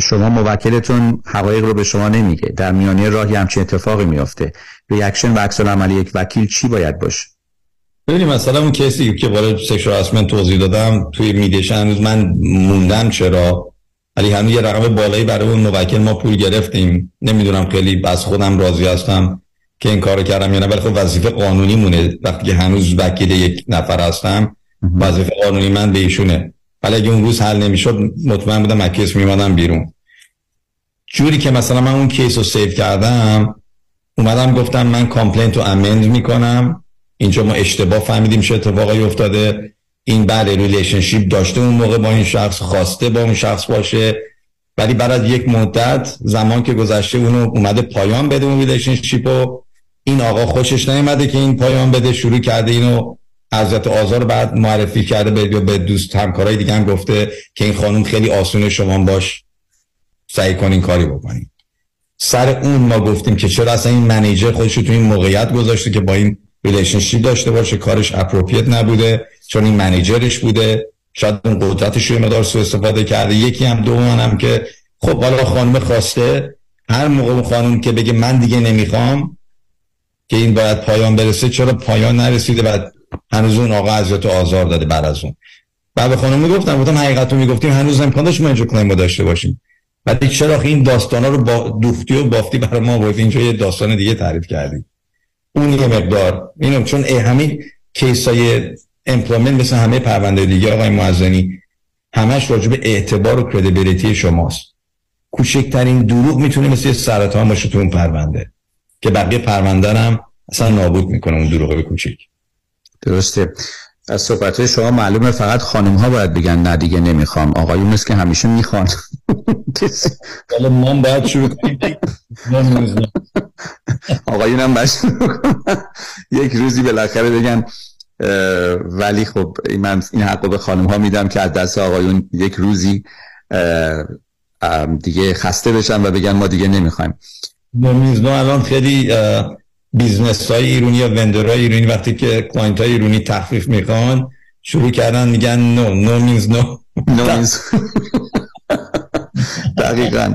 شما موکلتون حقایق رو به شما نمیگه. در میانه راهی همچین اتفاقی میافته. reaction و عکس‌العمل یک وکیل چی باید باشه؟ ببینید مثلا اون کسی که بالا sexual harassment توضیح دادم توی mediation هنوز من موندم چرا. ولی هنوز یه رقم بالایی برای اون موکل ما پول گرفتیم. نمی‌دونم خیلی از خودم راضی هستم که این کارو کردم یا نه ولی خب وظیفه قانونی مونه وقتی که هنوز وکیل یک نفر هستم وظیفه قانونی من به ایشونه. ولی اگه اون روز حل نمی‌شد مطمئن بودم از میومدم بیرون. جوری که مثلا من اون case رو save کردم اومدم گفتم من complaint رو amend می‌کنم. اینجا ما اشتباه فهمیدیم چه اتفاقی افتاده. این بعد relationship داشته اون موقع با این شخص خواسته با اون شخص باشه. ولی بعد از یک مدت زمان که گذشته اونو اومده پایان بده اون relationship و این آقا خوشش نیومده که این پایان بده شروع کرده اینو اذیت آزار بعد معرفی کرده به به دوست همکارای دیگه هم گفته که این خانم خیلی آسونه شما باش سعی کنین کاری بکنین سر اون ما گفتیم که چرا اصلا این manager خودش تو این موقعیت گذاشته که با این relationship داشته باشه کارش appropriate نبوده چون این manager ش بوده. شاید اون قدرتش رو مدار سو استفاده کرده. یکی هم دوم هم که خب حالا خانم خواسته هر موقع خانم که بگه من دیگه نمی‌خوام که این باید پایان برسه چرا پایان نرسیده؟ بعد هنوز اون آقا اذیت آزار داده بعد از اون. بعد به خانم می‌گفتم گفتم حقیقت رو می‌گفتیم هنوز امکان داشت ما اینجا claim داشته باشیم؟ بعد چرا این داستانا رو با دوختی و بافتی برای ما بود اینجا یه داستان دیگه تعریف کردی اون یه مقدار. اینم چون همین case ای employment مثل همه پرونده دیگه آقای معزنی همش راجع به اعتبار و credibility شماست. کوچکترین دروغ می‌تونه مثل سرطان باشه تو اون پرونده. که بقیه پرونده هم اصلا نابود می‌کنه اون دروغ کوچیک. درسته. از صحبت شما معلومه فقط خانم ها باید بگن نه دیگه نمی‌خوام. آقایون مثل که همیشه می‌خوان. حالا ما باید شروع کنیم. آقایون هم باید یک روزی بالاخره بگن ولی خب من این حق به خانم ها میدم که از دست آقایون یک روزی دیگه خسته بشن و بگن ما دیگه نمی‌خوایم. no means no الان خیلی business های ایرونی یا vendor های ایرونی وقتی که client های ایرونی تخفیف می‌خوان شروع کردن میگن no no means no no دقیقا.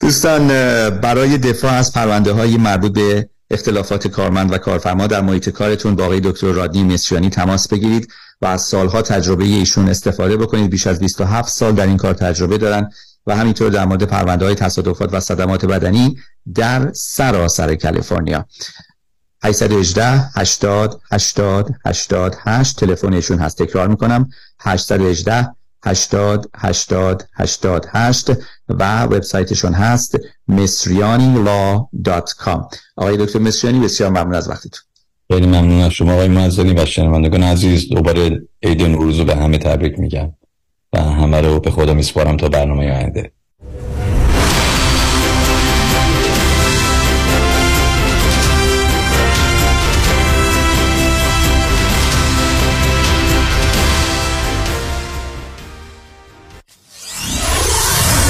دوستان برای دفاع از پرونده های مربوط به اختلافات کارمند و کارفرما در محیط کارتون با آقای دکتر رادنی مصریانی تماس بگیرید و از سالها تجربه ایشون استفاده بکنید. بیش از 27 سال در این کار تجربه دارن و همینطور در مورد پرونده های تصادفات و صدمات بدنی در سراسر کالیفرنیا. 818 80 80 88 تلفنشون هست تکرار می‌کنم 818 80 80 88 و وبسایتشون هست misrianilaw.com آقای دکتر مصریانی بسیار ممنون از وقتتون خیلی ممنون از شما آقای معزنی و شنوندگان عزیز دوباره عید نوروز رو به همه تبریک میگم و همه رو به خدا میسپارم تا برنامه آینده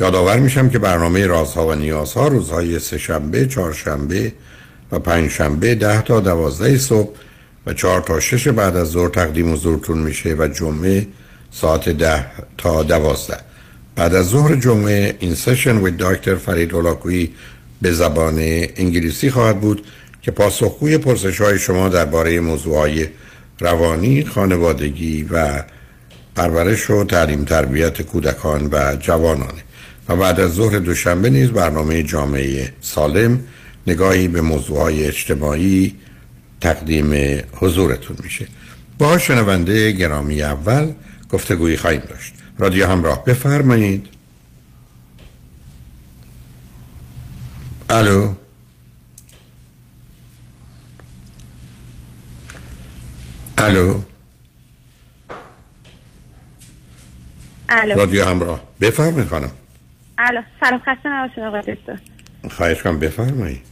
یادآور میشم که برنامه رازها و نیازها روزهای سهشنبه، چهارشنبه و پنجشنبه ده تا دوازده صبح و چهار تا شش بعد از ظهر تقدیم حضورتون میشه و جمعه ساعت ده تا دوازده. بعد از ظهر جمعه این سشن و دکتر فرید اولاکویی به زبان انگلیسی خواهد بود که پاسخگوی پرسش های شما درباره موضوع های روانی، خانوادگی و پرورش و تعلیم تربیت کودکان و جوانانه. و بعد از ظهر دوشنبه نیز برنامه جامعه سالم نگاهی به موضوع های اجتماعی تقدیم حضورتون میشه. با شنونده گرامی اول گفتگویی خواهیم داشت. رادیو همراه بفرمایید. الو. الو. الو. رادیو همراه. بفرمایید خانم. الو سلام خسته نباشید آقای دکتر. خواهش کنم بفرمایید.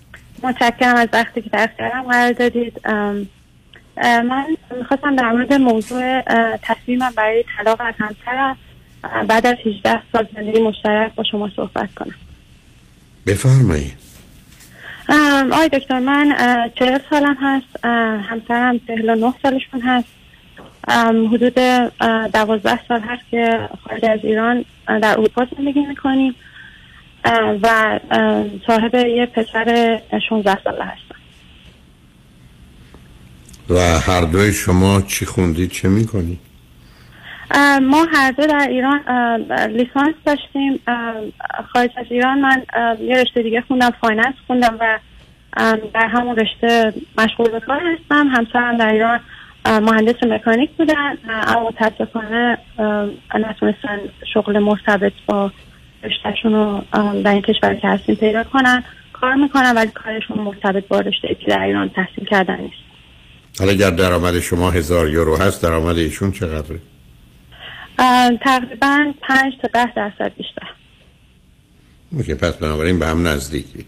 متشکرم از وقتی که در اختیارم قرار دادید. من می‌خواستم در مورد موضوع تصمیمم برای طلاق از همسرم بعد از 18 سال زندگی مشترک با شما صحبت کنم. بفرمایید. آقای دکتر من چهل سالم هست همسرم چهل و نه سالشون هست. حدود دوازده سال هست که خارج از ایران در اروپا زندگی می‌کنیم. و صاحب یه پسر 16 ساله هستم. و هر دوی شما چی خوندید چه می‌کنید؟ ما هر دو در ایران لیسانس داشتیم. خارج از ایران من یه رشته دیگه خوندم finance خوندم و در همون رشته مشغول به کار هستم. همسرم در ایران مهندس مکانیک بودن اما متاسفانه نتونستن شغل مرتبط با رشتهشون رو در این کشور که هستیم پیدا کنن. کار می‌کنن ولی کارشون مرتبط با رشته که در ایران تحصیل کردن نیست. حالا اگر درآمد شما هزار یورو هست درآمد ایشون چقدره؟ تقریبا پنج تا ده درصد بیشتر. اوکی پس بنابراین به هم نزدیکید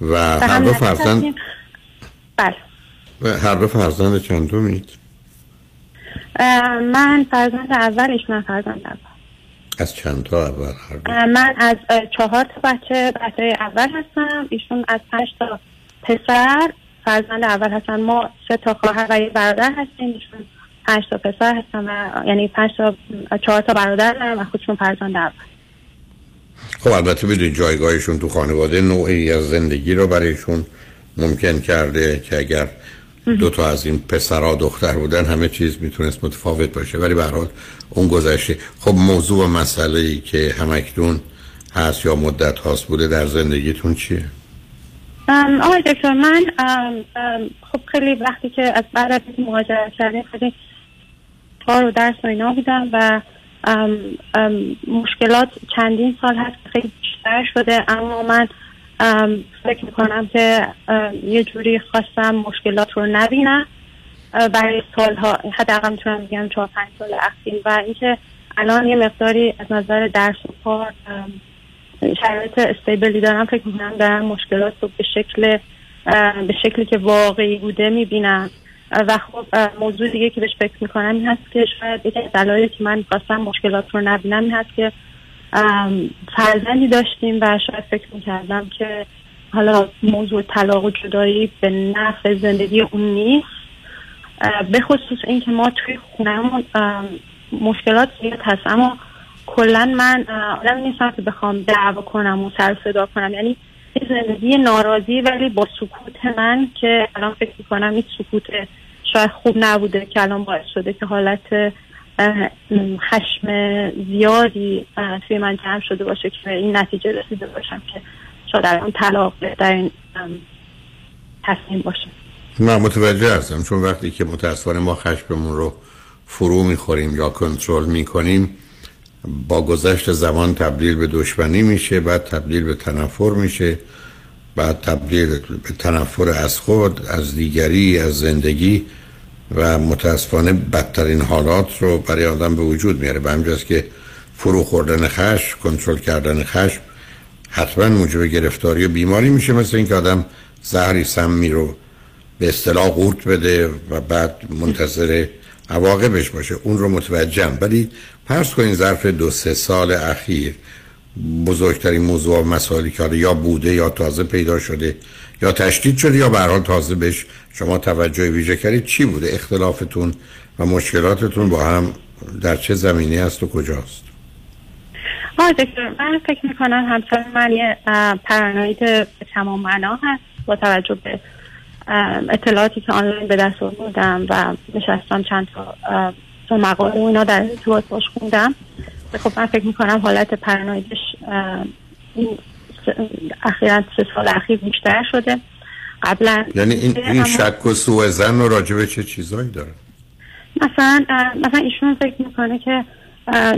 و هر دو فرزند. بله. و هر دو فرزند چندمید من فرزند اول ایشون فرزند اول. از چند تا اول هر من از چهار تا بچه بچه اول هستم ایشون از پنج تا پسر فرزند اول هستن. ما سه تا خواهر و یه برادر هستیم ایشون پنج تا پسر هستن و یعنی پنج تا چهار تا برادر دارن و خودشون فرزند اول. خب البته بدونید جایگاهشون تو خانواده نوعی از زندگی رو برایشون ممکن کرده که اگر دو تا از این پسرها دختر بودن همه چیز می‌تونست متفاوت باشه ولی به حال اون گذشته خب موضوع و مسئله ای که همکنون هست یا مدت هاست بوده در زندگیتون چیه؟ آقای دکتر من ام، ام، خب خیلی وقتی که از بعد از مهاجرت کردیم خیلی کار و درس و اینا بودم و ام، مشکلات چندین سال هست خیلی بیشتر شده اما من فکر می‌کنم که یه جوری خواستم مشکلات رو نبینم. برای سالها حداقل می‌تونم بگم چهار پنج سال اخیر. و اینکه الان یه مقداری از نظر درس و کار شرایط استیبلی دارم فکر می‌کنم دارم مشکلات رو به شکل به شکلی که واقعی بوده می‌بینم. و خب موضوع دیگه که بهش فکر می‌کنم این هست که شاید یکی دلایلی که من خواستم مشکلات رو نبینم این هست که فرزندی داشتیم و شاید فکر می‌کردم که حالا موضوع طلاق و جدایی به نفع زندگی اون نیست. به خصوص اینکه ما توی خونهمون مشکلات زیاد هست اما کلا من آدم نیستم که بخوام دعوا کنم و سر صدا کنم. یعنی زندگی ناراضی ولی با سکوت من که الان فکر می‌کنم این سکوت شاید خوب نبوده که الان باعث شده که حالت خشم زیادی توی من جمع شده باشه که این نتیجه رسیده باشم که شاید الان طلاق بهترین ام، تصمیم باشه. من متوجه هستم چون وقتی که متاسفانه ما خشممون رو فرو می‌خوریم یا کنترل می‌کنیم با گذشت زمان تبدیل به دشمنی میشه بعد تبدیل به تنفر میشه بعد تبدیل به تنفر از خود از دیگری از زندگی. و متاسفانه بدترین حالات رو برای آدم به وجود میاره. به همجاست که فرو خوردن خشم کنترل کردن خشم حتما موجب گرفتاری و بیماری میشه. مثل اینکه آدم زهری سمی رو به اصطلاح قورت بده و بعد منتظر عواقبش باشه. اون رو متوجهم. ولی پرس کنین ظرف دو سه سال اخیر بزرگترین موضوع و مسائلی که یا بوده یا تازه پیدا شده یا تشدید شده یا به حال تازه بهش شما توجه ویژه کردید. چی بوده؟ اختلافتون و مشکلاتتون با هم در چه زمینه است و کجاست؟ آه دکتر من فکر می‌کنم همسر من یه پرانوید تمام معنا هست با توجه به اطلاعاتی که آنلاین به دست بودم و نشستم چند تا مقاله و اینا در ارتباط باش خوندم. خب من فکر می‌کنم حالت پرانویدش اخیرا سه سال اخیر بیشتر شده. قبلا یعنی این, این شک و سوء زن و راجبه چه چیزایی داره؟ مثلا مثلا ایشون فکر می‌کنه که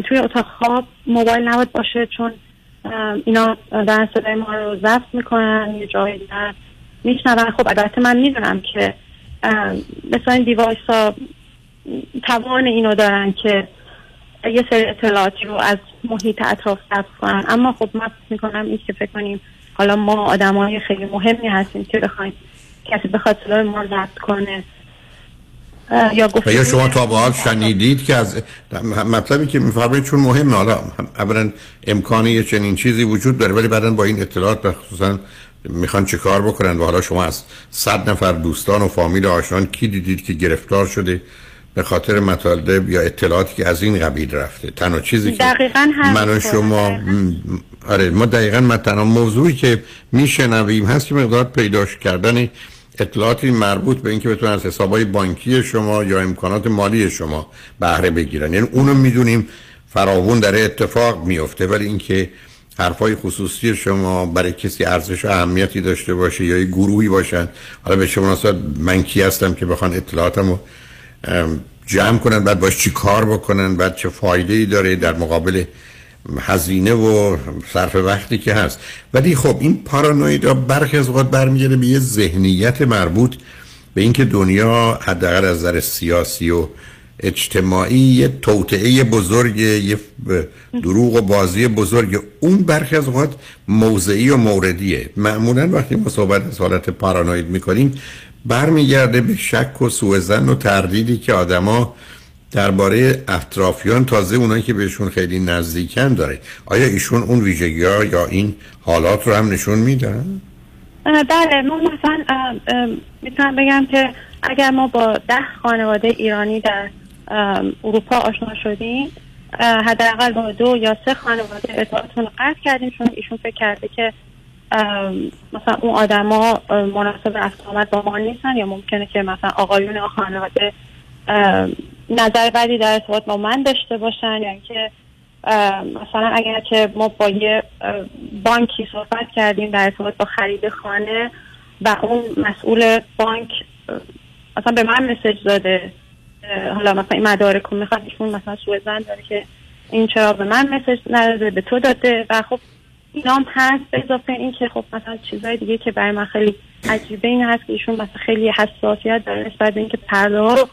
توی اتاق خواب موبایل نباید باشه چون اینا در صدای ما رو ضبط می‌کنن یه جایی در میشنون. خب البته من می‌دونم که مثلا این دیوایس ها توان اینو دارن که یه سری اطلاعاتی رو از محیط اطراف ثبت کنن. اما خب من می‌کنم این که فکر کنیم حالا ما آدم های خیلی مهمی هستیم که بخوایم کسی بخواد صدای ما ضبط کنه. یا یا شما تا به حال شنیدید که از مطلبی که میفرمایید چون مهمه. حالا اولا امکانی یه چنین چیزی وجود داره ولی بعدا با این اطلاعات خصوصا می‌خوان چه کار بکنن؟ و حالا شما از صد نفر دوستان و فامیل آشنان کی دیدید که گرفتار شده؟ به خاطر مطالب یا اطلاعاتی که از این قبیل رفته. تنها چیزی که من و شما آره ما دقیقا من تنها موضوعی که میشنویم هست که مقدار پیداش کردن اطلاعاتی مربوط به اینکه بتونن از حسابای بانکی شما یا امکانات مالی شما بهره بگیرن. یعنی اونو می‌دونیم فراوون در اتفاق میفته ولی اینکه حرفای خصوصی شما برای کسی ارزش و اهمیتی داشته باشه یا یه گروهی باشن. حالا به شما من کی هستم که بخوان اطلاعاتمو جمع کنن بعد باش چی کار بکنن بعد چه فایده ای داره در مقابل هزینه و صرف وقتی که هست. ولی خب این پارانویدا برخی از اوقات برمیگرده به یه ذهنیت مربوط به اینکه دنیا حداقل از نظر سیاسی و اجتماعی یه توطعه بزرگ یه دروغ و بازی بزرگ. اون برخی از اوقات موضعی و موردیه. معمولا وقتی ما صحبت از حالت پارانوید می‌کنیم برمیگرده به شک و سوء و تردیدی که آدما درباره اطرافیان تازه اونایی که بهشون خیلی نزدیکن داره آیا ایشون اون ویژگی ها یا این حالات رو هم نشون میدن؟ بله ما مثلا می‌تونم بگم که اگر ما با ده خانواده ایرانی در اروپا آشنا شدیم حداقل با دو یا سه خانواده ارتباطتون قطع کردیم چون ایشون فکر کرده که مثلا اون آدما مناسب رفت آمد با ما نیستن یا ممکنه که مثلا آقایون خانواده نظر بدی در ارتباط با من داشته باشن یا اینکه مثلا اگر که ما با یه بانکی صحبت کردیم در ارتباط با خرید خانه و اون مسئول بانک مثلا به من مسج داده حالا مثلا این مدارک رو می‌خواد ایشون مثلا سوء داره که این چرا به من مسج نداده به تو داده و خب اینا هم هست به اضافه این که خب مثلا چیزهای دیگه که برای من خیلی عجیبه این هست که ایشون مثلا خیلی حساسیت داره نسبت به اینکه پرده ها رو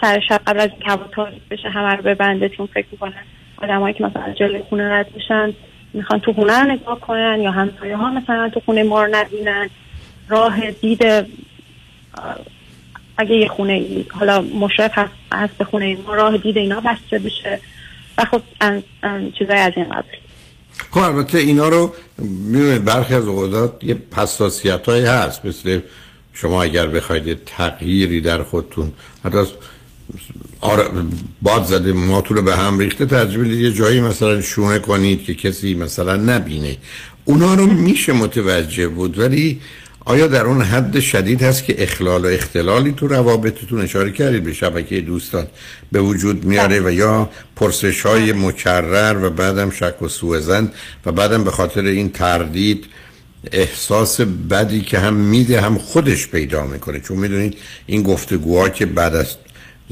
سر شب قبل از اینکه هوا بشه همه رو ببنده چون فکر می‌کنن آدمایی که مثلا جلوی خونه رد میشن می‌خوان تو خونه نگاه کنن یا همسایه ها مثلا تو خونه ما رو نبینن. راه دید اگه یه خونه حالا مشرف هست, هست به خونه ما راه دید اینا بسته بشه و خب چیزای از این قبل خب البته اینا رو می‌دونید برخی از اوقات یه حساسیت های هست. مثل شما اگر بخواید تغییری در خودتون حتی آره باد زده به هم ریخته ترجیح یه جایی مثلا شونه کنید که کسی مثلا نبینه. اونا رو میشه متوجه بود ولی آیا در اون حد شدید هست که اخلال و اختلالی تو روابطتون اشاره کردید به شبکه دوستان به وجود میاره و یا پرسش های مکرر و بعدم شک و سوء و بعدم به خاطر این تردید احساس بدی که هم میده هم خودش پیدا می‌کنه؟ چون می‌دونید این گفتگوها که بعد از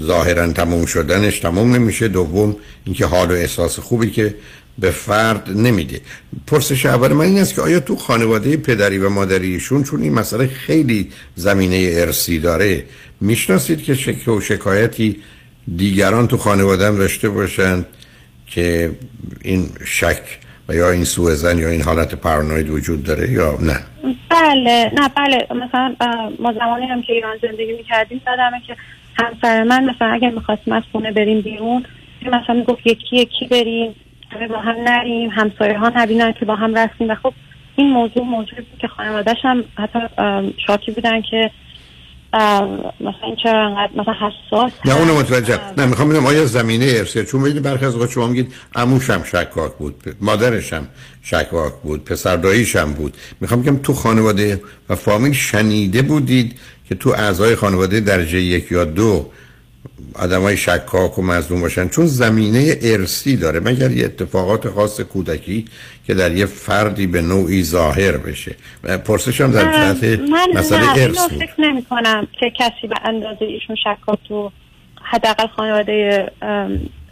ظاهرا تموم شدنش تموم نمیشه. دوم اینکه حال و احساس خوبی که به فرد نمیده. پرسش اول من این است که آیا تو خانواده پدری و مادریشون چون این مسئله خیلی زمینه ارسی داره می‌شناسید که شک و شکایتی دیگران تو خانواده هم داشته باشند که این شک و یا این سوء زن یا این حالت پارانوید وجود داره یا نه؟ بله نه بله مثلا ما زمانی هم که ایران زندگی می‌کردیم زدمه که همسر من مثلا اگر می‌خواستیم از خونه بریم بیرون مثلا می‌گفت یکی یکی بریم. همه با هم نریم همسایه ها نبینن که با هم رفتیم. و خب این موضوع موضوع بود که خانوادهش هم حتی شاکی بودن که مثلا چرا انقدر مثلا حساس نه اونو متوجه. نه می‌خوام بگم آیا زمینه ارسیه چون ببینید برخی از اوقات شما میگید عموش هم شکاک بود مادرش هم شکاک بود پسر داییش هم بود. می‌خوام بگم تو خانواده و فامیل شنیده بودید که تو اعضای خانواده درجه یک یا دو آدم های شکاک و مظلوم باشن. چون زمینه ارسی داره. مگر یه اتفاقات خاص کودکی که در یه فردی به نوعی ظاهر بشه. پرسشم در جهت مسئله ارس بود. فکر نمی کنم که کسی به اندازه ایشون شکاک تو حداقل خانواده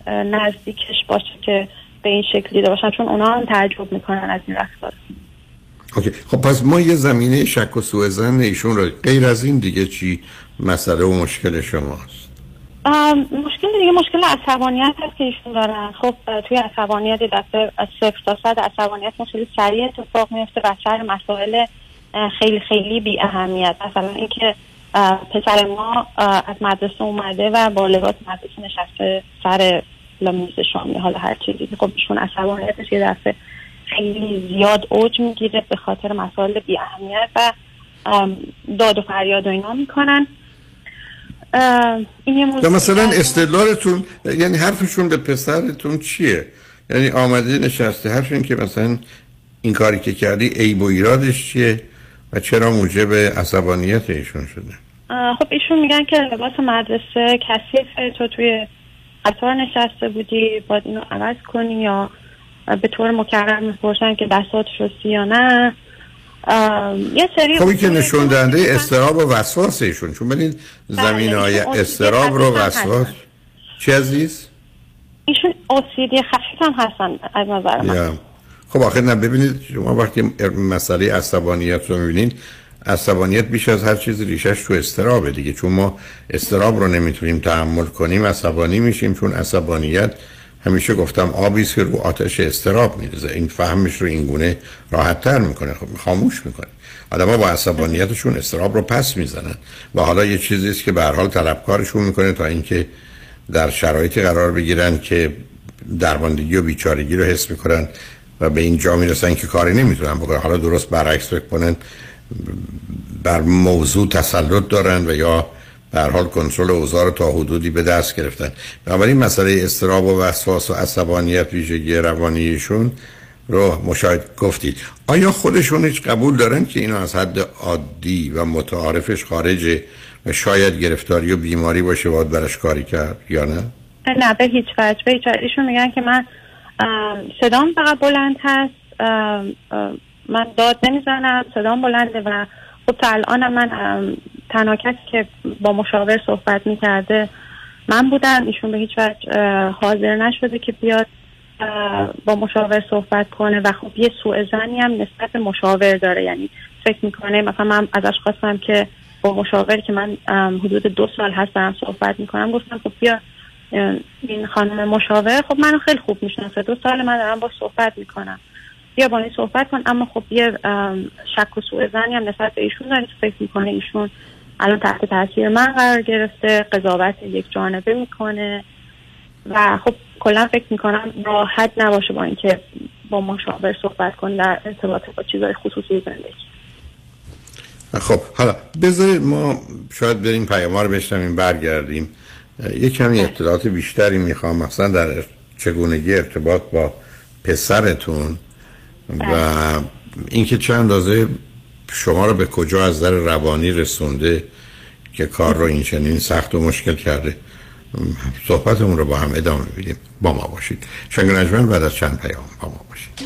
نزدیکش باشه که به این شکل دیده باشن. چون اونا هم تعجب می‌کنن از این رفتار. اوکی. خب پس ما یه زمینه شک و سوء ایشون رو غیر از این دیگه چی؟ مسئله و مشکل شماست. مشکل دیگه مشکل عصبانیت هست که ایشون دارن خب توی عصبانیت دفعه صفر تا صد عصبانیت خیلی سریع اتفاق میفته و سر مسائل خیلی خیلی بی اهمیت. مثلا اینکه پسر ما از مدرسه اومده و با لباس مدرسه نشسته سر لمیز شامی حالا هر چیزی. خب ایشون عصبانیتش یه دفعه خیلی زیاد اوج می‌گیره به خاطر مسائل بی اهمیت و داد و فریاد و اینا می‌کنن. این مثلا استدلالتون یعنی حرفشون به پسرتون چیه؟ یعنی آمده نشسته حرف که مثلا این کاری که کردی عیب و ایرادش چیه؟ و چرا موجب عصبانیت ایشون شده؟ خب ایشون میگن که لباس مدرسه کثیفه تو توی قطار نشسته بودی باید اینو عوض کنی یا به طور مکرر می‌پرسن که دستات رسی یا نه. یه سری خب که نشون دهنده استراب و وسواس ایشون. چون ببینید بله، زمین های استراب رو وسواس. چی عزیز؟ ایشون اوسیدی خفیف هم هستن از نظر من. خب آخر نه ببینید شما وقتی مسئله عصبانیت رو می‌بینید عصبانیت بیش از هر چیز ریشش تو استرابه دیگه. چون ما استراب رو نمی‌تونیم تحمل کنیم عصبانی میشیم چون عصبانیت همیشه گفتم آبی که رو آتش استراب میرزه این فهمش رو اینگونه راحت تر می‌کنه. خب خاموش می‌کنه. آدم با عصبانیتشون استراب رو پس می‌زنن. و حالا یه چیزی است که به حال طلبکارشون می‌کنه تا اینکه در شرایطی قرار بگیرن که درماندگی و بیچارگی رو حس می‌کنن و به این جا می‌رسن که کاری نمی‌تونن بکنن. حالا درست برعکس فکر بر موضوع تسلط دارن و یا در حال کنترل اوضاع تا حدودی به دست گرفتن. بنابراین مسئله استراب و وسواس و عصبانیت ویژگی روانیشون رو مشاهد گفتید. آیا خودشون هیچ قبول دارن که اینو از حد عادی و متعارفش خارجه و شاید گرفتاری و بیماری باشه باید برش کاری کرد یا نه؟ نه به هیچ وجه. به هیچ ایشون میگن که من صدام فقط بلند هست. من داد نمی‌زنم صدام بلنده و خب تا الان من تنها کسی که با مشاور صحبت می‌کرده من بودم. ایشون به هیچ وجه حاضر نشده که بیاد با مشاور صحبت کنه. و خب یه سوء زنی هم نسبت مشاور داره. یعنی فکر می‌کنه مثلا من ازش خواستم که با مشاور که من حدود دو سال هست دارم صحبت می‌کنم گفتم خب بیا این خانم مشاور. خب منو خیلی خوب می‌شناسه. دو سال من دارم با صحبت می‌کنم. بیا با صحبت کن. اما خب یه شک و سوء زنی هم نسبت به ایشون داره فکر می‌کنه ایشون الان تحت تاثیر من قرار گرفته قضاوت یک جانبه می‌کنه و خب کلا فکر می‌کنم راحت نباشه با اینکه با مشاور صحبت کن در ارتباط با چیزهای خصوصی زندگی خب حالا بذارید ما شاید بریم پیام رو بشنویم برگردیم یه کمی اطلاعات بیشتری می‌خوام مثلا در چگونگی ارتباط با پسرتون و بله. اینکه چند اندازه شما رو به کجا از در روانی رسونده که کار رو این چنین سخت و مشکل کرده؟ صحبتمون رو با هم ادامه بدیم با ما باشید. شنگ نجمن بعد از چند پیام با ما باشید.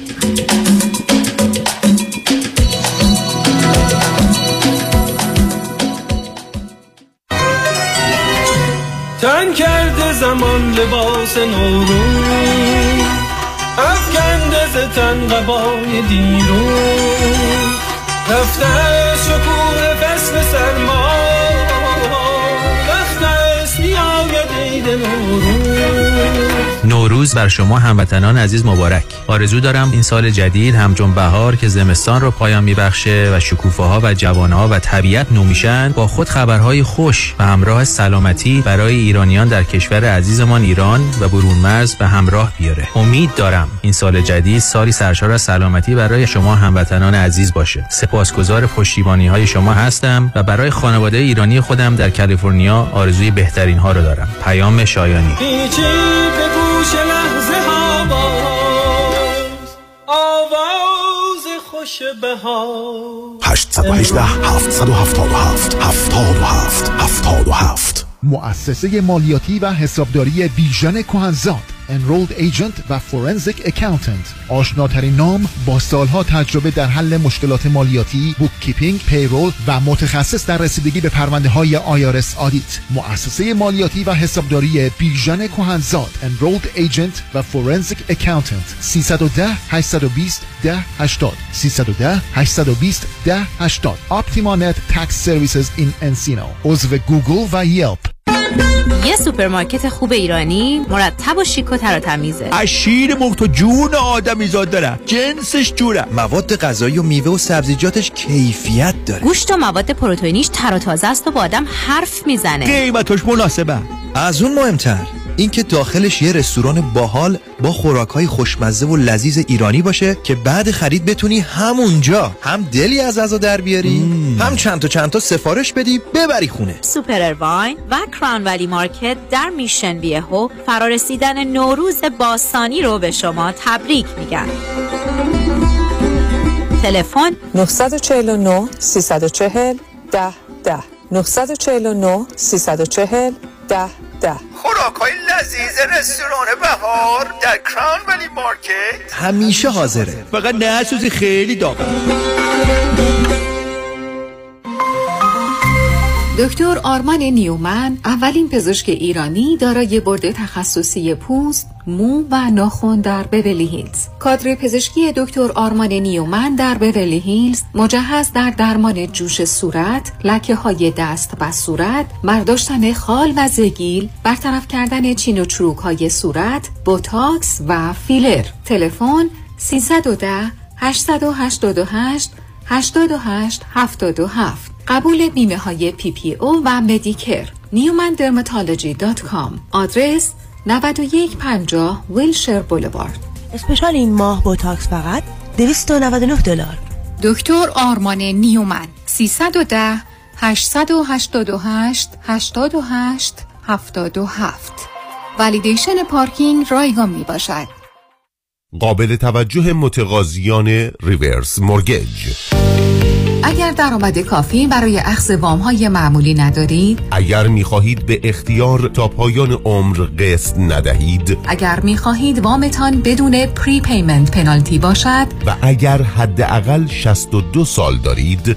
تن کرده زمان لباس نورون افکنده زتن قبای دیرون رفته شکوه فصل سرما رفته است میآید عید نوروز نوروز بر شما هموطنان عزیز مبارک. آرزو دارم این سال جدید همچون بهار که زمستان رو پایان میبخشه و شکوفه ها و جوانه ها و طبیعت نو میشن با خود خبرهای خوش و همراه سلامتی برای ایرانیان در کشور عزیزمان ایران و برون مرز به همراه بیاره. امید دارم این سال جدید سالی سرشار از سلامتی برای شما هموطنان عزیز باشه. سپاسگزار پشتیبانی های شما هستم و برای خانواده ایرانی خودم در کالیفرنیا آرزوی بهترین ها رو دارم. پیام شایانی. گوش لحظه ها باز. آواز خوش بهار. 818 777 77 77 مؤسسه مالیاتی و حسابداری بیژن کهنزاد. Enrolled Agent و Forensic Accountant. آشناترین نام با سالها تجربه در حل مشکلات مالیاتی bookkeeping، payroll و متخصص در رسیدگی به پرونده های IRS audit مؤسسه مالیاتی و حسابداری بیژن کهنزاد Enrolled Agent و Forensic Accountant. 310 820 1080 310 820 1080 Optima Net Tax Services in Encino. عضو گوگل و یلپ. یه سوپرمارکت خوب ایرانی مرتب و شیک و تر و تمیزه. از شیر مرغ تا جون آدمی زاد داره. جنسش جوره. مواد غذایی و میوه و سبزیجاتش کیفیت داره. گوشت و مواد پروتئینیش تر و تازه است و با آدم حرف می‌زنه. قیمتش مناسبه. از اون مهمتر. اینکه داخلش یه رستوران باحال با خوراکای خوشمزه و لذیذ ایرانی باشه که بعد خرید بتونی همونجا. هم دلی از غذا در بیاری هم چند تا چند تا سفارش بدی ببری خونه. سوپر ارواین و کران ولی مارکت در میشن ویهو فرارسیدن نوروز باستانی رو به شما تبریک میگن. تلفن 949 340 10 10 949 340 10 ده. خوراکای لذیذ رستوران بهار در کران ولی مارکت همیشه حاضره. فقط نسوزی خیلی داغه دکتر آرمان نیومن اولین پزشک ایرانی دارای board تخصصی پوست، مو و ناخن در بورلی هیلز. کادر پزشکی دکتر آرمان نیومن در بورلی هیلز مجهز در درمان جوش صورت، لکه های دست و صورت، برداشتن خال و زگیل، برطرف کردن چین و چروک های صورت، بوتاکس و فیلر. تلفن 310 888 88 77 قبول بیمه های PPO و Medicare Newman Dermatology dot com آدرس 9150 Wilshire Boulevard. special این ماه بوتاکس فقط 299 دلار. دکتر آرمان نیومن 310 888 88 77 validation پارکینگ رایگان می باشد قابل توجه متقاضیان reverse mortgage. اگر درآمد کافی برای اخذ وام های معمولی ندارید اگر می خواهید به اختیار تا پایان عمر قسط ندهید اگر می خواهید وامتان بدون prepayment penalty باشد و اگر حداقل 62 سال دارید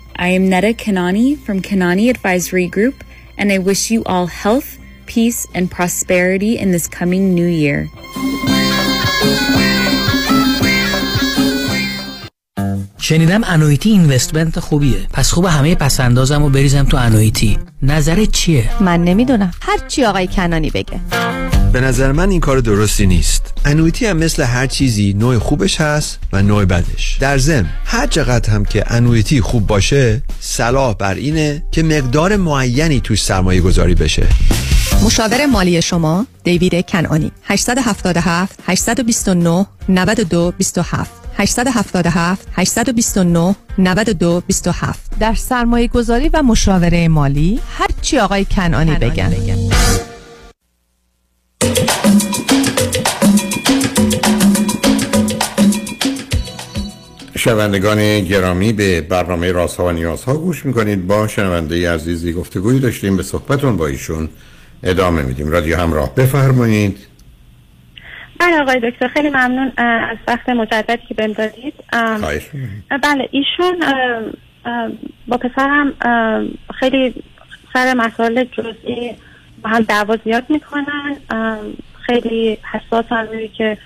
I am Netta Kanani from Kanani Advisory Group and I wish you all health, peace and prosperity in this coming new year. شنیدم انویتی اینوستمنت خوبیه پس خوب همه پسندازم و بریزم تو انویتی نظرت چیه؟ من نمیدونم هر چی آقای کنانی بگه به نظر من این کار درستی نیست. انویتی هم مثل هر چیزی نوع خوبش هست و نوع بدش. در ضمن هر چقدر هم که انویتی خوب باشه صلاح بر اینه که مقدار معینی توش سرمایه گذاری بشه. مشاور مالی شما دیوید کنانی 877 829 92 27 877 829 92 27 در سرمایه گذاری و مشاوره مالی هر چی آقای کنانی بگن. شنوندگان گرامی به برنامه راست ها و نیاز ها گوش می‌کنید. با شنونده عزیزی گفتگویی داشتیم به صحبتون با ایشون ادامه میدیم. رادیو همراه بفرمایید. بله آقای دکتر خیلی ممنون از وقت مجددی که بهم دادید. بله ایشون با پسرم خیلی سر مسائل جزئی با هم دعوا زیاد می‌کنن. خیلی حساس روی که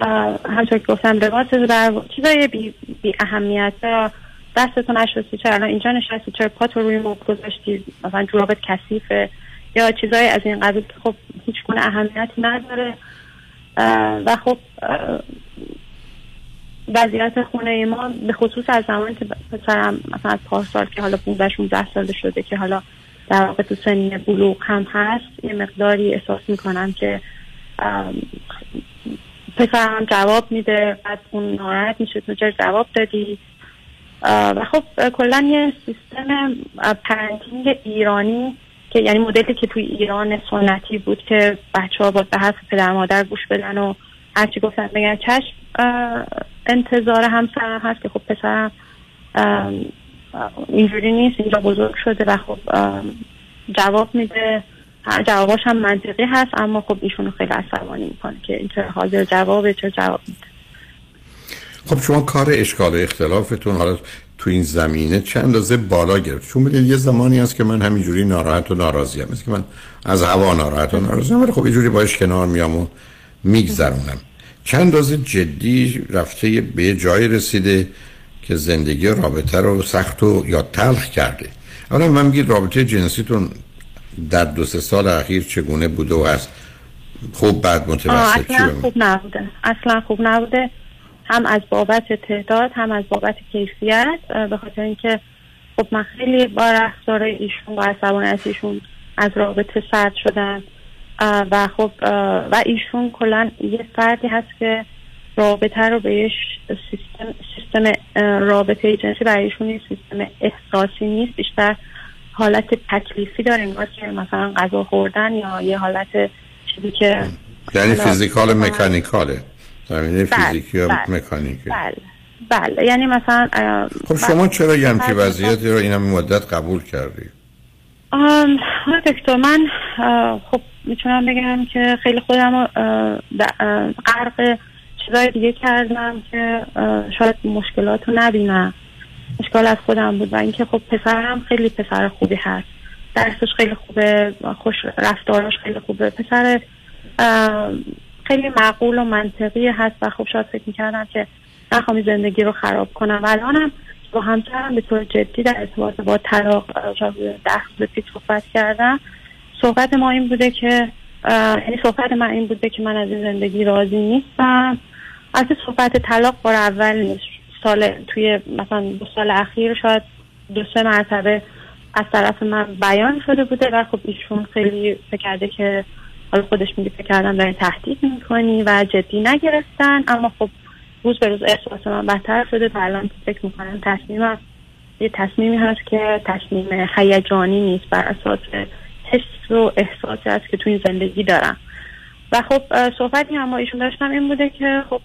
همطور که گفتم لباس بر چیزای بی, بی اهمیت چرا دستتون نشستی چرا الان اینجا نشستی چرا پات رو روی مبل گذاشتی مثلا جورابت کثیفه یا چیزای از این قبیل که خب هیچ گونه اهمیتی نداره. و خب وضعیت خونه ما به خصوص از زمانی که پسرم مثلا از پارسال که حالا 15 16 ساله شده که حالا در واقع تو سنین بلوغ هم هست یه مقداری احساس می‌کنم که پسرم جواب میده بعد اون ناراحت میشه تو چرا جواب دادی. و خب کلا یه سیستم پرنتینگ ایرانی که یعنی مدلی که توی ایران سنتی بود که بچه ها باید به حرف پدر مادر گوش بدن و هرچی گفتن بگن. چشم انتظار همسرم هست که خب پسرم اینجوری نیست اینجا بزرگ شده و خب جواب میده. جواباش هم منطقی هست اما خب ایشونو خیلی عصبانی می‌کنه که این چرا حاضر جوابه چرا جواب میده. خب شما کار اشکال اختلافتون حالا تو این زمینه چند اندازه بالا گرفت؟ چون بدید یه زمانی هست که من همینجوری ناراحت و ناراضی هم که من از هوا ناراحت و ناراضی ولی خب اینجوری باش کنار میام و میگذرونم. چند اندازه جدی رفته به یه جایی رسیده که زندگی رابطه رو سخت و یا تلخ کرده؟ حالا من میگید رابطه جنسیتون در دو سه سال اخیر چگونه بوده و هست خوب بعد متوسط اصلا؟ خوب نبوده. اصلا خوب نبوده. هم از بابت تعداد هم از بابت کیفیت. به خاطر اینکه خب من خیلی با رفتار ایشون و عصبانیت ایشون از رابطه سرد شدن و خب و ایشون کلا یه فردی هست که رابطه رو به یه ش- سیستم سیستم رابطه جنسی برای ایشون یه سیستم احساسی نیست. بیشتر حالت تکلیفی داره انگار که مثلا غذا خوردن یا یه حالت چیزی که یعنی فیزیکال مکانیکاله. زمینه بله، فیزیکی یا بله، مکانیکی. بله بله. یعنی مثلا خب شما چرا یه همچی. وضعیتی رو این مدت قبول کردی؟ دکتر من خب می‌تونم بگم که خیلی خودم غرق چیزای دیگه کردم که شاید مشکلات رو نبینم. مشکل از خودم بود و اینکه خب پسرم خیلی پسر خوبی هست. درسش خیلی خوبه خوش رفتاراش خیلی خوبه. پسر خیلی معقول و منطقی هست و خب شاید فکر می‌کردم که نخوام زندگی رو خراب کنم. و الانم با همسرم به طور جدی در ارتباط با طلاق ده روز پیش صحبت کردم. صحبت ما این بوده که یعنی صحبت من این بوده که من از این زندگی راضی نیستم. از صحبت طلاق بار اول نیست. سال توی مثلا دو سال اخیر شاید دو سه مرتبه از طرف من بیان شده بوده و خب ایشون خیلی فکر کرده که حالا خودش میگه فکر کردم داری تهدید می‌کنی و جدی نگرفتن اما خب روز به روز احساس من بدتر شده و الان فکر می‌کنم تصمیمم یه تصمیمی هست که تصمیم هیجانی نیست بر اساس حس و احساسی هست که تو این زندگی دارم. و خب صحبتی هم ایشون داشتم این بوده که خب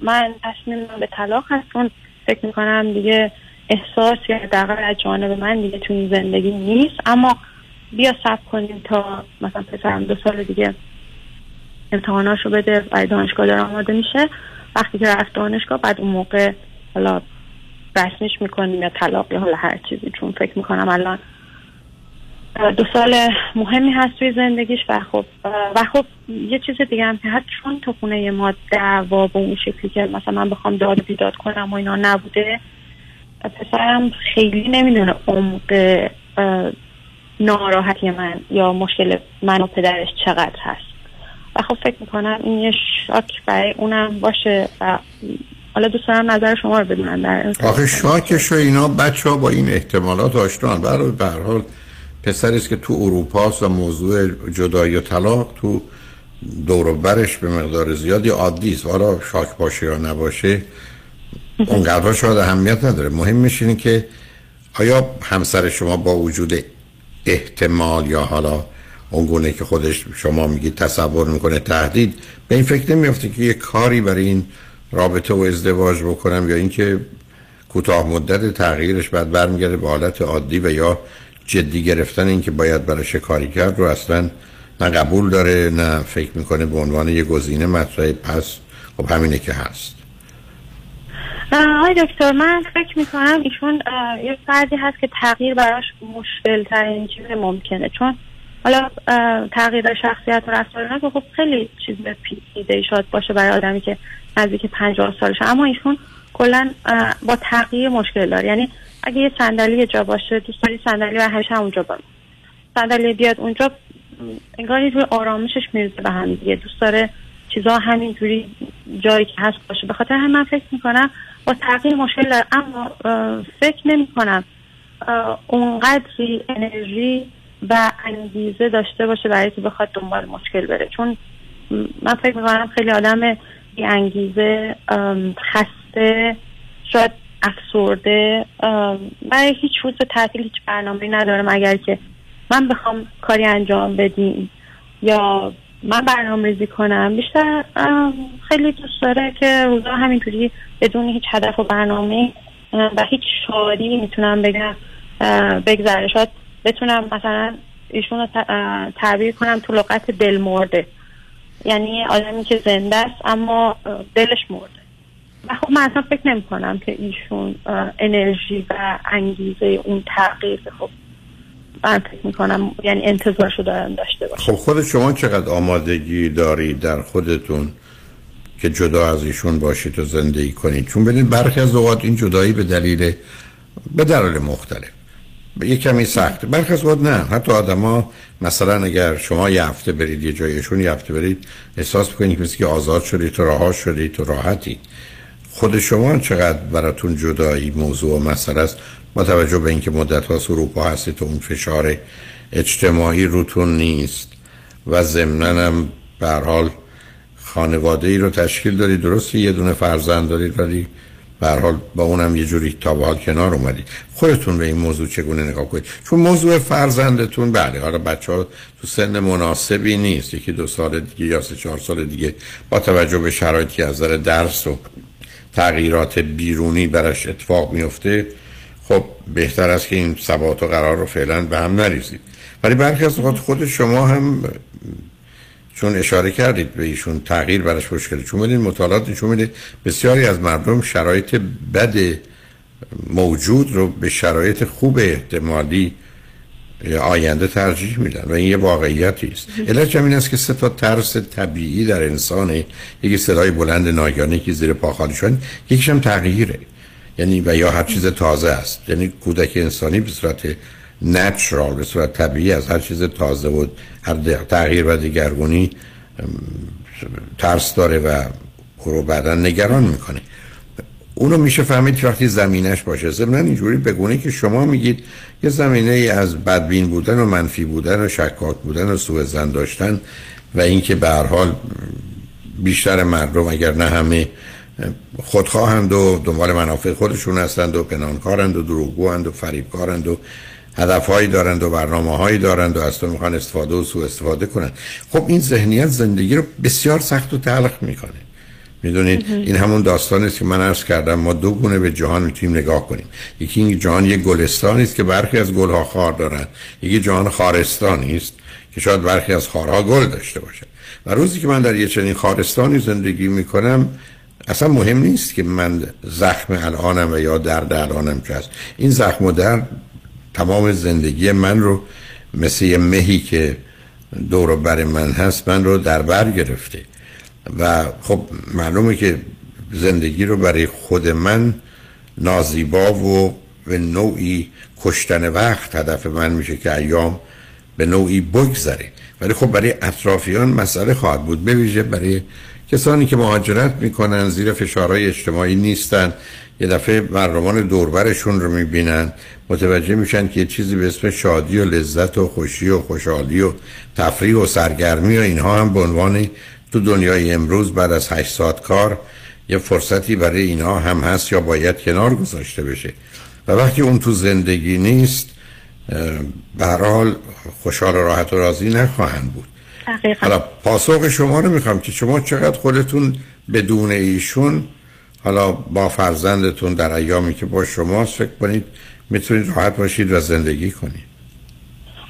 من تصمیم من به طلاق هست. فکر می‌کنم دیگه احساس یا حداقل از جانب من دیگه تو زندگی نیست. اما بیا صبر کنیم تا مثلا پسرم دو سال دیگه امتحاناشو بده برای دانشگاه داره آماده میشه. وقتی که رفت دانشگاه بعد اون موقع حالا رسمیش می‌کنیم یا طلاق یا حالا هر چیزی. چون فکر می‌کنم الان دو سال مهمی هست توی زندگیش و خب و خب یه چیز دیگه هم که هست چون تو خونه ما دعوا به اون شکلی که مثلا من بخوام داد بیداد کنم و اینا نبوده پسرم خیلی نمی‌دونه عمق ناراحتی من یا مشکل من و پدرش چقدر هست. و خب فکر می‌کنم این یه شاک برای اونم باشه و حالا دوست نظر شما رو بدونم در آخه شاکش و اینا بچه ها با این احتمالات آشنان. برای به حال پسری است که تو اروپا و موضوع جدایی و طلاق تو دور برش به مقدار زیادی عادی است. حالا شاک باشه یا نباشه اونقدر شاید اهمیت نداره. مهمش اینه که آیا همسر شما با وجود احتمال یا حالا اون گونه که خودش شما میگید تصور می‌کنه تهدید به این فکر نمیافته که یه کاری برای این رابطه و ازدواج بکنم یا اینکه کوتاه مدت تغییرش بعد برمیگرده به حالت عادی و یا جدی گرفتن اینکه باید براش کاری کرد رو اصلا نه قبول داره نه فکر می‌کنه به عنوان یه گزینه مطرحه. پس خب همینه که هست. آقای دکتر من فکر می‌کنم ایشون یه فردی هست که تغییر براش مشکل ترین چیز ممکنه. چون حالا تغییر شخصیت و رفتار که خب خیلی چیز پیچیده شاید باشه برای آدمی که نزدیک پنجاه سالشه. اما ایشون کلا با تغییر مشکل داره. یعنی اگه یه صندلی جا باشه دوست داری صندلی و همیشه اونجا بمونه صندلی بیاد اونجا انگار یه جور آرامشش می‌رسه به هم دیگه. دوست داره چیزا همینجوری جایی که هست باشه. به خاطر همین من فکر می‌کنم با تغییر مشکل داره اما فکر نمی‌کنم اونقدری انرژی و انگیزه داشته باشه برای که بخواد دنبال مشکل بره. چون من فکر می‌کنم خیلی آدم بی انگیزه خسته شاید افسرده برای هیچ روز تعطیل هیچ برنامه نداره مگر که من بخوام کاری انجام بدیم یا من برنامه ریزی کنم. بیشتر خیلی دوست داره که روزا همینطوری بدون هیچ هدف و برنامه ام، و هیچ شادی می‌تونم بگم بگذره. شاید بتونم مثلا ایشون رو تعبیر کنم تو لغت دل مرده یعنی آدمی که زنده است اما دلش مرده. خب من اصلا فکر نمی کنم که ایشون انرژی و انگیزه اون تغییر خب من فکر می کنم یعنی انتظارشو دارن داشته باشه خب خود شما چقدر آمادگی دارید در خودتون که جدا از ایشون باشید و زندگی کنید؟ چون ببینید برخی از اوقات این جدایی به دلیل به دلایل مختلف. یه کمی سخت. برخی از اوقات نه. حتی آدما مثلا اگر شما یه هفته برید یه جایشون یه هفته برید احساس می‌کنید که آزاد شدید تو رها شدید تو راحتی. خود شما چقدر براتون جدایی موضوع و مسئله است؟ با توجه به اینکه مدت ها اروپا هستید تو اون فشار اجتماعی روتون نیست و ضمناً هم به حال خانواده ای رو تشکیل دارید درسته یه دونه فرزند دارید ولی به حال با اونم یه جوری تا به حال کنار اومدید. خودتون به این موضوع چگونه نگاه کنید؟ چون موضوع فرزندتون بله حالا بچه ها تو سن مناسبی نیست. یکی دو سال دیگه یا سه چهار سال دیگه با توجه به شرایطی از نظر درس و تغییرات بیرونی براش اتفاق میفته خب بهتر است که این ثبات و قرار رو فعلا به هم نریزید ولی برخی از اوقات خود شما هم چون اشاره کردید به ایشون تغییر براش مشکله چون بدین مطالعات نشون میده بسیاری از مردم شرایط بد موجود رو به شرایط خوب احتمالی آینده ترجیح میدن و این یه واقعیتی است. علت همین است که سه تا ترس طبیعی در انسانه. یکی صدای بلند ناگهانی که زیر پا خالی شدن یکیش هم تغییره. یعنی و یا هر چیز تازه است. یعنی کودک انسانی به صورت نچرال به صورت طبیعی از هر چیز تازه و هر تغییر و دیگرگونی ترس داره و او رو بعدا نگران می‌کنه. اونو میشه فهمید وقتی زمینش باشه. ضمن اینجوری بگونه که شما میگید یه زمینه ای از بدبین بودن و منفی بودن و شکاک بودن و سوء زن داشتن و اینکه به هر حال بیشتر مردم اگر نه همه خودخواهند و دنبال منافع خودشون هستند و پنهانکارند و دروغگوند و فریبکارند و هدفهایی دارند و برنامه هایی دارند و از تو می‌خوان استفاده و سوء استفاده کنند. خب این ذهنیت زندگی رو بسیار سخت و تلخ می‌کنه. می‌دونید؟ این همون داستان است که من عرض کردم ما دو گونه به جهان می‌تونیم نگاه کنیم. یکی این جهان یک گلستانی است که برخی از گلها خار دارند. یکی جهان خارستانی است که شاید برخی از خارها گل داشته باشند و روزی که من در یه چنین خارستانی زندگی می‌کنم اصلا مهم نیست که من زخم الانم و یا درد الانم چه هست این زخم و درد تمام زندگی من رو مثل یه مهی که دور بر من هست من رو در بر گرفته. و خب معلومه که زندگی رو برای خود من نازیبا و به نوعی کشتن وقت هدف من میشه که ایام به نوعی بگذره. ولی خب برای اطرافیان مسئله خواهد بود. بویژه برای کسانی که مهاجرت می‌کنن زیر فشارهای اجتماعی نیستن یه دفعه مردمان دوربرشون رو می‌بینن متوجه میشن که یه چیزی به اسم شادی و لذت و خوشی و خوشحالی و تفریح و سرگرمی و اینها هم به عنوان تو دنیای امروز بعد از هشت ساعت کار یه فرصتی برای اینها هم هست یا باید کنار گذاشته بشه. و وقتی اون تو زندگی نیست به هر حال خوشحال و راحت و راضی نخواهند بود. حالا پاسخ شما رو می‌خوام که شما چقدر خودتون بدون ایشون حالا با فرزندتون در ایامی که با شماست فکر کنید می‌تونید راحت باشید و زندگی کنید.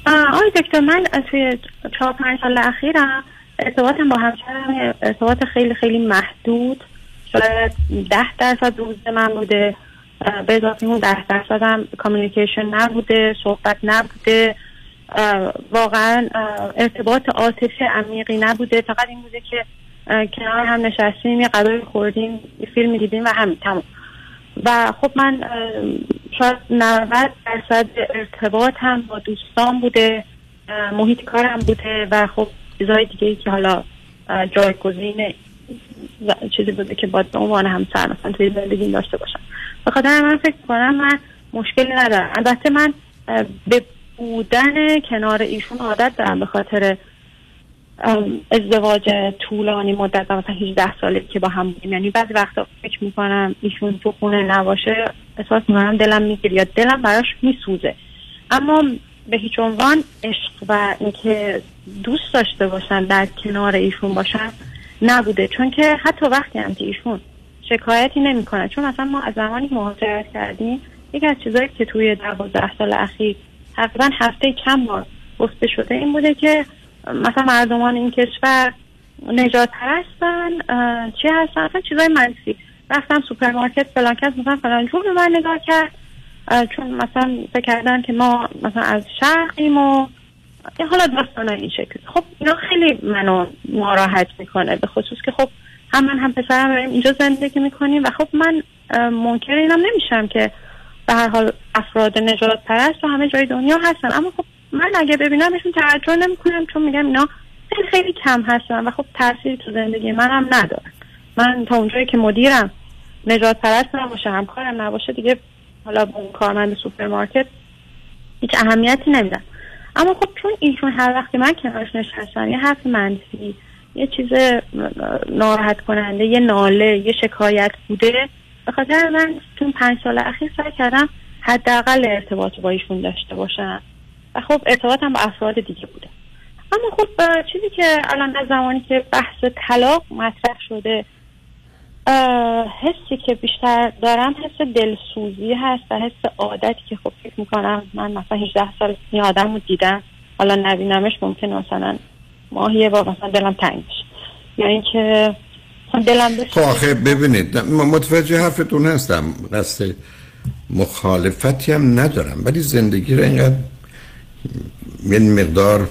آقای دکتر من توی چهار پنج سال اخیرم ارتباطم با همسرم ارتباط خیلی خیلی محدود. شاید ده درصد روز من بوده. به اضافه اون ده درصد هم کامیونیکیشن نبوده صحبت نبوده. واقعا ارتباط عاطفی عمیقی نبوده. فقط این بوده که کنار هم نشستیم یه غذای خوردیم یه فیلم دیدیم و همین تمام. و خب من شاید 90 درصد ارتباط هم با دوستان بوده محیط کارم بوده و خب چیزهای دیگه ای که حالا جایگزین چیزی بوده که باید به عنوان همسر مثلا توی زندگی داشته باشم. به خاطر من فکر کنم من مشکلی ندارم. البته من به بودن کنار ایشون عادت دارم به خاطر ازدواج طولانی مدت مثلا 18 ساله که با هم بودیم. یعنی بعضی وقتا فکر می‌کنم ایشون تو خونه نباشه احساس می‌کنم دلم می‌گیره یا دلم براش میسوزه. اما به هیچ عنوان عشق و اینکه دوست داشته باشن در کنار ایشون باشن نبوده. چون که حتی وقتی هم که ایشون شکایتی نمی‌کنه چون مثلا ما از زمانی مهاجرت کردیم یکی از چیزایی که توی دوازده سال اخیر تقریبا هفته چند بار گفته شده این بوده که مثلا مردمان این کشور نژاد اه، چی هستن؟ اصلا چیزای منفی. رفتم سوپرمارکت فلان کس مثلا فلان جور به من نگاه کرد. چون مثلا فکر کردن که ما مثلا از شرقیم و حالا داستان این شکل خب اینا خیلی منو ناراحت می‌کنه به خصوص که خب هم من هم پسرم داریم اینجا زندگی می‌کنیم و خب من منکر اینم نمیشم که به هر حال افراد نجات پرست و همه جای دنیا هستن. اما خب من اگه ببینمشون توجه نمی‌کنم چون میگم اینا خیلی خیلی کم هستن و خب تاثیر تو زندگی منم ندارن. من تا اونجایی که مدیرم نژاد پرست نباشه همکارم نباشه دیگه حالا به اون کارمند سوپرمارکت هیچ اهمیتی نمیدم اما خب چون ایشون هر وقتی من کنارش نشستم یه حرف منفی یه چیز ناراحت کننده یه ناله یه شکایت بوده به من تو پنج سال اخیر سعی کردم حداقل ارتباط با ایشون داشته باشم. و خب ارتباطم با افراد دیگه بوده. اما خب چیزی که الان از زمانی که بحث طلاق مطرح شده حسی که بیشتر دارم حس دلسوزی هست و حس عادتی که خب فکر می‌کنم من مثلا 18 سال این آدم رو دیدم. حالا نبینمش ممکن مثلا ماهیه با مثلا دلم تنگ بشه. یا اینکه دلم خب آخه ببینید متوجه حرفتون هستم. قصد مخالفتی هم ندارم ولی زندگی رو اینقدر یه مقدار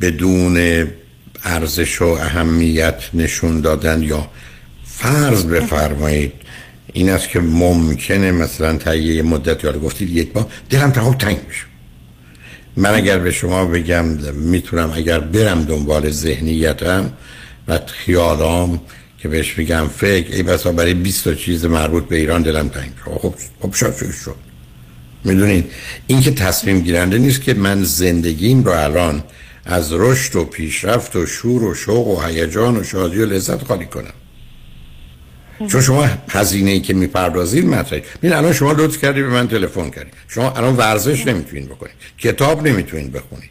بدون ارزش و اهمیت نشون دادن یا فرض بفرمایید. این است که ممکنه مثلا تا یه مدت یاد گفتید یک بار دلم تا تنگ میشه. من اگر به شما بگم می‌تونم اگر برم دنبال ذهنیتم و خیالام که بهش بگم فکر ای بسا برای 20 تا چیز مربوط به ایران دلم تنگ شد خب خب شد شد شد. می‌دونید؟ این که تصمیم گیرنده نیست که من زندگیم رو الان از رشد و پیشرفت و شور و شوق و هیجان و شادی و لذت خالی کنم. چون شما هزینه ای که می‌پردازید مطرحه ببین الان شما لطف کردی به من تلفن کردی. شما الان ورزش نمی‌تونید بکنید. کتاب نمی‌تونید بخونید.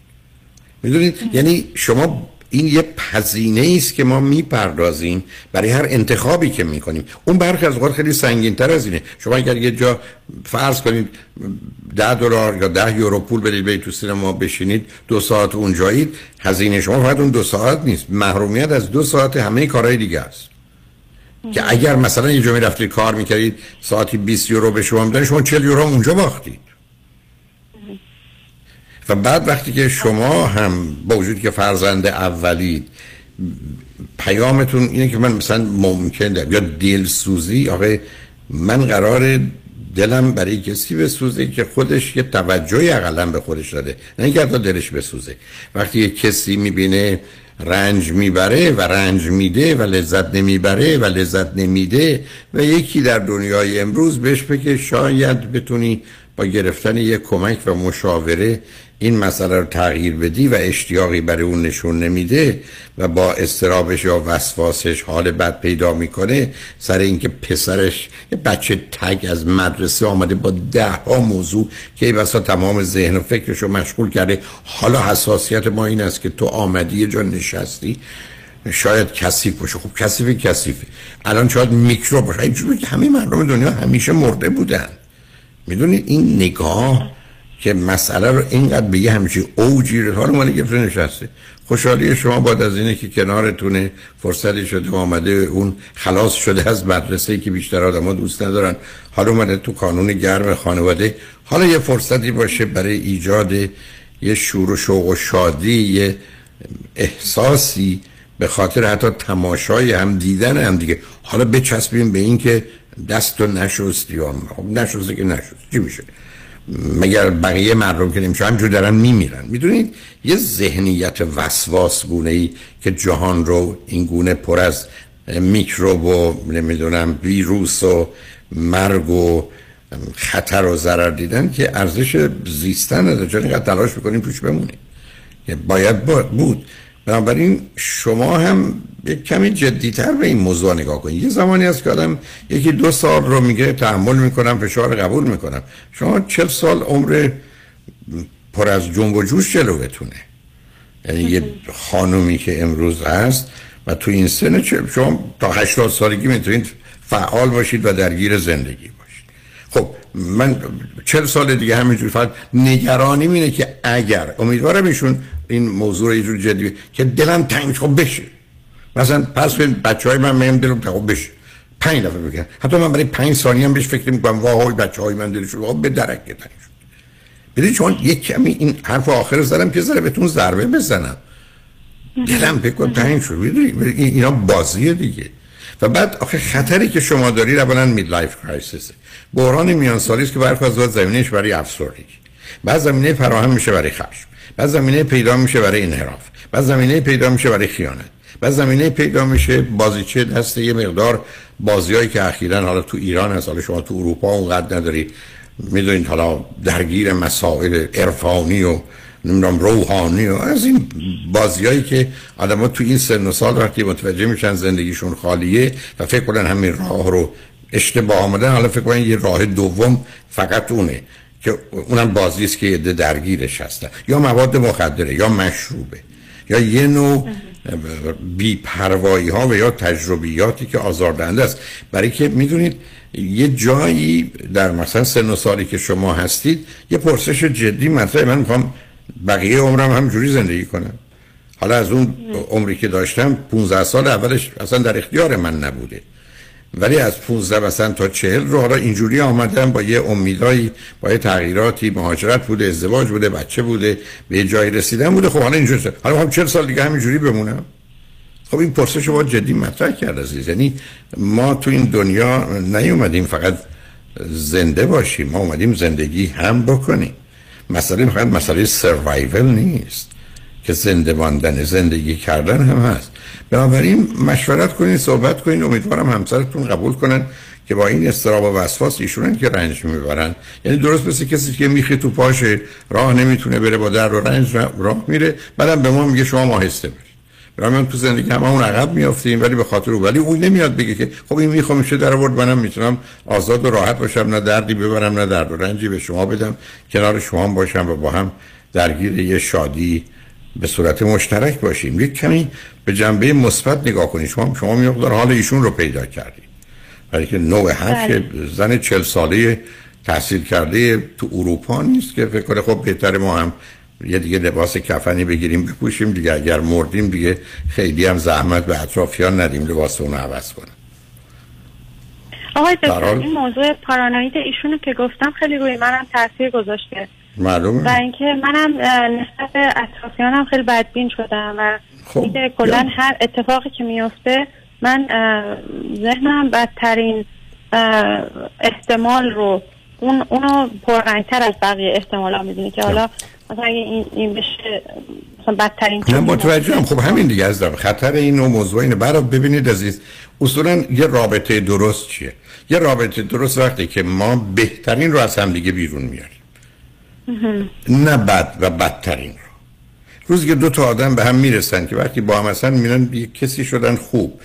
می‌دونید؟ یعنی شما این یه هزینه است که ما می‌پردازیم برای هر انتخابی که می‌کنیم. اون برخی از اوقات خیلی سنگین تر از اینه. شما اگر یه جا فرض کنید ده دلار یا ده یورو پول بدید برید تو سینما بشینید دو ساعت اونجایید هزینه شما فقط اون دو ساعت نیست. محرومیت از دو ساعت همه کارهای دیگه است. که اگر مثلا یه جا می‌رفتید کار می‌کردید ساعتی 20 یورو به شما میدن شما 40 یورو اونجا باختید. و بعد وقتی که شما هم با وجود که فرزند اولید پیامتون اینه که من مثلا ممکن یا دلسوزی آقای من قرار دلم برای کسی بسوزه که خودش یه توجهی اقلا به خودش داده. نه اینکه حتی دلش بسوزه. وقتی یه کسی می‌بینه رنج می‌بره و رنج میده و لذت نمی‌بره و لذت نمیده و یکی در دنیای امروز بهش بگه شاید بتونی با گرفتن یک کمک و مشاوره این مسئله رو تغییر بدی و اشتیاقی برای اون نشون نمیده و با استرابش یا وسواسش حال بد پیدا می‌کنه سر اینکه پسرش یه بچه تگ از مدرسه آمده با ده ها موضوع که ای بسا تمام ذهن و فکرش رو مشغول کرده. حالا حساسیت ما این است که تو آمدی یه جا نشستی شاید کثیف باشه. خب کثیف کثیفه. الان شاید میکروب باشه. که همه مردم دنیا همیشه مرده بودن. می‌دونید این نگاه که مسئله رو اینقدر به یه همچی اوجی رو حالا مالی گرفته نشسته. خوشحالی شما بعد از اینه که کنارتونه فرصتی شده آمده اون خلاص شده از مدرسه که بیشتر آدم دوست ندارن. حالا اومده تو کانون گرم خانواده. حالا یه فرصتی باشه برای ایجاد یه شور و شوق و شادی یه احساسی به خاطر حتی تماشای هم دیدن هم دیگه. حالا بچسبیم به این که دست و نشستی خب نشسته که نشست چی میشه؟ مگر بقیه مردم که نمیشه همجور دارن میمیرن. می‌دونید؟ یه ذهنیت وسواس گونه ای که جهان رو این گونه پر از میکروب و نمی‌دونم ویروس و مرگ و خطر و ضرر دیدن که ارزش زیستن نداره چون اینقدر تلاش می‌کنیم توش بمونیم؟ باید بود. بنابراین شما هم یک کمی جدیتر به این موضوع نگاه کنید. یه زمانی هست که یکی دو سال رو میگه تحمل می‌کنم فشار قبول می‌کنم. شما چل سال عمر پر از جنب و جوش جلوتونه یعنی یه خانومی که امروز هست و تو این سن شما تا 80 سالگی می‌تونید فعال باشید و درگیر زندگی باشید. خب من چل سال دیگه همینجور فقط نگرانی اینه که اگر امیدوارم ایشون این موضوع رو یه جور جدی که دلم تنگ خب بشه. مثلا پس بچه های من میم دلم تنگ خب بشه. پنج دفعه بگن حتی من برای پنج ثانیه هم بهش فکر می‌کنم وای بچه های من دلشون خب به درک تنگ شد. بدید چون یک کمی این حرف آخر زدم که ذره بهتون ضربه بزنم. دلم بکن تنگ شد اینا بازیه دیگه. و بعد آخه خطری که شما دارید اولا midlife crisis بحران میان سالی است که برخی از زمینش برای افسردگی بعد زمینه فراهم میشه برای خشم. بعد زمینه پیدا میشه برای انحراف. بعد زمینه پیدا میشه برای خیانت. بعد زمینه پیدا میشه بازیچه دست یه مقدار بازیایی که اخیرا حالا تو ایران هست حالا شما تو اروپا اونقدر نداری. می‌دونید حالا درگیر مسائل عرفانی و نمی‌دونم روحانی و از این بازیایی که آدم تو این سن و سال وقتی متوجه میشن زندگیشون خالیه و فکر کنن همین راه رو اشتباه آمدن حالا فکر کنن یه راه دوم فقط اونه که اونم بازی است که یه درگیرش هستن. یا مواد مخدره یا مشروبه یا یه نوع بیپروایی ها و یا تجربیاتی که آزاردهنده است. برای که می‌دونید یه جایی در مثلا سن و سالی که شما هستید یه پرسش جدی مطرحه. من می‌خوام بقیه عمرم همجوری زندگی کنم. حالا از اون عمری که داشتم 15 سال اولش اصلا در اختیار من نبوده. ولی از 15 مثلا تا 40 رو حالا اینجوری آمدم با یه امیدایی با یه تغییراتی مهاجرت بوده ازدواج بوده بچه بوده به یه جایی رسیدن بوده. خب حالا اینجوری حالا هم 40 سال دیگه همینجوری بمونم. خب این پرسش رو جدی مطرح کرد عزیز. یعنی ما تو این دنیا نیومدیم فقط زنده باشیم ما اومدیم زندگی هم بکنیم. مسئله فقط مسئله سروایول نیست. که زنده ماندن زندگی کردن هم هست. بنابراین مشورت کنین صحبت کنین. امیدوارم همسرتون قبول کنن که با این استراب و وسواس ایشونن که رنج می‌برن. یعنی درست مثل کسی که میخی تو پاشه راه نمی‌تونه بره با در و رنج راه میره. بعدم به ما میگه شما ماهسته برید. برای تو زندگی هم اون عقب میافتیم ولی به خاطر او. ولی اون نمیاد بگه که خب این می‌خوام میشه در آورد؟ منم می‌تونم آزاد و راحت باشم نه دردی ببرم نه درد و رنجی به شما بدم. کنار شما باشم و با هم درگیر یه شادی به صورت مشترک باشیم. یک کمی به جنبه مثبت نگاه کنید. شما شما مقدار حال ایشون رو پیدا کردید برای که نوع حرف بله. زن چل ساله تحصیل کرده تو اروپا نیست که فکر کنه خب بهتر ما هم یه دیگه لباس کفنی بگیریم بپوشیم دیگه. اگر مردیم دیگه خیلی هم زحمت به اطرافیان ندیم لباس اون عوض کنیم. آقای دکتر این موضوع پارانوید ایشونو که گفتم خیلی روی منم تاثیر گذاشته. معلومه. و اینکه منم نسبت به اطرافیانم خیلی بدبین شدم و خب کلا هر اتفاقی که میفته من ذهنم بدترین احتمال رو اون اونو پررنگتر از بقیه احتمال ها می‌دونی که حالا مثلا اگه این, این بشه مثلا بدترین نه متوجهم خب همین دیگه از دارم خطر این نوع موضوع اینه. برای ببینید عزیز اصولا یه رابطه درست چیه؟ یه رابطه درست وقتی که ما بهترین رو از هم دیگه بیرون میاریم. نه بد و بدترین رو. روزی که دو تا آدم به هم می‌رسن که وقتی با هم هستن میرن کسی شدن خوب.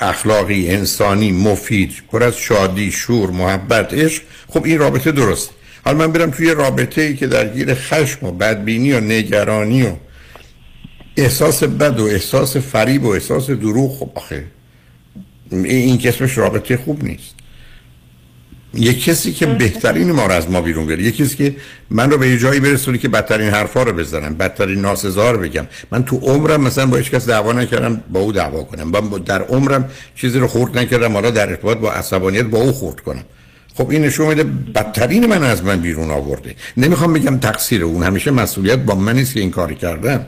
اخلاقی انسانی مفید پر از شادی شور محبت عشق. خب این رابطه درست حالا من برم توی رابطه ای که درگیر خشم و بدبینی و نگرانی و احساس بد و احساس فریب و احساس دروغ. خب آخه این کسمش رابطه خوب نیست. یک کسی که بهترین ما رو از ما بیرون بیاره یک کسی که من رو به یه جایی برسونی که بدترین حرفا رو بزنم بدترین ناسزار بگم. من تو عمرم مثلا با هیچ کس دعوا نکردم با او دعوا کنم. من در عمرم چیزی رو خورد نکردم حالا در ارتباط با عصبانیت با او خورد کنم. خب این نشون میده بدترین من از من بیرون آورده. نمی‌خوام بگم تقصیر اون همیشه مسئولیت با من نیست که این کاری کردم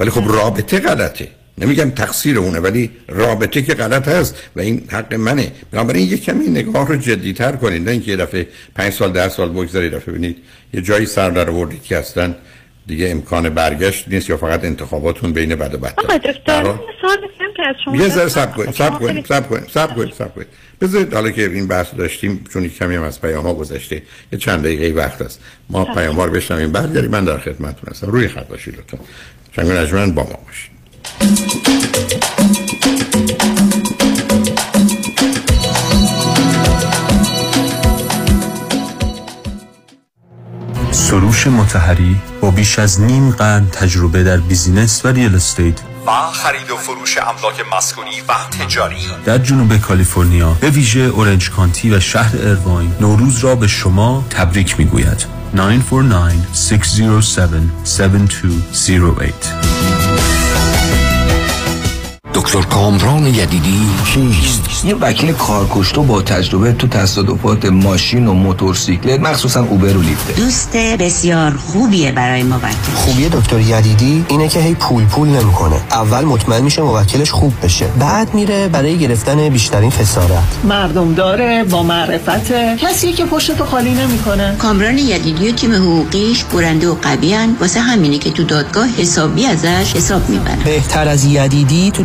ولی خب رابطه غلطه. نمیگم تقصیر اونه ولی رابطه که غلط هست و این حق منه. بنابراین یه کمی نگاه رو جدیتر کنید. نه اینکه یه دفعه پنج سال ده سال بگذاری دفعه ببینید یه جایی سر در آوردید که اصلا دیگه امکان برگشت نیست یا فقط انتخاباتون بین بد و بد آقا دکتر که از شما یه ذره صبر کنید صبر کنید صبر کنید صبر کنید صبر کنید. بذارید حالا که این بحث داشتیم چون کمی هم از پیام ها گذشته یه چند دقیقه وقت است. ما پیام ها رو بشنویم. برگردیم. من در خدمتتون هستم. روی خط باشید لطفا. شنگ نجمن با ما باشید. سروش متحری با بیش از نیم قرن تجربه در business و real estate. و خرید و فروش املاک مسکونی و تجاری. در جنوب کالیفرنیا به ویژه اورنج کانتی و شهر ارواین نوروز را به شما تبریک می‌گوید. 949-607-7208 دکتر کامران یدیدی؟ کیست؟ یه وکیل کارکشته با تجربه تو تصادفات ماشین و موتورسیکلت مخصوصا Uber و Lyft دوست بسیار خوبیه برای موکل. خوبی دکتر یدیدی؟ اینه که هی پول پول نمی‌کنه. اول مطمئن میشه موکلش خوب بشه. بعد میره برای گرفتن بیشترین خسارت. مردم داره با معرفت کسی که پشت تو خالی نمی‌کنه. کامران یدیدی و تیم حقوقیش برنده و قویان واسه همینه که تو دادگاه حسابی ازش حساب می‌برن بهتر از یدیدی تو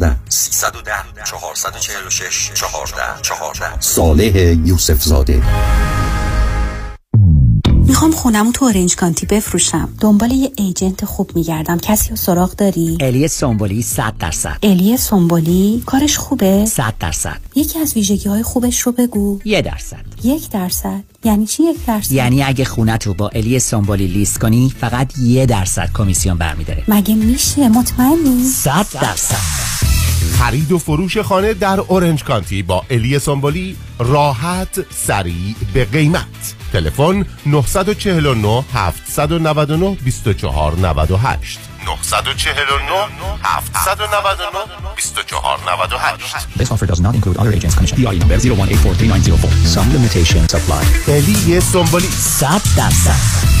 310 446 14 14 صالح یوسف زاده می‌خوام خونمو تو اورنج کانتی بفروشم. دنبال یه ایجنت خوب میگردم. کسی رو سراغ داری؟ الی سومبولی 100 درصد. الی سومبولی کارش خوبه؟ 100 درصد. یکی از ویژگی های خوبش رو بگو. یه درصد. یک درصد. یعنی چی یک درصد؟ یعنی اگه خونت رو با الی سومبولی لیست کنی فقط یه درصد کمیسیون برمیداره. مگه میشه؟ مطمئنی؟ 100 درصد. خرید و فروش خانه در اورنج کانتی با الی سامبولی راحت سریع به قیمت تلفن 949 799 2498 949 799 2498 This offer does not include other agents commission. PI number 01843904. Some limitations apply. الی سامبولی 100 درصد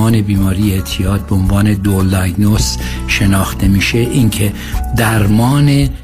بیماری اعتیاد به عنوان دول دایگنوس شناخته میشه اینکه درمان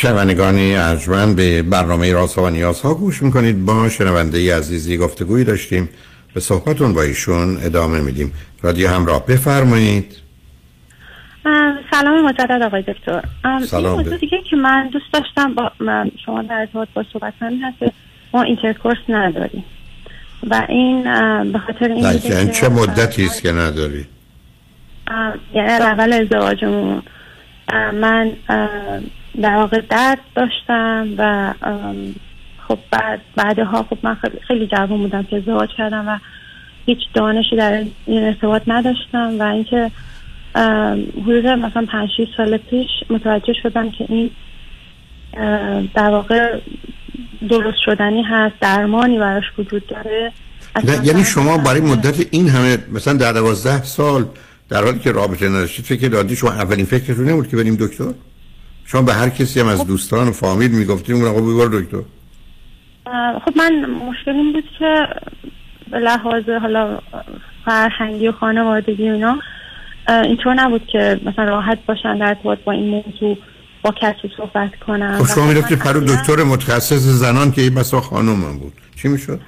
شنوندگان ارجمند به برنامه راز و نیازها گوش می‌کنید. با شنونده عزیزی گفتگویی داشتیم. به صحبتون با ایشون ادامه میدیم. رادیو همراه بفرمایید. سلام مجدد آقای دکتر. سلام. این دیگه که من دوست داشتم با من شما در ارتباط با صحبت کنیم هست که ما intercourse نداریم. و این به خاطر این بوده یعنی که- چه مدتی است که نداری؟ یعنی اول ازدواجمون. من در واقع درد داشتم و خب بعد بعدها خب من خیلی, جوان بودم که ازدواج کردم و هیچ دانشی در این ارتباط نداشتم و اینکه حدود مثلا پنج سال پیش متوجه شدم که این در واقع درست شدنی هست درمانی براش وجود داره. نه یعنی شما برای مدت این همه مثلا در دوازده سال در حالی که رابطه نداشتید فکر دادی شما اولین فکرتون نبود که بریم دکتر؟ شما به هر کسی هم از دوستان و فامیل می‌گفتیم اون آقا بگو دکتر. خب من مشکل این بود که به لحاظ حالا فرهنگی و خانوادگی و اینا اینطور نبود که مثلا راحت باشن در ارتباط با این موضوع با کسی صحبت کنن. خب شما می‌رفتی من پرو دکتر متخصص زنان که این بسا هم بود. چی می‌شد؟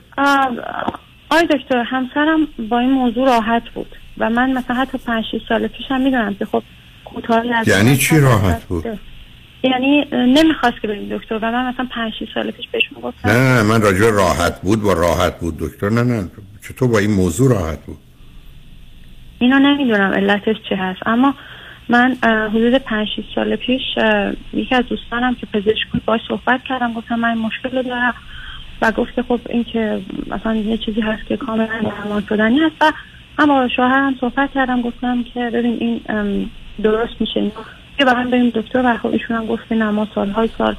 آی دکتر همسرم با این موضوع راحت بود و من مثلا حتی پنج سال پیش هم می‌دونم که خب کوتاهی از یعنی من چی راحت بود؟ یعنی نمی‌خواست که بریم دکتر و من مثلا پنج شیش سال پیش بهش می‌گفتم نه نه من راجع به راحت بود با راحت بود دکتر. نه نه چطور با این موضوع راحت بود؟ اینو نمی‌دونم علتش چه هست. اما من حدود پنج شیش سال پیش یکی از دوستانم که پزشک بود باش صحبت کردم گفتم من این مشکل رو دارم. و گفت که خب این که مثلا یه چیزی هست که کاملا درمان شدنی هست. و هم با شوهرم صحبت کردم گفتم که ببین این درست میشه. که هم بریم دکتر و خب ایشون هم گفت نه ما سالهای سال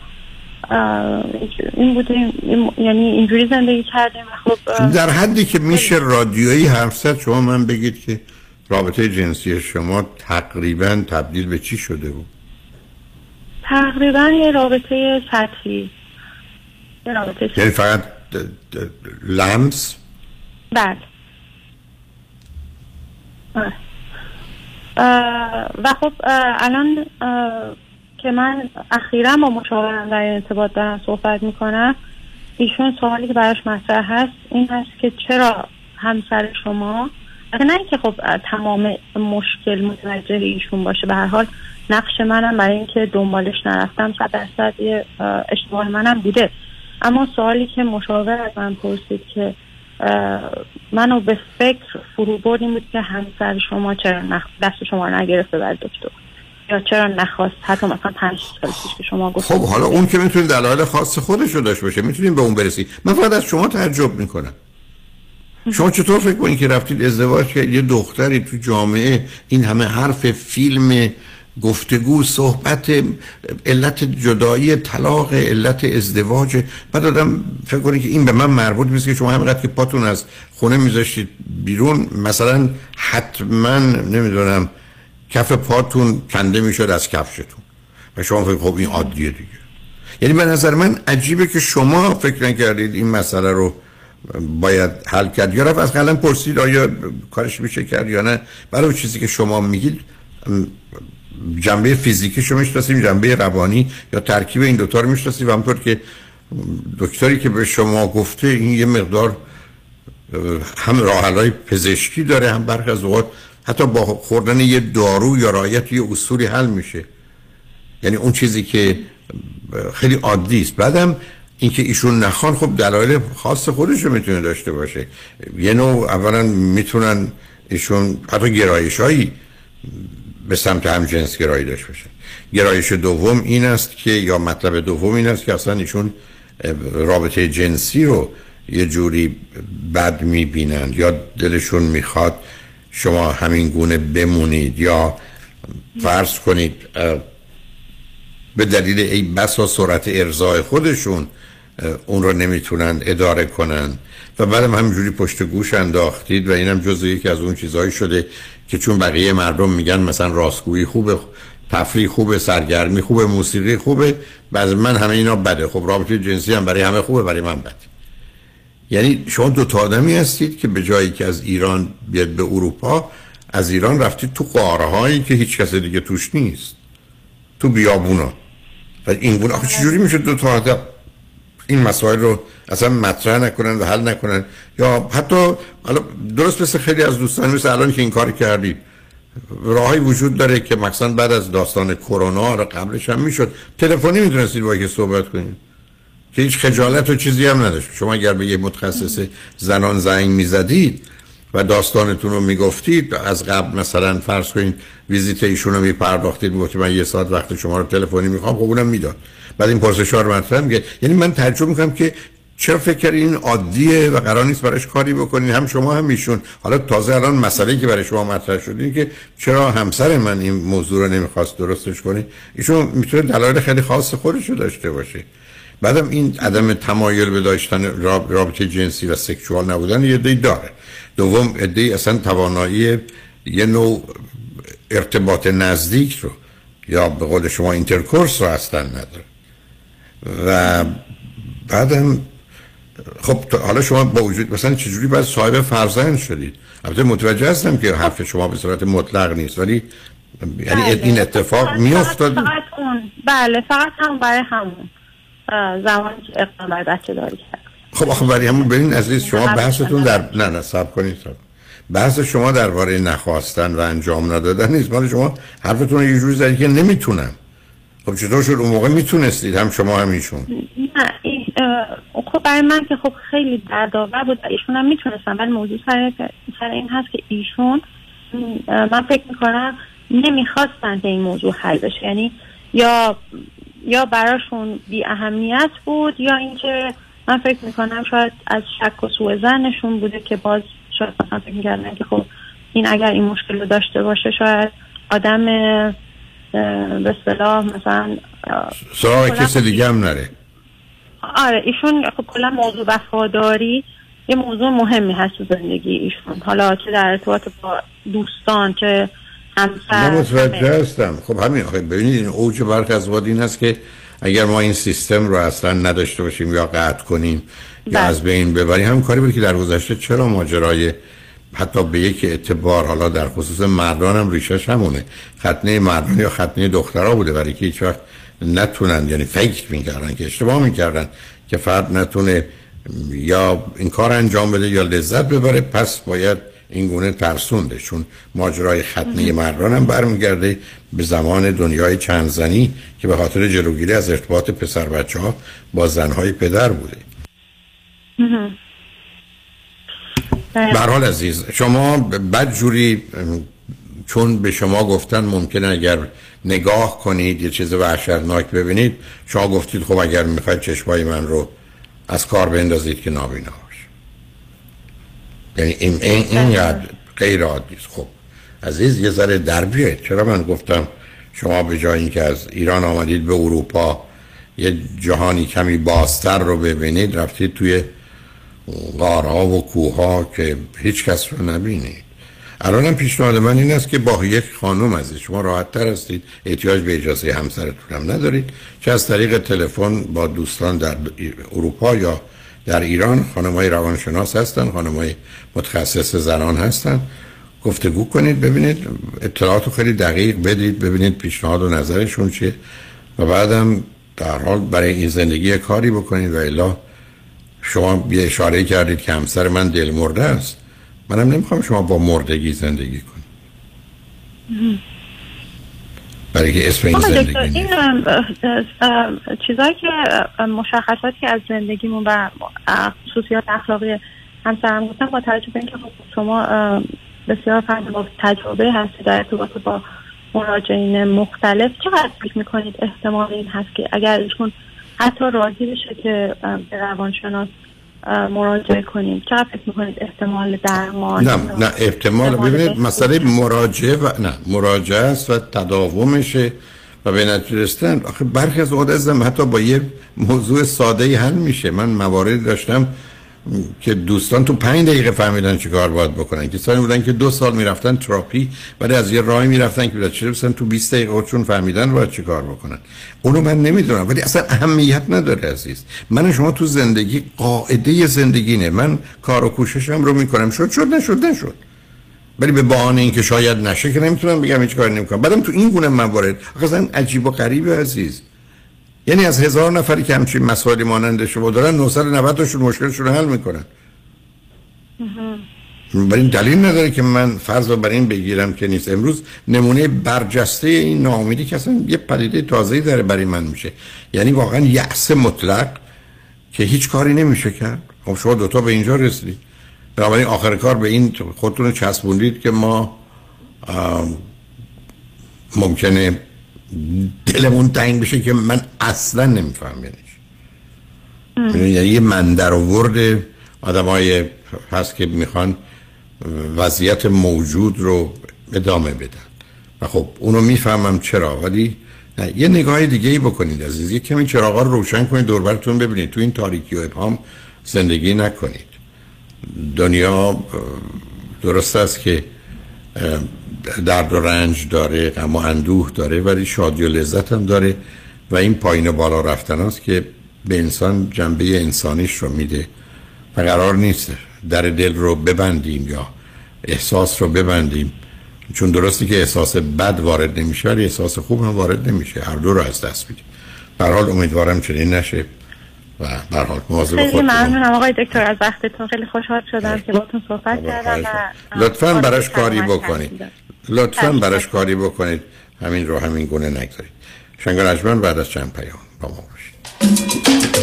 این بوده این- یعنی اینجوری زندگی کردیم و خب در حدی که میشه رادیویی حرف زد شما من بگید که رابطه جنسی شما تقریبا تبدیل به چی شده بود؟ تقریبا یه رابطه سطحی. یه رابطه سطحی. یعنی فقط لمس؟ بله. آره. و خب الان که من اخیرا با مشاورم در ارتباط دارم صحبت می‌کنم ایشون سوالی که براش مطرح هست این هست که چرا همسر شما نه اینکه خب تمام مشکل متوجه ایشون باشه به هر حال نقش منم برای اینکه دنبالش نرفتم صد درصد اشتباه منم بوده. اما سوالی که مشاور از من پرسید که منو به فکر فرو برد این بود که همسر شما چرا نخ... دست شما رو نگرفته بر دکتر. یا چرا نخواست حتی مثلا پنج سال پیش که شما گفتید خب حالا اون که می‌تونه دلایل خاص خودش رو داشته باشه می‌تونیم به اون برسیم من فقط از شما تعجب می‌کنم. شما چطور فکر کنید که رفتید ازدواج که یه دختری تو جامعه این همه حرف فیلم گفتگو صحبت علت جدایی طلاق علت ازدواج. بعد آدم فکر کنه که این به من مربوط نیست که شما همینقدر که پاتون از خونه میذاشتید بیرون مثلا حتما نمی‌دونم کف پاتون کنده می‌شد از کفشتون. و شما فکر خب این عادیه دیگه. یعنی به نظر من عجیبه که شما فکر نکردید این مسئله رو باید حل کرد. یا رفت از قلم پرسید آیا کارش میشه کرد یا نه؟ برای چیزی که شما میگید جنبه فیزیکی شما می‌شناسیم جنبه روانی یا ترکیب این دوتا رو می‌شناسیم. و همطور که دکتری که به شما گفته این یه مقدار هم راهلای پزشکی داره هم برخ از اوقات حتی با خوردن یه دارو یا رایت یه اصولی حل میشه. یعنی اون چیزی که خیلی عادی است. بعدم اینکه ایشون نخوان خب دلایل خاص خودش رو می‌تونه داشته باشه. یه نوع اولا می‌تونن ایشون حتی گرایشایی به سمت هم جنس گرایی داشته باشه. گرایش دوم این است که یا مطلب دوم این است که اصلا ایشون رابطه جنسی رو یه جوری بد می‌بینند یا دلشون می‌خواد شما همین گونه بمونید یا فرض کنید به دلیل ای بسا سرعت ارزای خودشون اون رو نمی‌تونن اداره کنن. و بعدم همینجوری پشت گوش انداختید و اینم جزو یکی از اون چیزهایی شده که چون بقیه مردم میگن مثلا راستگویی خوبه تفریح خوبه سرگرمی خوبه موسیقی خوبه بعض من همه اینا بده. خب رابطه جنسی هم برای همه خوبه برای من بده. یعنی شما دو تا آدمی هستید که به جایی که از ایران بیاد به اروپا از ایران رفتید تو قاره هایی که هیچ کس دیگه توش نیست. تو بیابونا. و این گونه آخه چجوری میشه دو تا آدم این مسائل رو اصلا مطرح نکنن و حل نکنن. یا حتی درست مثل خیلی از دوستان مثل الان که این کار کردید راهی وجود داره که مثلا بعد از داستان کرونا رو قبلش هم می‌شد. تلفنی می‌تونستید با که صحبت کنید. که هیچ خجالت و چیزی هم نداشت. شما اگر به یه متخصص زنان زنگ می‌زدید و داستانتون رو می‌گفتید از قبل مثلا فرض کنید ویزیت ایشون رو میپرداختید می‌گفتید من یه ساعت وقت شما رو تلفنی می‌خوام خب اونم می‌داد. بعد این پرسش رو مطرح میگه یعنی من تعجب می‌کنم که چرا فکر این عادیه و قرار نیست براش کاری بکنین هم شما هم ایشون. حالا تازه الان مسئله که برای شما مطرح شده که چرا همسر من این موضوع رو نمی‌خواست درستش کنه؟ ایشون می‌تونه دلایل خیلی خاص خودش رو داشته باشه. بعدم این عدم تمایل به داشتن رابطه جنسی و سکشوال نبودن یه دی داره. دوم عده‌ای اصلا توانایی یه نوع ارتباط نزدیک رو یا به قول شما intercourse رو اصلا نداره. و بعدم خب حالا شما با وجود مثلا چجوری باید صاحب فرزند شدید البته متوجه هستم که حرف شما به صورت مطلق نیست ولی یعنی بله. این اتفاق میافتاد. فقط اون. بله فقط هم برای همون زمانی که اقدام بر بچه داری کرد. خب آخه برای همون برین عزیز شما بحثتون در نه نه سب کنید سب. بحث شما درباره نخواستن و انجام ندادن نیست. مال شما حرفتون یه جوری زدید که نمی‌تونم. خب چطور شد؟ اون موقع می‌تونستید هم شما هم ایشون. نه خب برای من که خب خیلی دردآور بود ایشون هم می‌تونستم ولی موضوع سر, سر این هست که ایشون من فکر می‌کنم نمی‌خواستن که این موضوع حل بشه. یعنی یا یا براشون بی اهمیت بود یا اینکه من فکر می‌کنم شاید از شک و سوء زنشون بوده که باز شاید مثلا فکر می‌کردن که خب این اگر این مشکل رو داشته باشه شاید آدم به صلاح مثلا سراغ کسی دیگه هم نره. آره ایشون خب کلا موضوع وفاداری یه موضوع مهمی هست تو زندگی ایشون. حالا چه در ارتباط با دوستان چه همسر من متوجه هستم. خب همین خب ببینید این اوج برخ از این هست که اگر ما این سیستم رو اصلا نداشته باشیم یا قطع کنیم یا بله. از بین ببریم هم کاری بود که در گذشته چرا ماجرای حتی به یک اعتبار حالا در خصوص مردان هم ریشش همونه ختنه مردان یا ختنه دخترها بوده برای که هیچ وقت نتونن یعنی فکر می‌کردن که اشتباه می‌کردن که فرد نتونه یا این کار انجام بده یا لذت ببره پس باید این گونه ترسونده چون ماجرای ختنه مردان هم برمیگرده به زمان دنیای چند زنی که به خاطر جلوگیری از ارتباط پسر بچه ها با زنهای پدر بوده. برحال عزیز شما بد جوری چون به شما گفتن ممکنه اگر نگاه کنید یه چیز وحشتناک ببینید شما گفتید خب اگر می‌خواید چشمای من رو از کار بندازید که نابینا. یعنی این این اینقدر غیر عادی است خب. عزیز یه ذره در بیاید. چرا من گفتم شما به جای اینکه از ایران آمدید به اروپا یه جهانی کمی بازتر رو ببینید رفتید توی غارها و کوها که هیچ کس رو نبینید. الان هم پیشنهاد من این است که با یک خانم از شما راحت تر هستید. احتیاج به اجازه همسرتون هم ندارید. که از طریق تلفن با دوستان در اروپا یا در ایران خانم های روانشناس هستن خانم های متخصص زنان هستن. گفتگو کنید ببینید. اطلاعات خیلی دقیق بدید ببینید پیشنهاد و نظرشون چیه. و بعدم در حال برای این زندگی کاری بکنید. و الا شما یه اشاره کردید که همسر من دل مرده است. منم نمی‌خوام شما با مردگی زندگی کنید. برای که اسم این زندگی این چیزایی که مشخصاتی که از زندگیمون و خصوصیات اخلاقی همسرم گفتم با توجه به اینکه خب شما بسیار فرد با تجربه هستی در ارتباط با مراجعین مختلف چقدر فکر می‌کنید احتمال این هست که اگر ایشون حتی راضی بشه که به روانشناس مراجعه کنیم. چقدر فکر می‌کنید احتمال درمان؟ نه نه احتمال. ببینید مسئله مراجعه و نه مراجعه است و تداومشه و به نتیجه رسیدن. آخه برخی از اوقات حتی با یه موضوع ساده حل میشه. من مواردی داشتم که دوستان تو پنج دقیقه فهمیدن چی کار باید بکنن. کسانی بودن که دو سال می‌رفتن تراپی بعد از یه راهی می‌رفتن که چه بسن تو 20 دقیقه چون فهمیدن باید چی کار بکنن. اونو من نمی‌دونم ولی اصلا اهمیت نداره عزیز. من شما تو زندگی قاعده زندگی نه. من کار و کوششم رو می‌کنم. شد شد نشد نشد. ولی به بهانه اینکه شاید نشه که نمی‌تونم بگم هیچ کاری نمی‌کنم. بعدم تو این گونه موارد اصلا عجیب و غریبه عزیز. یعنی از هزار نفری که همچین مسائلی مانند شما دارن 990 تاشون مشکلشون رو حل می‌کنن. برای این دلیل نداره که من فرض رو بر این بگیرم که نیست. امروز نمونه برجسته این ناامیدی که اصلا یه پدیده تازه‌ای داره برای من میشه. یعنی واقعا یأس مطلق که هیچ کاری نمیشه کرد. خب شما دوتا به اینجا رسیدید بنابراین آخر کار به این خودتون چسبوندید که ما ممکنه دلمون تنگ بشه که من اصلا نمیفهم یعنی یعنی یه من در آورد آدم های هست که می‌خوان وضعیت موجود رو ادامه بدن. و خب اونو می‌فهمم چرا ولی نه یه نگاه دیگه ای بکنید عزیز. یه کمی چراغا رو روشن کنید دوربرتون ببینید. تو این تاریکی و ابهام زندگی نکنید. دنیا درست است که درد و رنج داره غم و اندوه داره ولی شادی و لذت هم داره و این پایین و بالا رفتن است که به انسان جنبه انسانیش رو میده و قرار نیست در دل رو ببندیم یا احساس رو ببندیم. چون درستی که احساس بد وارد نمیشه ولی احساس خوب هم وارد نمیشه. هر دو رو از دست میدیم. در حال امیدوارم چنین نشه. و بر حال مواظب خودتون خیلی ممنونم آقای دکتر از وقتتون خیلی خوشحال شدم که باهاتون صحبت کردم لطفا براش کاری بکنید. لطفا براش کاری بکنید. همین رو همین گونه نگذارید. شنگ نجمن بعد از چند پیام با ما باشید.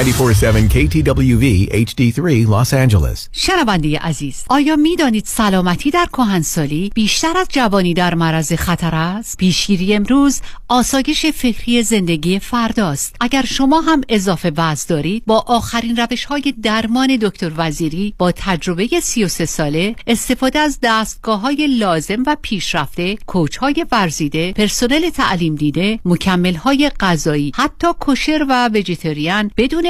947 KTWV HD3 Los Angeles. شنونده عزیز آیا می دانید سلامتی در کهنسالی بیشتر از جوانی در معرض خطر است؟ پیشگیری امروز آسایش فکری زندگی فرداست. اگر شما هم اضافه وزن دارید با آخرین روش های درمان دکتر وزیری با تجربه 33 ساله استفاده از دستگاه های لازم و پیشرفته کوچ های ورزیده پرسنل تعلیم دیده مکمل های غذایی حتی کوشر و وجیتریان بدون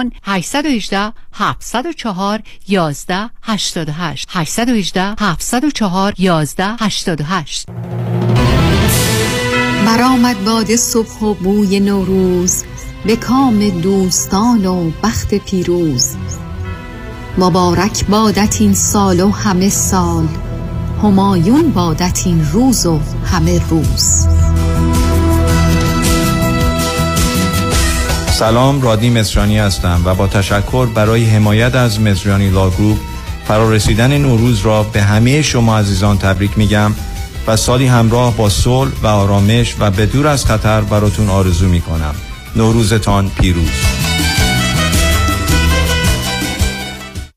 818 704 11 88 818 704 11 88 برآمد باد صبح و بوی نوروز. به کام دوستان و بخت پیروز. مبارک بادت این سال و همه سال. همایون بادت این روز و همه روز. سلام رادنی مصریانی هستم و با تشکر برای حمایت از مصریانی Law Group فرارسیدن نوروز را به همه شما عزیزان تبریک میگم و سالی همراه با صلح و آرامش و به دور از خطر براتون آرزو می‌کنم. نوروزتان پیروز.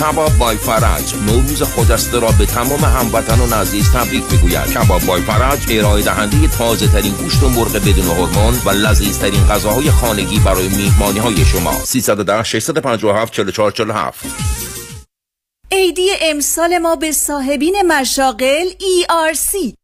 کباب بای فرج. نوروز خجسته را به تمام هموطنان عزیز تبریک می‌گوید. کباب بای فرج ارائه دهنده تازه ترین گوشت و مرغ بدون هورمون و لذیذ ترین غذاهای خانگی برای میهمانی های شما 310 657 4447 عیدی امسال ما به صاحبین مشاغل ERC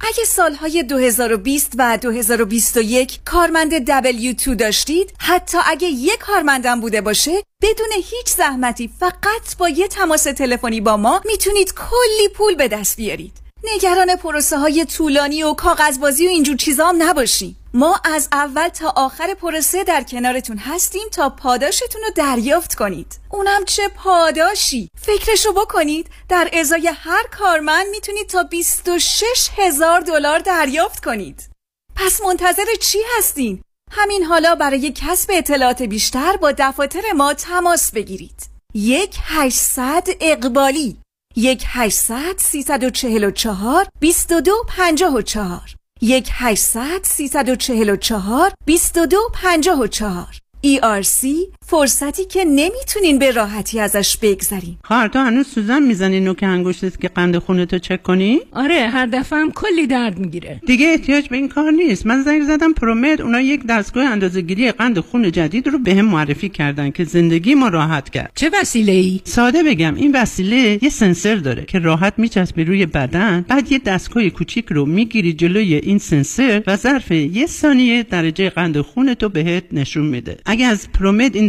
اگه سالهای 2020 و 2021 کارمند W2 داشتید حتی اگه یک کارمندم بوده باشه بدون هیچ زحمتی فقط با یه تماس تلفنی با ما می‌تونید کلی پول به دست بیارید. نگران پروسه های طولانی و کاغذبازی و اینجور چیزا هم نباشین ما از اول تا آخر پروسه در کنارتون هستیم تا پاداشتون رو دریافت کنید. اونم چه پاداشی. فکرشو بکنید در ازای هر کارمند می‌تونید تا 26 هزار دلار دریافت کنید. پس منتظر چی هستین؟ همین حالا برای کسب اطلاعات بیشتر با دفاتر ما تماس بگیرید. یک 800 اقبالی. یک 800 344 22 54 یک 800 344 22 54 ERC فرصتی که نمی‌تونین به راحتی ازش بگذرین. خواهر تو هنوز سوزن می‌زنی نوک انگشتت که قند خونه تو چک کنی؟ آره هر دفعه هم کلی درد می‌گیره. دیگه احتیاج به این کار نیست. من زنگ زدم پرومد اونا یک دستگاه اندازه‌گیری قند خون جدید رو بهم به معرفی کردن که زندگی ما راحت کرد. چه وسیله ای ساده بگم این وسیله یه سنسر داره که راحت میچسبه روی بدن بعد یه دستگاه کوچیک رو می‌گیری جلوی این سنسر و ظرف یه ثانیه درجه قند خون تو بهت نشون میده. اگه از پرومد این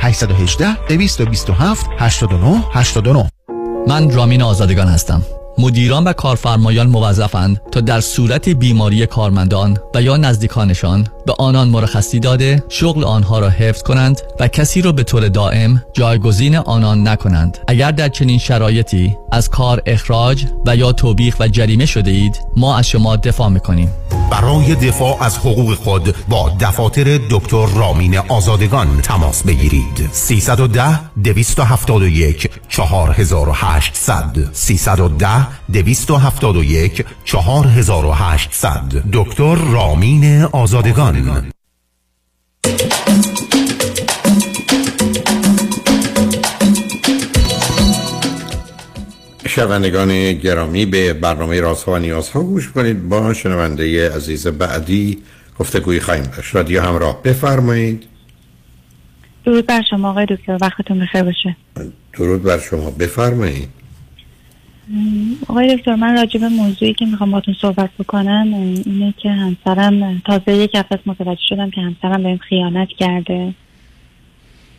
818 227 89 89 من رامین آزادگان هستم. مدیران و کارفرمایان موظفند تا در صورت بیماری کارمندان و یا نزدیکانشان به آنان مرخصی داده شغل آنها را حفظ کنند و کسی را به طور دائم جایگزین آنان نکنند. اگر در چنین شرایطی از کار اخراج و یا توبیخ و جریمه شده اید ما از شما دفاع می‌کنیم. برای دفاع از حقوق خود با دفاتر دکتر رامین آزادگان تماس بگیرید. 310 271 4800 310 271 4800 دکتر رامین آزادگان. شنوندگان گرامی به برنامه رازها و نیازها گوش کنید. با شنونده عزیز بعدی گفتگوی خواهیم داشت. رادیو همراه بفرمایید. درود بر شما آقای دکتر. وقتتون بخیر باشه. درود بر شما. بفرمایید. آقای دکتر من راجع به موضوعی که می‌خوام باتون صحبت بکنم اینه که همسرم تازه یک هفته متوجه شدم که همسرم بهم خیانت کرده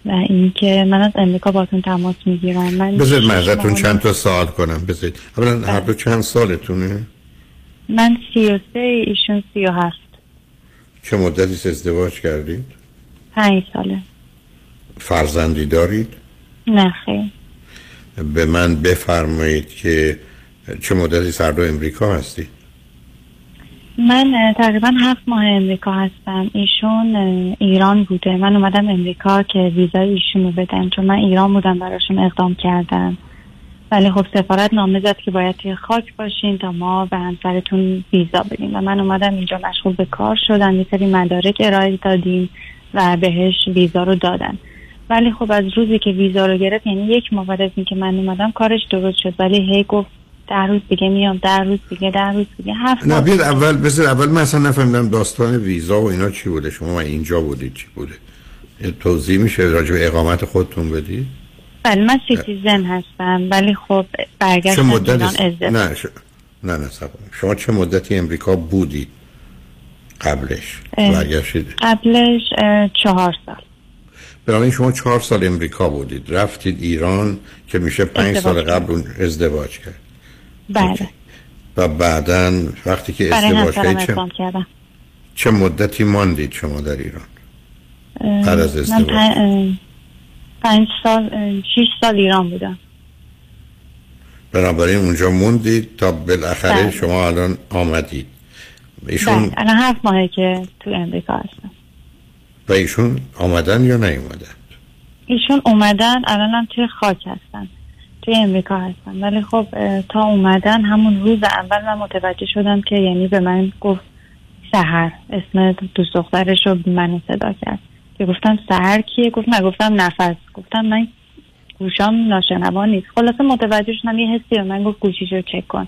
و اینکه من از امریکا باتون تماس می‌گیرم. من بذارید من ازتون چند تا سوال کنم. بذارید. اولا هر دو چند سالتونه؟ من سی و سه ایشون سی و هفت. چه مدتی ازدواج کردید؟ پنج ساله. فرزندی دارید؟ نه خیلی به من بفرمایید که چه مدتی سر امریکا هستی؟ من تقریبا هفت ماه امریکا هستم. ایشون ایران بوده. من اومدم امریکا که ویزای ایشون رو بدن. چون من ایران بودم براشون اقدام کردم. ولی خب سفارت نامه زد که باید توی خاک باشین تا ما به همسرتون ویزا بدیم. و من اومدم اینجا مشغول به کار شدم. یه سری مدارک ارائه دادیم و بهش ویزا رو دادن. ولی خب از روزی که ویزا رو گرفت یعنی یک ماه بعد از اینکه من اومدم کارش درست شد. ولی هی گفت در روز دیگه میام در روز دیگه در روز دیگه. هفت نه بیاد اول بذار اول من اصلا نفهمیدم داستان ویزا و اینا چی بوده شما من اینجا بودید چی بوده؟ توضیح میشه راجع به اقامت خودتون بدید بله من citizen هستم ولی خب برگشتم مدت نه. نه نه کنید. شما چه مدتی امریکا بودید قبلش. برگشتید. قبلش چهار سال. بنابراین شما چهار سال امریکا بودید. رفتید ایران که میشه پنج سال قبل اون ازدواج کرد. بله. و بعدا وقتی که ازدواج کردید چه, چه مدتی ماندید شما در ایران؟ بعد از من ازدواج. اه، پنج سال شیش سال ایران بودم. بنابراین اونجا موندید تا بالاخره بله. شما الان آمدید. ایشون بله الان هفت ماهه که تو امریکا هستم. و ایشون آمدن یا نیومدن؟ ایشون اومدن الانم توی خاک هستن توی امریکا هستن. ولی خب تا اومدن همون روز اول من متوجه شدم که یعنی به من گفت سهر اسم دوست دخترش رو من صدا کرد. که گفتم سهر کیه؟ گفت نه گفتم نفس. گفتم من گوشام ناشنوا نیست. خلاصه متوجه شدم یه حسی به من گفت گوشیشو چک کن.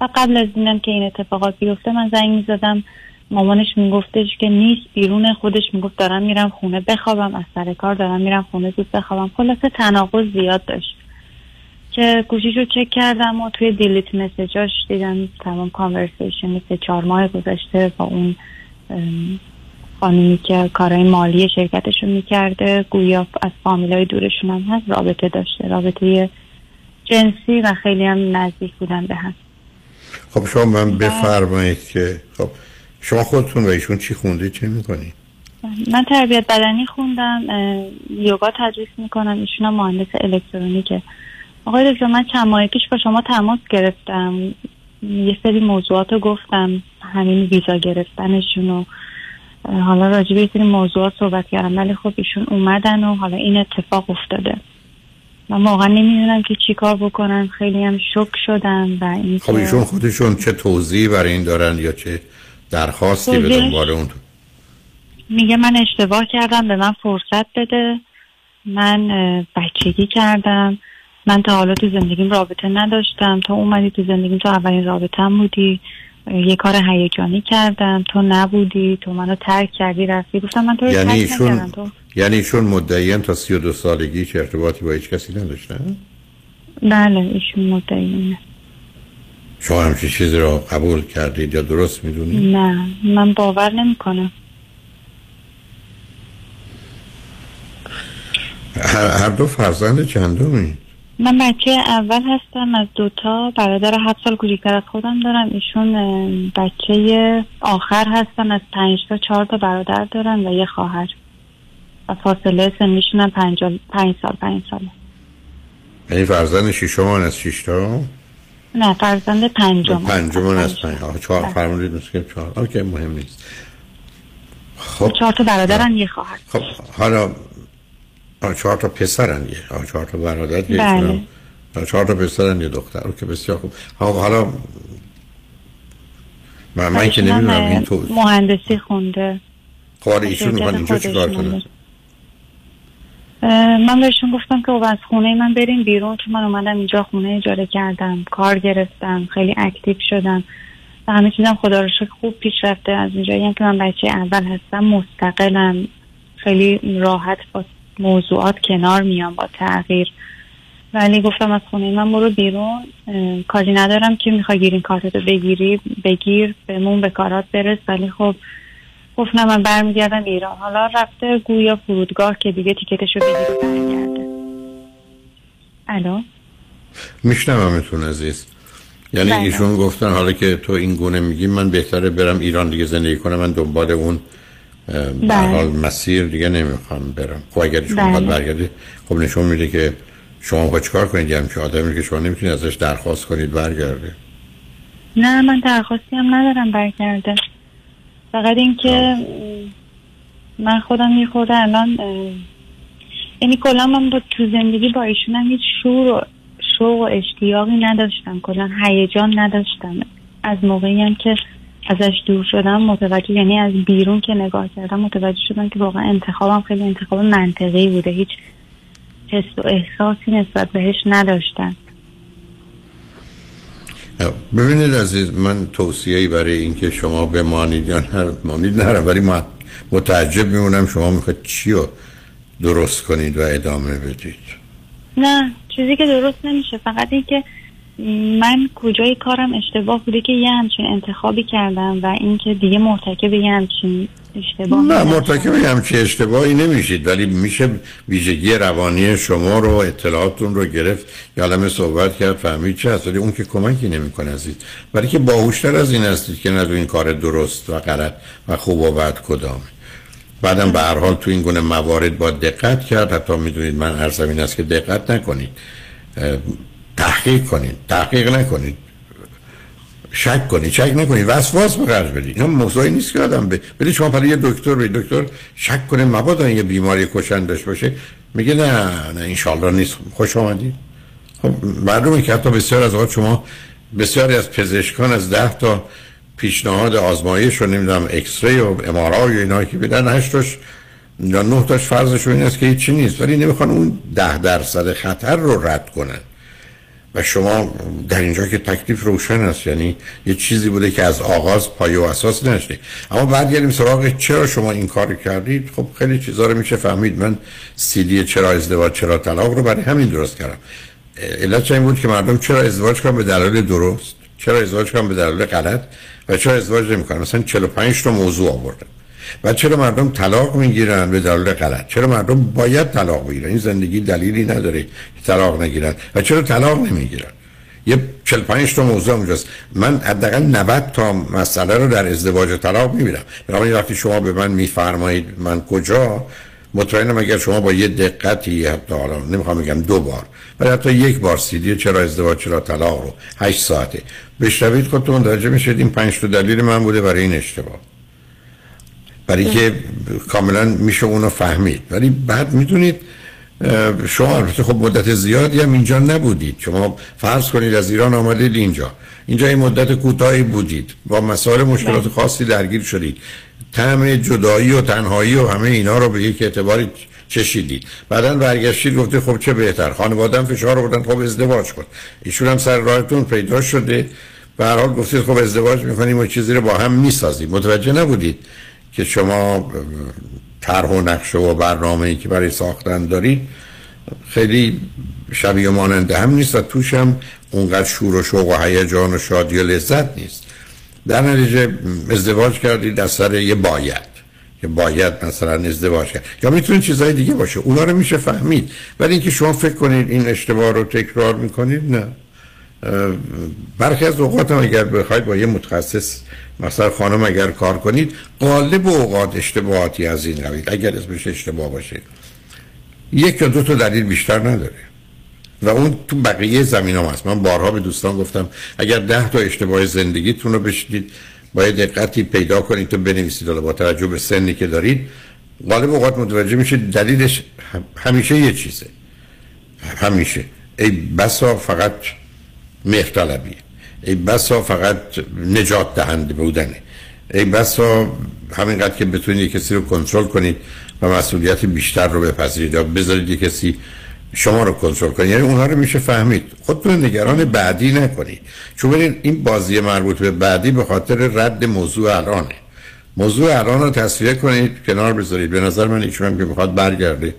و قبل از اینم که این اتفاقات بیفته من زنگ می‌زدم. مامانش میگفتش که نیست بیرون خودش می‌گفت دارم میرم خونه بخوابم از سر کار دارم میرم خونه زود بخوابم. خلاصه تناقض زیاد داشت که گوشیشو چک کردم و توی دیلیت مسیجاش دیدم تمام کانورسیشن سه چهار ماه گذشته با اون ام، خانومی که کارهای مالی شرکتشو می‌کرده گویا از فامیلای دورشون هم هست رابطه داشته. رابطه جنسی و خیلی هم نزدیک بودن به هم. خب شما من بفرمایید که خب شما خودتون و ایشون چی خوندید چه می‌کنید؟ من تربیت بدنی خوندم یوگا تدریس می‌کنم ایشون هم مهندس الکترونیکه. آقای دکتر من چند ماه پیش با شما تماس گرفتم. یه سری موضوعات رو گفتم همین ویزا گرفتنشون و حالا راجع به سری موضوعات صحبت کردم ولی خب ایشون اومدن و حالا این اتفاق افتاده. من واقعا نمی‌دونم که چی کار بکنم خیلی هم شک شدم و این خب ایشون خودشون چه توضیحی برای این دارن یا چه درخواستی به دنبال اون میگه من اشتباه کردم به من فرصت بده. من بچگی کردم. من تا حالا تو زندگیم رابطه نداشتم. تو اومدی تو زندگیم تو اولین رابطم بودی. یه کار هیجانی کردم. تو نبودی. تو منو ترک کردی رفتی. گفتم من تو رو یعنی ترک ایشون تو یعنی ایشون مدعیان تا 32 سالگی چه ارتباطی با هیچ کسی نداشتن؟ بله ایشون مدعیونه شما همچین چیزی رو قبول کردید یا درست می‌دونید؟ نه من باور نمی‌کنم. هر, هر دو فرزند چندمی من بچه اول هستم از دوتا برادر هفت سال کوچیکتر از خودم دارم. ایشون بچه آخر هستن. از پنج تا چهار تا برادر دارن و یه خواهر. و فاصله سنیشون هم پنج, پنج سال پنج سال یعنی فرزند شیشمان از شیش تا؟ نه فرزند پنجم. پنجمان از پنج چهار فرمودید مثل که چهار. OK مهم نیست. خب. چهار تا برادرن یه خواهر. خب حالا چهار تا پسرن یه. چهار تا برادر یه بله. ایشون چهار تا پسرن یه دختر. OK بسیار خوب. خب حالا من, من که ایشون نمی‌دونم این تو مهندسی خونده. خب، ایشون شرکت می‌خوان اینجا چی کار خودشون کنن بود. اه، من بهشون گفتم که خب از خونه من بریم بیرون چون من اومدم اینجا خونه اجاره کردم کار گرفتم خیلی active شدم. و همه چیزم خدا رو شکر خوب پیش رفته از اونجایی هم که من بچه اول هستم مستقلم. خیلی راحت با موضوعات کنار میام با تغییر. ولی گفتم از خونه من برو بیرون. کاری ندارم که می‌خوای گیرین کارتو بگیری بگیر بمون به کارات برس. ولی خب گفت نه من برمیگردم ایران. حالا رفته گویا فرودگاه که دیگه تیکتشو بگیره برگرده. الو؟ میشنومتون عزیز. یعنی بله. ایشون گفتن حالا که تو این گونه میگی من بهتره برم ایران دیگه زندگی کنم. من دنبال اون به بله. حال مسیر دیگه نمی‌خوام برم. خب اگر شما بله. برگردی خب نشون میده که شما باید چیکار کنید؟ یه همچین آدمی که شما نمی‌تونید ازش درخواست کنید برگرده نه من درخواستی هم ندارم برگرده فقط اینکه من خودم یه الان یعنی کلا من با تو زندگی با ایشونم هیچ شور و شوق و اشتیاقی نداشتم. کلا هیجان نداشتم. از موقعی هم که ازش دور شدم متوجه یعنی از بیرون که نگاه کردم متوجه شدم که واقعا انتخابم خیلی انتخاب منطقی بوده. هیچ حس و احساسی نسبت بهش نداشتم. ببینید عزیز من توصیه‌ای برای اینکه شما بمانید یا نمانید نرم ولی من متعجب میمونم شما می‌خواید چی رو درست کنید و ادامه بدید. نه چیزی که درست نمیشه. فقط اینکه من کجای کارم اشتباه بوده که یه همچین انتخابی کردم و اینکه دیگه مرتکب یه همچین اشتباه نه مرتکب یه همچین اشتباهی نمیشید ولی میشه ویژگی روانی شما رو اطلاعاتون رو گرفت یا علمه صحبت کرد فهمید چه هست. ولی اون که کمکی نمی‌کنه عزیز. ولی که باهوشتر از این هستید که نه این کار درست و غلط و خوب و بد کدامه بعدم به هر حال تو این گونه موارد با دقت کرد. حتی می‌دونید من عرضم این است که دقت نکنید. تحقیق کنید تحقیق نکنید. شک کنید شک نکنید. وسواس به خرج بدید. این موضوعی نیست که آدم به ولی شما برای یه دکتر به دکتر شک کنه مبادا یه بیماری کشندش باشه. میگه نه نه انشالله نیست. خوش آمدید خب معلومه که حتی بسیار از اوقات شما بسیاری از پزشکان از ده تا پیشنهاد آزمایش رو نمی‌دونم اکس ری و ام و اینا که بدن هشتاش یا نه تاش فرضشون این است که هیچی نیست. ولی نمی‌خوان اون ده درصد خطر رو رد کنن. و شما در اینجا که تکلیف روشن است یعنی یه چیزی بوده که از آغاز پایه و اساس نشده. اما بعد گریم سراغ چرا شما این کار کردید؟ خب خیلی چیزا رو میشه فهمید. من سیدی چرا ازدواج چرا طلاق رو برای همین درست کردم. علت این بود که مردم چرا ازدواج کنن به دلایل درست چرا ازدواج کنن به دلایل غلط و چرا ازدواج نمی‌کنن؟ مثلا 45 تا موضوع آوردم و چرا مردم طلاق می‌گیرن به دلیل غلط؟ چرا مردم باید طلاق بگیرن؟ این زندگی دلیلی نداره که طلاق نگیرن. و چرا طلاق نمی‌گیرن؟ یه 45 تا موضوع اونجاست. من حداقل 90 تا مسئله رو در ازدواج طلاق می‌بینم. بنابراین وقتی شما به من میفرمایید من کجا مطمئنم اگر شما با یه دقتی حتی حالا نمی‌خوام بگم دو بار ولی حتی یک بار سیدی چرا ازدواج چرا طلاق رو؟ 8 ساعته. بشنوید خودتون درجه میشید این 5 تا دلیل من بوده برای این اشتباه. برای که کاملا میشه اونو فهمید. ولی بعد می‌دونید شما البته خب مدت زیادی هم اینجا نبودید. شما فرض کنید از ایران آمدید اینجا. اینجا این مدت کوتاهی بودید. با مسائل مشکلات بله. خاصی درگیر شدید. طعم جدایی و تنهایی و همه اینا رو به یک اعتباری چشیدید. بعدا برگشتید گفته خب چه بهتر. خانوادم فشار آوردن خب ازدواج کن. ایشون هم سر راهتون پیدا شده. به هر حال گفتید خب ازدواج می‌کنیم و چیزی رو با هم می‌سازیم. متوجه نبودید. که شما طرح و نقشه و برنامه ای که برای ساختن دارید خیلی شبیه ماننده هم نیست و توش هم اونقدر شور و شوق و هیجان و شادی و لذت نیست. در نتیجه ازدواج کردید از سر یه باید. که باید مثلا ازدواج کرد. یا می‌تونه چیزهای دیگه باشه. اونا رو میشه فهمید. ولی اینکه شما فکر کنید این اشتباه رو تکرار می‌کنید نه. برخی از اوقات هم اگر بخواید با یه متخصص مثلا خانم اگر کار کنید غالب اوقات اشتباهاتی از این قبیل اگر اسمش اشتباه باشه. یک یا دو تا دلیل بیشتر نداره. و اون تو بقیه زمین هم هست. من بارها به دوستان گفتم اگر ده تا اشتباه زندگیتون رو بشید باید دقتی پیدا کنید تو بنویسید. با توجه به سنی که دارید غالب اوقات متوجه میشید دلیلش همیشه یه چیزه. همیشه. ای بسا فقط مهرطلبیه ای بسا فقط نجات دهنده بودنه. ای بسا همینقدر که بتونید کسی رو کنترل کنید و مسئولیت بیشتر رو بپذیرید یا بذارید کسی شما رو کنترل کنید یعنی اونها رو میشه فهمید. خودتون نگران بعدی نکنید. چون ببینید این بازی مربوط به بعدی به خاطر رد موضوع الانه. موضوع الان رو تصویه کنید کنار بذارید. به نظر من ایشون که می‌خواد برگرده.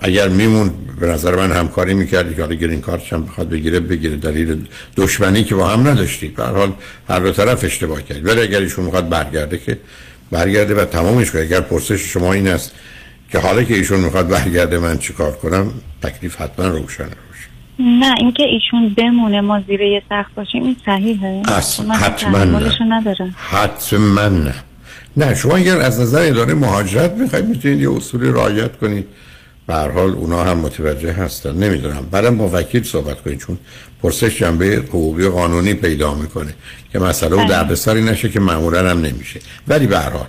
اگر میمون به نظر من همکاری می‌کردی که حالا گرین کارتش هم بخواد بگیره بگیره. دلیل دشمنی که با هم نداشتید به حال هر دو طرف اشتباه کرد. ولی اگر ایشون می‌خواد برگرده که برگرده و تمامش کنه. اگر پرسش شما این است که حالا که ایشون می‌خواد برگرده من چیکار کنم تکلیف حتما روشن نه اینکه ایشون بمونه ما زیر یه سخت باشیم این صحیحه. اصلا حتما نه. حتما نه. نه شما اگر از نظر اداره مهاجرت می‌خواید می‌تونید یه اصولی رعایت کنید. به هر حال اونا هم متوجه هستن. نمی‌دونم. بعدم با وکیل صحبت کنید چون پرسش جنبه حقوقی و قانونی پیدا می‌کنه که مسئله و بله. دردسری نشه که معمولا هم نمیشه. ولی به هر حال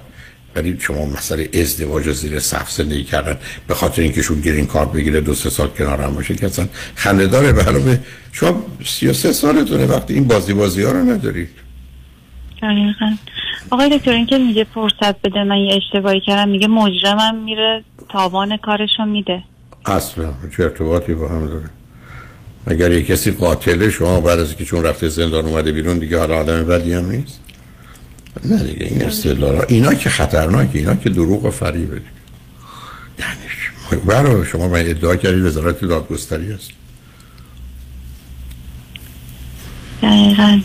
ولی شما مسئله ازدواج زیر سقف زندگی کردن به خاطر اینکه شون گرین کارت بگیره دو سه سال کنار هم باشه که اصلا خنده داره. علاوه شما 33 سالتونه وقتی این بازی بازی ها رو ندارید دقیقا. آقای دکتر این که میگه فرصت بده من یه اشتباهی کردم میگه مجرمم میره تاوان کارشو میده. اصلا چه ارتباطی با هم داره؟ اگر یه کسی قاتله شما بعد از که چون رفته زندان اومده بیرون دیگه حالا آدم بدی هم نیست؟ نه دیگه این استدلال اینا که خطرناکه اینا که دروغ و فریبه دیگه. یعنی برای شما من ادعا کردید وزارت دادگستری هست دقیقا.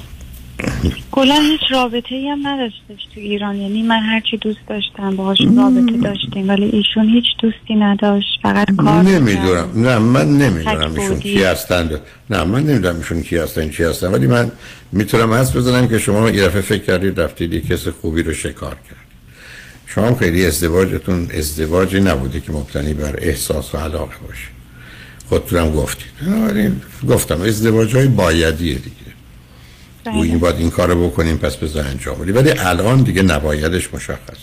کلا هیچ رابطه ای هم نداشتش تو ایران. یعنی من هرچی دوست داشتم باهاش رابطه داشتیم ولی ایشون هیچ دوستی نداشت فقط کار نمی‌دونم. نه من نمی‌دونم ایشون. کی هستند نه من نمی‌دونم ایشون کی هستن چی هستن. ولی من می‌تونم حس بزنم که شما یه دفعه فکر کردید رفتید یه کس خوبی رو شکار کرد. شما خیلی ازدواجتون ازدواجی نبوده که مبتنی بر احساس و علاقه باشه. خودتونم گفتید. گفتم ازدواج های بایدیه دیگه. گویی باید این کارو بکنیم پس بذار انجام بدیم. ولی الان دیگه نبایدش مشخص.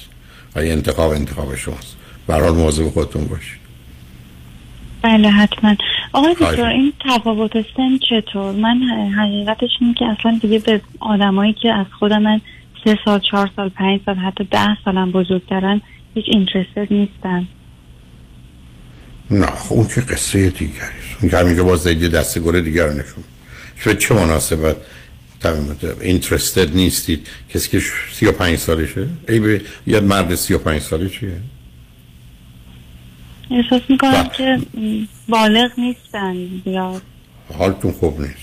های انتخاب انتخاب شماست. برحال مواظب خودتون باشید. بله حتما. آقای دکتر این تفاوت سن چطور؟ من حقیقتش اینه که اصلا دیگه به آدمایی که از خودم من سه سال چهار سال پنج سال حتی ده سالم بزرگترن هیچ اینترستد نیستم نه خب اون که قصه دیگری است اون که همینجا باز زید دست گل دیگر رو نشون چه مناسبت اینترستد نیستید. کسی که سی و پنج سالشه. ای به یه مرد سی و پنج ساله چیه؟ احساس می‌کنم که م، بالغ نیستن. یا حالتون خوب نیست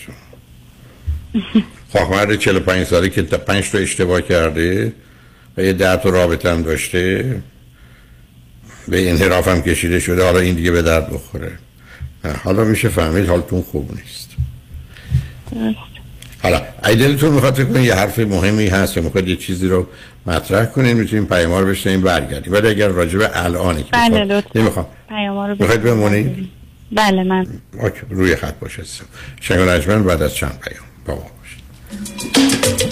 خواه مرد 45 ساله که تا پنج تا اشتباه کرده و یه تا رابطه هم داشته به انحراف هم کشیده شده حالا این دیگه به درد بخوره. حالا میشه فهمید حالتون خوب نیست. حالا اگه دلتون می‌خواد فکر کنید یه حرف مهمی هست یا می‌خواد یه چیزی رو مطرح کنین می‌تونیم پیام رو بشنیم برگردیم. ولی اگر راجع به الانه که بله لطفا. نمی‌خوام. رو می‌خواید بمونید؟ بله من. اوکی روی خط باشه. شنگ بعد از چند پیام؟ با ما باشید.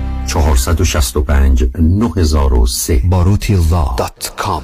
465 9003 باروتی law dot com.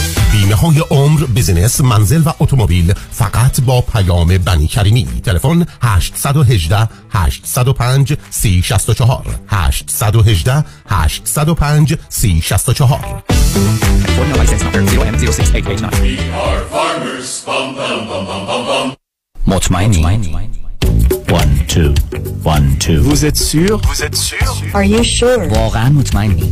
بیمه های عمر بزنس منزل و اتومبیل فقط با پیام بنی کریمی. تلفن 818 805 3064 818 805 3064 مطمئنی؟ One, two, one, two. Vous êtes sûr Vous êtes sûr? Are you sure? واقعا مطمئنی.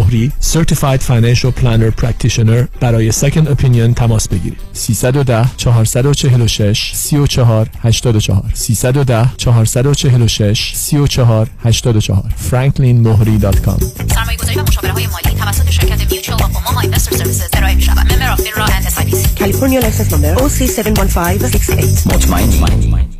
مهری Certified Financial Planner Practitioner برای Second Opinion تماس بگیرید. 310 446 34 84 310 446 34 84 franklinmohri.com سرمایه گذاری و مشاوره های مالی توسط شرکت Mutual of Omaha Investor Services ارائه می شود member of FINRA and SIPC کالیفرنیا license نمبر OC71568 مطمئنی؟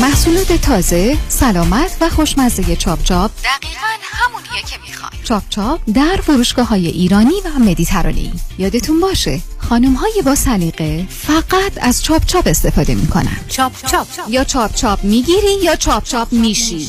محصولات تازه، سلامت و خوشمزه چاپ چاپ. دقیقا همونیه که می‌خوای. چاپ چاپ در فروشگاه های ایرانی و مدیترانه‌ای یادتون باشه خانم های با سلیقه فقط از چاپ چاپ استفاده می‌کنن. چاپ چاپ. یا چاپ چاپ می‌گیری یا چاپ چاپ میشی.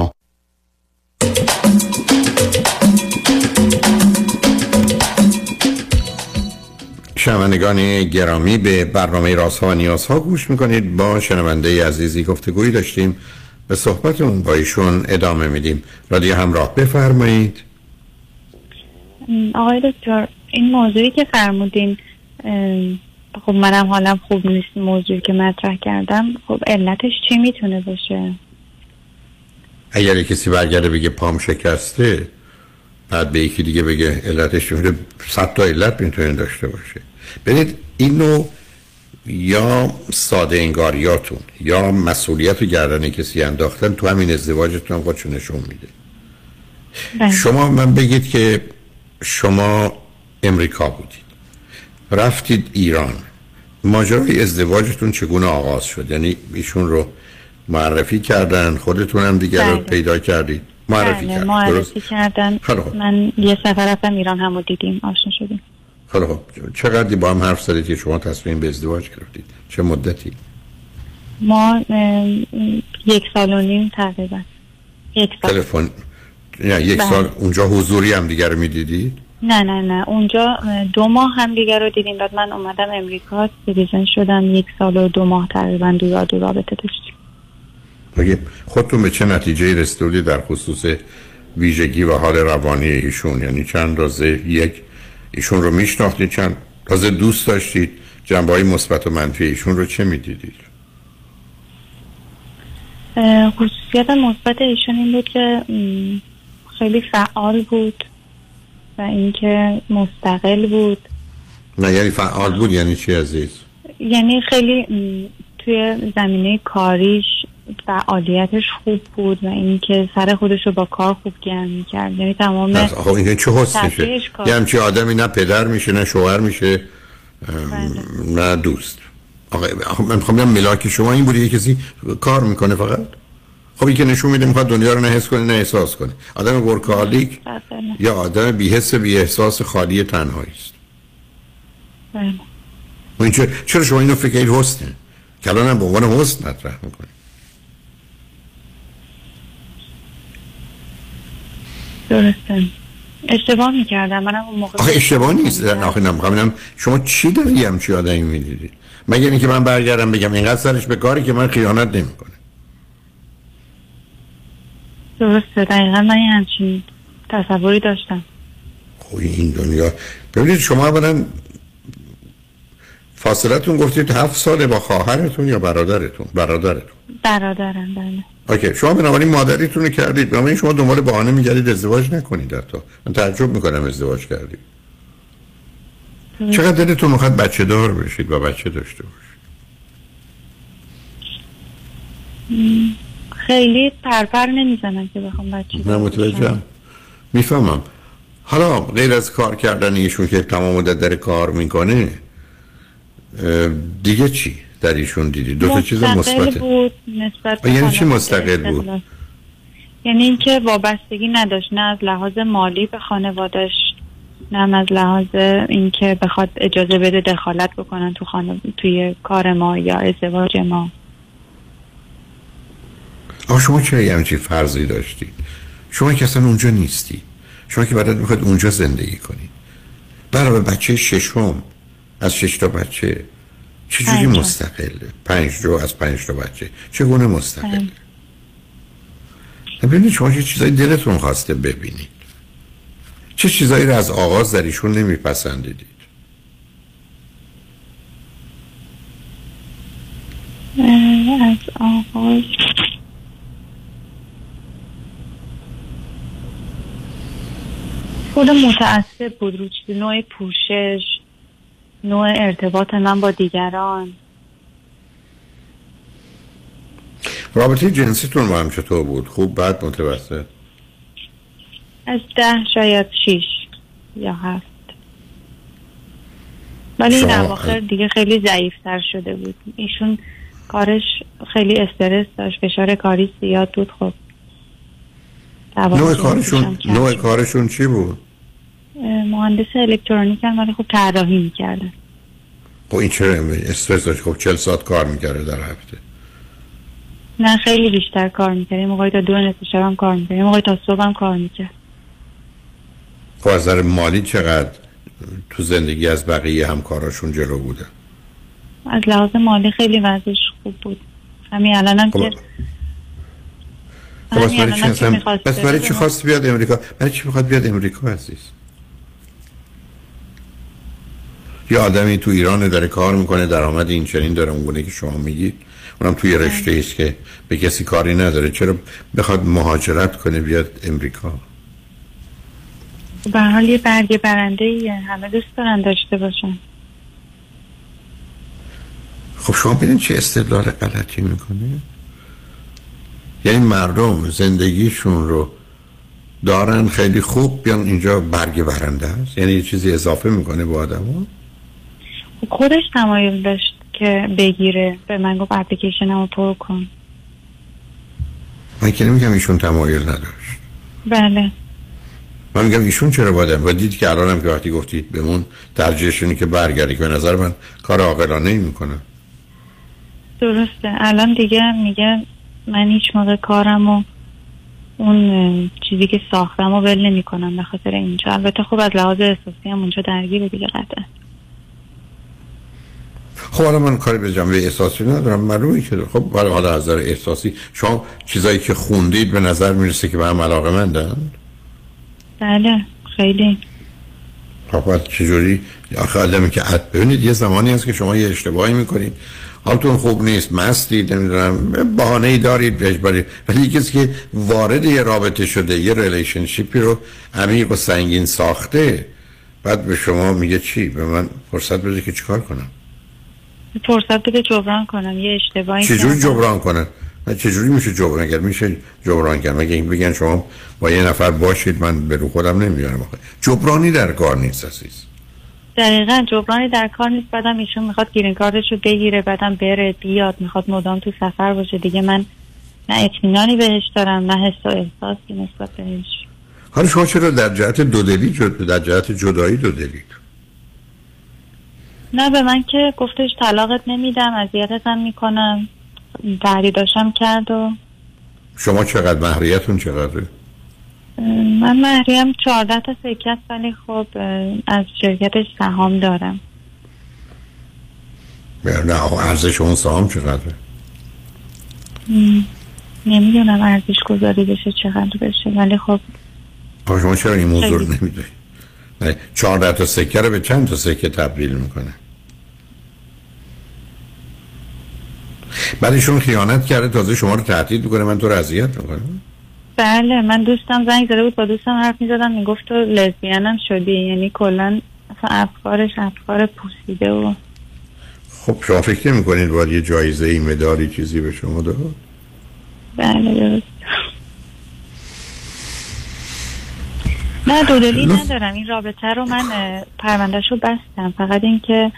شنوندگان گرامی به برنامه رازها و نیازها گوش می‌کنید. با شنونده عزیزی گفتگویی داشتیم. به صحبتمون با ایشون ادامه میدیم. رادیو همراه بفرمایید. آقای دکتر این موضوعی که فرمودین خب منم حالم خوب نیست موضوعی که مطرح کردم. خب علتش چی می‌تونه باشه؟ اگر کسی برگرده بگه پام شکسته بعد به یکی دیگه بگه علتش میره صد تا علت می‌تونه داشته باشه. ببینید اینو یا ساده انگاریاتون یا مسئولیت و گردن کسی انداختن تو همین ازدواجتون هم خودشو نشون میده. شما من بگید که شما امریکا بودید. رفتید ایران. ماجرای ازدواجتون چگونه آغاز شد؟ یعنی ایشون رو معرفی کردن خودتون هم دیگر رو بله. پیدا کردید. معرفی بله، کردن معرفی کردن. من یه سفر رفتم ایران همو دیدیم آشنا شدیم. خیلی خوب. چقدر با هم حرف زدید که شما تصمیم به ازدواج گرفتید؟ چه مدتی؟ ما یک سال و نیم تقریبا. یک سال. تلفن. نه یک بله. سال. اونجا حضوری هم دیگر رو می‌دیدید نه نه نه. اونجا دو ماه هم دیگر رو دیدیم. بعد من اومدم امریکا citizen شدم. یک سال و دو ماه تقریبا دورا دو رابطه داشتیم. مگه خودتون به چه نتیجه رسیدید در خصوص ویژگی و حال روانی ایشون؟ یعنی چند اندازه یک ایشون رو میشناختید چند تازه دوست داشتید جنبه های مثبت و منفی ایشون رو چه می‌دیدید؟ خصوصیت مثبت ایشون این بود که خیلی فعال بود و اینکه مستقل بود. نه یعنی فعال بود یعنی چی عزیز؟ یعنی خیلی توی زمینه کاریش و فعالیتش خوب بود و اینکه سر خودش رو با کار خوب گرم می‌کرد. یعنی تمام خب این چه حسنشه تفریحش کار. یه همچی آدمی نه پدر میشه نه شوهر میشه ام، نه دوست. آقا من می‌خوام بگم ملاک شما این بوده یه کسی کار می‌کنه فقط؟ خب این که نشون میده می‌خواد دنیا رو نه حس کنه نه احساس کنه. آدم ورکالیک بله. یا آدم بی حس بی احساس خالی تنهایی است بله. این چرا, شما اینو فکر کنید حسنه کلان هم به عنوان حسن مطرح می‌کنه. درسته. اشتباه می‌کردم. منم اون موقع آخه اشتباه نیست. نه آخه نمی‌خوام شما چی داری همچی آدمی می‌دیدی؟ مگر اینکه من برگردم بگم اینقدر سرش به کاری که من خیانت نمی‌کنه درسته. دقیقا من همچین تصوری داشتم. خب این دنیا. ببینید شما اولا فاصلتون گفتید هفت ساله با خواهرتون یا برادرتون؟ برادرتون. برادرم بله. اوکی شما بنابراین مادریتون رو کردید. بنابراین شما دنبال بهانه میگردید ازدواج نکنید حتی. من تعجب می‌کنم ازدواج کردید. چقدر دلتون می‌خواد بچه دار بشید و بچه داشته باشید؟ خیلی پرپر نمی‌زنم که بخوام بچه نه متوجهم. می‌فهمم. حالا غیر از کار کردن ایشون که تمام مدت در کار می‌کنه دیگه چی در ایشون دیدی؟ دو تا چیز مثبته. بود نسبت یعنی چی مستقل بود؟ استقلال. یعنی اینکه وابستگی نداشت نه از لحاظ مالی به خانوادش نه از لحاظ اینکه بخواد اجازه بده دخالت بکنن تو خانه توی کار ما یا ازدواج ما. آقا شما چرا یه همچین فرضی داشتید شما که اصلا اونجا نیستی. شما که بعدت می‌خواید اونجا زندگی کنید برای بچه ششم از شش تا بچه. چجوری. مستقله؟ پنج جو از پنج تا بچه. چگونه مستقل. ببینید شما چه چیزایی دلتون خواسته ببینید. چه چیزایی رو از آغاز در ایشون نمیپسندیدید از آغاز. خود متعصب بود رو نوع پوشش. نوع ارتباط من با دیگران. رابطه جنسیتون با هم چطور بود؟ خوب بعد متوسط؟ از ده شاید شیش یا هفت. ولی این اواخر دیگه خیلی ضعیفتر شده بود. ایشون کارش خیلی استرس داشت فشار کاری زیاد بود خب. نوع کارشون نوع. کارشون چی بود؟ مهندس الکترونیک هم ولی خب طراحی می‌کردن خب این چرا استرس داشت؟ خب 40 ساعت کار می‌کرده در هفته. نه خیلی بیشتر کار می‌کرد. یه موقعی تا دو نصف شب هم کار می‌کرد. یه موقعی تا صبح هم کار می‌کرد. خب از نظر مالی چقدر تو زندگی از بقیه همکاراشون جلو بوده؟ از لحاظ مالی خیلی وضعش خوب بود. همین الان هم خب که خب بس همین برای چی خواست بیاد امریکا؟ برای چی می‌خواد بیاد امریکا عزیز؟ یه آدمی تو ایران داره کار می‌کنه درآمد این چنین داره اونگونه که شما میگید اونم توی رشته است که به کسی کاری نداره. چرا بخواد مهاجرت کنه بیاد امریکا؟ به حال یه برگ برنده ایه. همه دوست دارن داشته باشن. خب شما ببینید چه استدلال غلطی می‌کنه یعنی مردم زندگیشون رو دارن خیلی خوب بیان اینجا برگ برنده است؟ یعنی یه چیزی اضافه می‌کنه به آدم خب خودش تمایل داشت که بگیره. به من گفت اپلیکیشن رو پر کن. من که نمیگم ایشون تمایل نداشت. بله. من میگم ایشون چرا باید و دید که الانم که وقتی گفتید بهمون ترجیحشونی که برگردی. که به نظر من کار عاقلانه ای می‌کنه. درسته. الان دیگه میگه من هیچ موقع کارم و اون چیزی که ساختم و ول نمی کنم به خاطر اینجا. البته خب از لحاظ احساسی هم اونجا درگیره دیگه قطعا. خب حالا من کاری به جنبه احساسی ندارم. معلومه که خب حالا حالا از نظر احساسی شما چیزایی که خوندید به نظر می‌رسه که به هم علاقه مندن؟ بله خیلی. خب چجوری؟ آخه آدمی که عد ببینید یه زمانی هست که شما یه اشتباهی می‌کنید. حالتون خوب نیست مستید نمی‌دونم بهانه ای دارید اجباری ولی کسی که وارد یه رابطه شده یه relationship ی رو عمیق و سنگین ساخته بعد به شما میگه چی؟ به من فرصت بده که چیکار کنم؟ فرصت بده جبران کنم یه اشتباهی چجوری. جبران کنه؟ و چجوری میشه جبران اگر میشه جبران کرد. مگه این بگن شما با یه نفر باشید من به رو خودم نمیارم جبرانی در کار نیست عزیز. دقیقا جبرانی در کار نیست. بعدم ایشون می‌خواد گیرین کارتش رو بگیره بعدم بره بیاد. می‌خواد مدام تو سفر باشه. دیگه من نه اطمینانی بهش دارم نه حس و احساسی نسبت بهش. حالا شما چرا در جهت دودلی جد... در جهت جدایی دودلید نه به من که گفتش طلاقت نمیدم اذیتتم می‌کنم. تهدیداشم کرد و شما چقدر مهریتون چقدره؟ من مهریم چهارده تا سکه است ولی خب از شرکتش سهام دارم. نه ارزش اون سهام چقدره؟ نمی‌دونم ارزش گذاری بشه چقدر بشه ولی خب شما چرا این موضوع رو نه چهارده تا سکه رو به چند تا سکه تبدیل می‌کنه؟ بعدشون خیانت کرده تازه شما رو تهدید می‌کنه. من تو رو اذیت می‌کنم. بله من دوستم زنگ زده بود با دوستم حرف می‌زدم می‌گفت تو لزبیانم شدی یعنی کلا افکارش افکار پوسیده و خب شما فکر می‌کنید باید یه جایزه ای مداری چیزی به شما داد؟ بله درست. نه دودلی ندارم. این رابطه رو من پروندهش رو بستم. فقط اینکه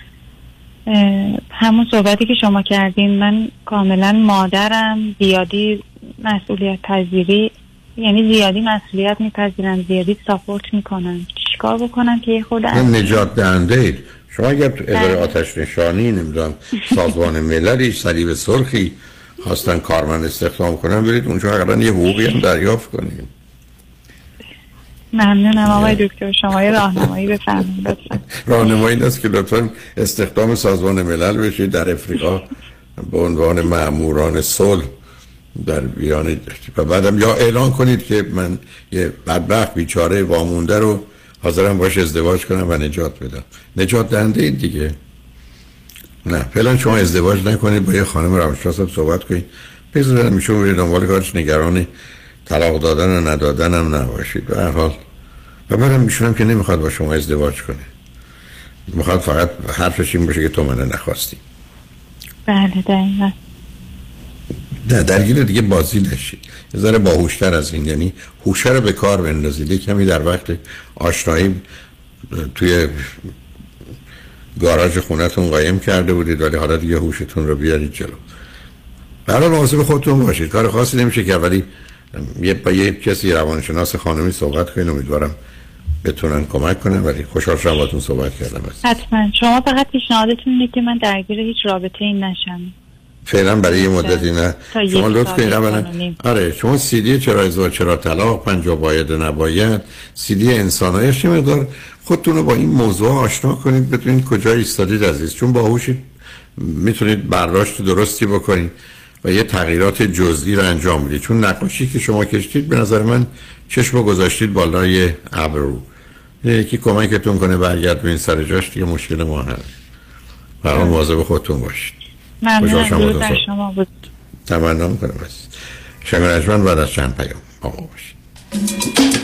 همون صحبتی که شما کردین من کاملا مادرم زیادی مسئولیت پذیری یعنی زیادی مسئولیت میپذیرم زیادی ساپورت می‌کنم چیکار بکنم که یه خود نجات دهنده اید. شما اگر تو اداره آتش نشانی نمی‌دونم سازمان مللی صلیب سرخی خواستن کارمند استخدام کنن برید اونجا اقلا یه حقوقی هم دریافت کنید. ممنونم آقای دکتر. شما یه راهنمایی بفرمایید لطفا. راهنمایی این است که لطفا استخدام سازمان ملل بشید در افریقا به عنوان ماموران صلح در بیان و بعدم یا اعلان کنید که من یه بدبخت بیچاره وامونده رو حاضرم باش ازدواج کنم و نجات بدم. نجات دهنده اید دیگه؟ نه. فعلا شما ازدواج نکنید با یه خانم روانشناس هم صحبت کنید. بذارم میشون برید دنبال کارش نگران طلاق دادن و ندادن هم نباشید. به هر حال. و بعدم میشونم که نمی‌خواد با شما ازدواج کنه. می‌خواد فقط حرفش این باشه که تو منو نخواستی. بله دقیقا. نه درگیر دیگه بازی نشید. یه ذره باهوشتر از این یعنی هوشه رو به کار بندازید. یه کمی در وقت آشنایی توی گاراژ خونتون قایم کرده بودید ولی حالا دیگه هوشتون رو بیارید جلو. برای مواظب خودتون باشید. کار خاصی نمیشه که ولی یه با یه کسی روانشناس خانمی صحبت کنید امیدوارم بتونن کمک کنن ولی خوشحال شدم باهاتون صحبت کردم. حتما. شما فقط پیشنهادتون اینه که من درگیر هیچ رابطه این نشم. فعلا برای یه مدتی نه. شما لطف کنید اولا. آره شما سی دی چرا ازدواج چرا طلاق؟ پنجا باید و نباید. سی دی انسانایش یه مقدار خودتون رو با این موضوع آشنا کنید بتونید کجا ایستادید عزیز. چون باهوشید می‌تونید برداشت درستی بکنید. و یه تغییرات جزئی رو انجام بدید چون نقاشی که شما کشتید به نظر من چشم گذاشتید بالای ابرو. یکی کمکتون کنه برگردونید سر جاش دیگه مشکل ما هست. برای مواظب خودتون باشید. تو. شما بود. تمنا می‌کنم. از شنگ رجمن بعد از چند پیام. آقا باشید.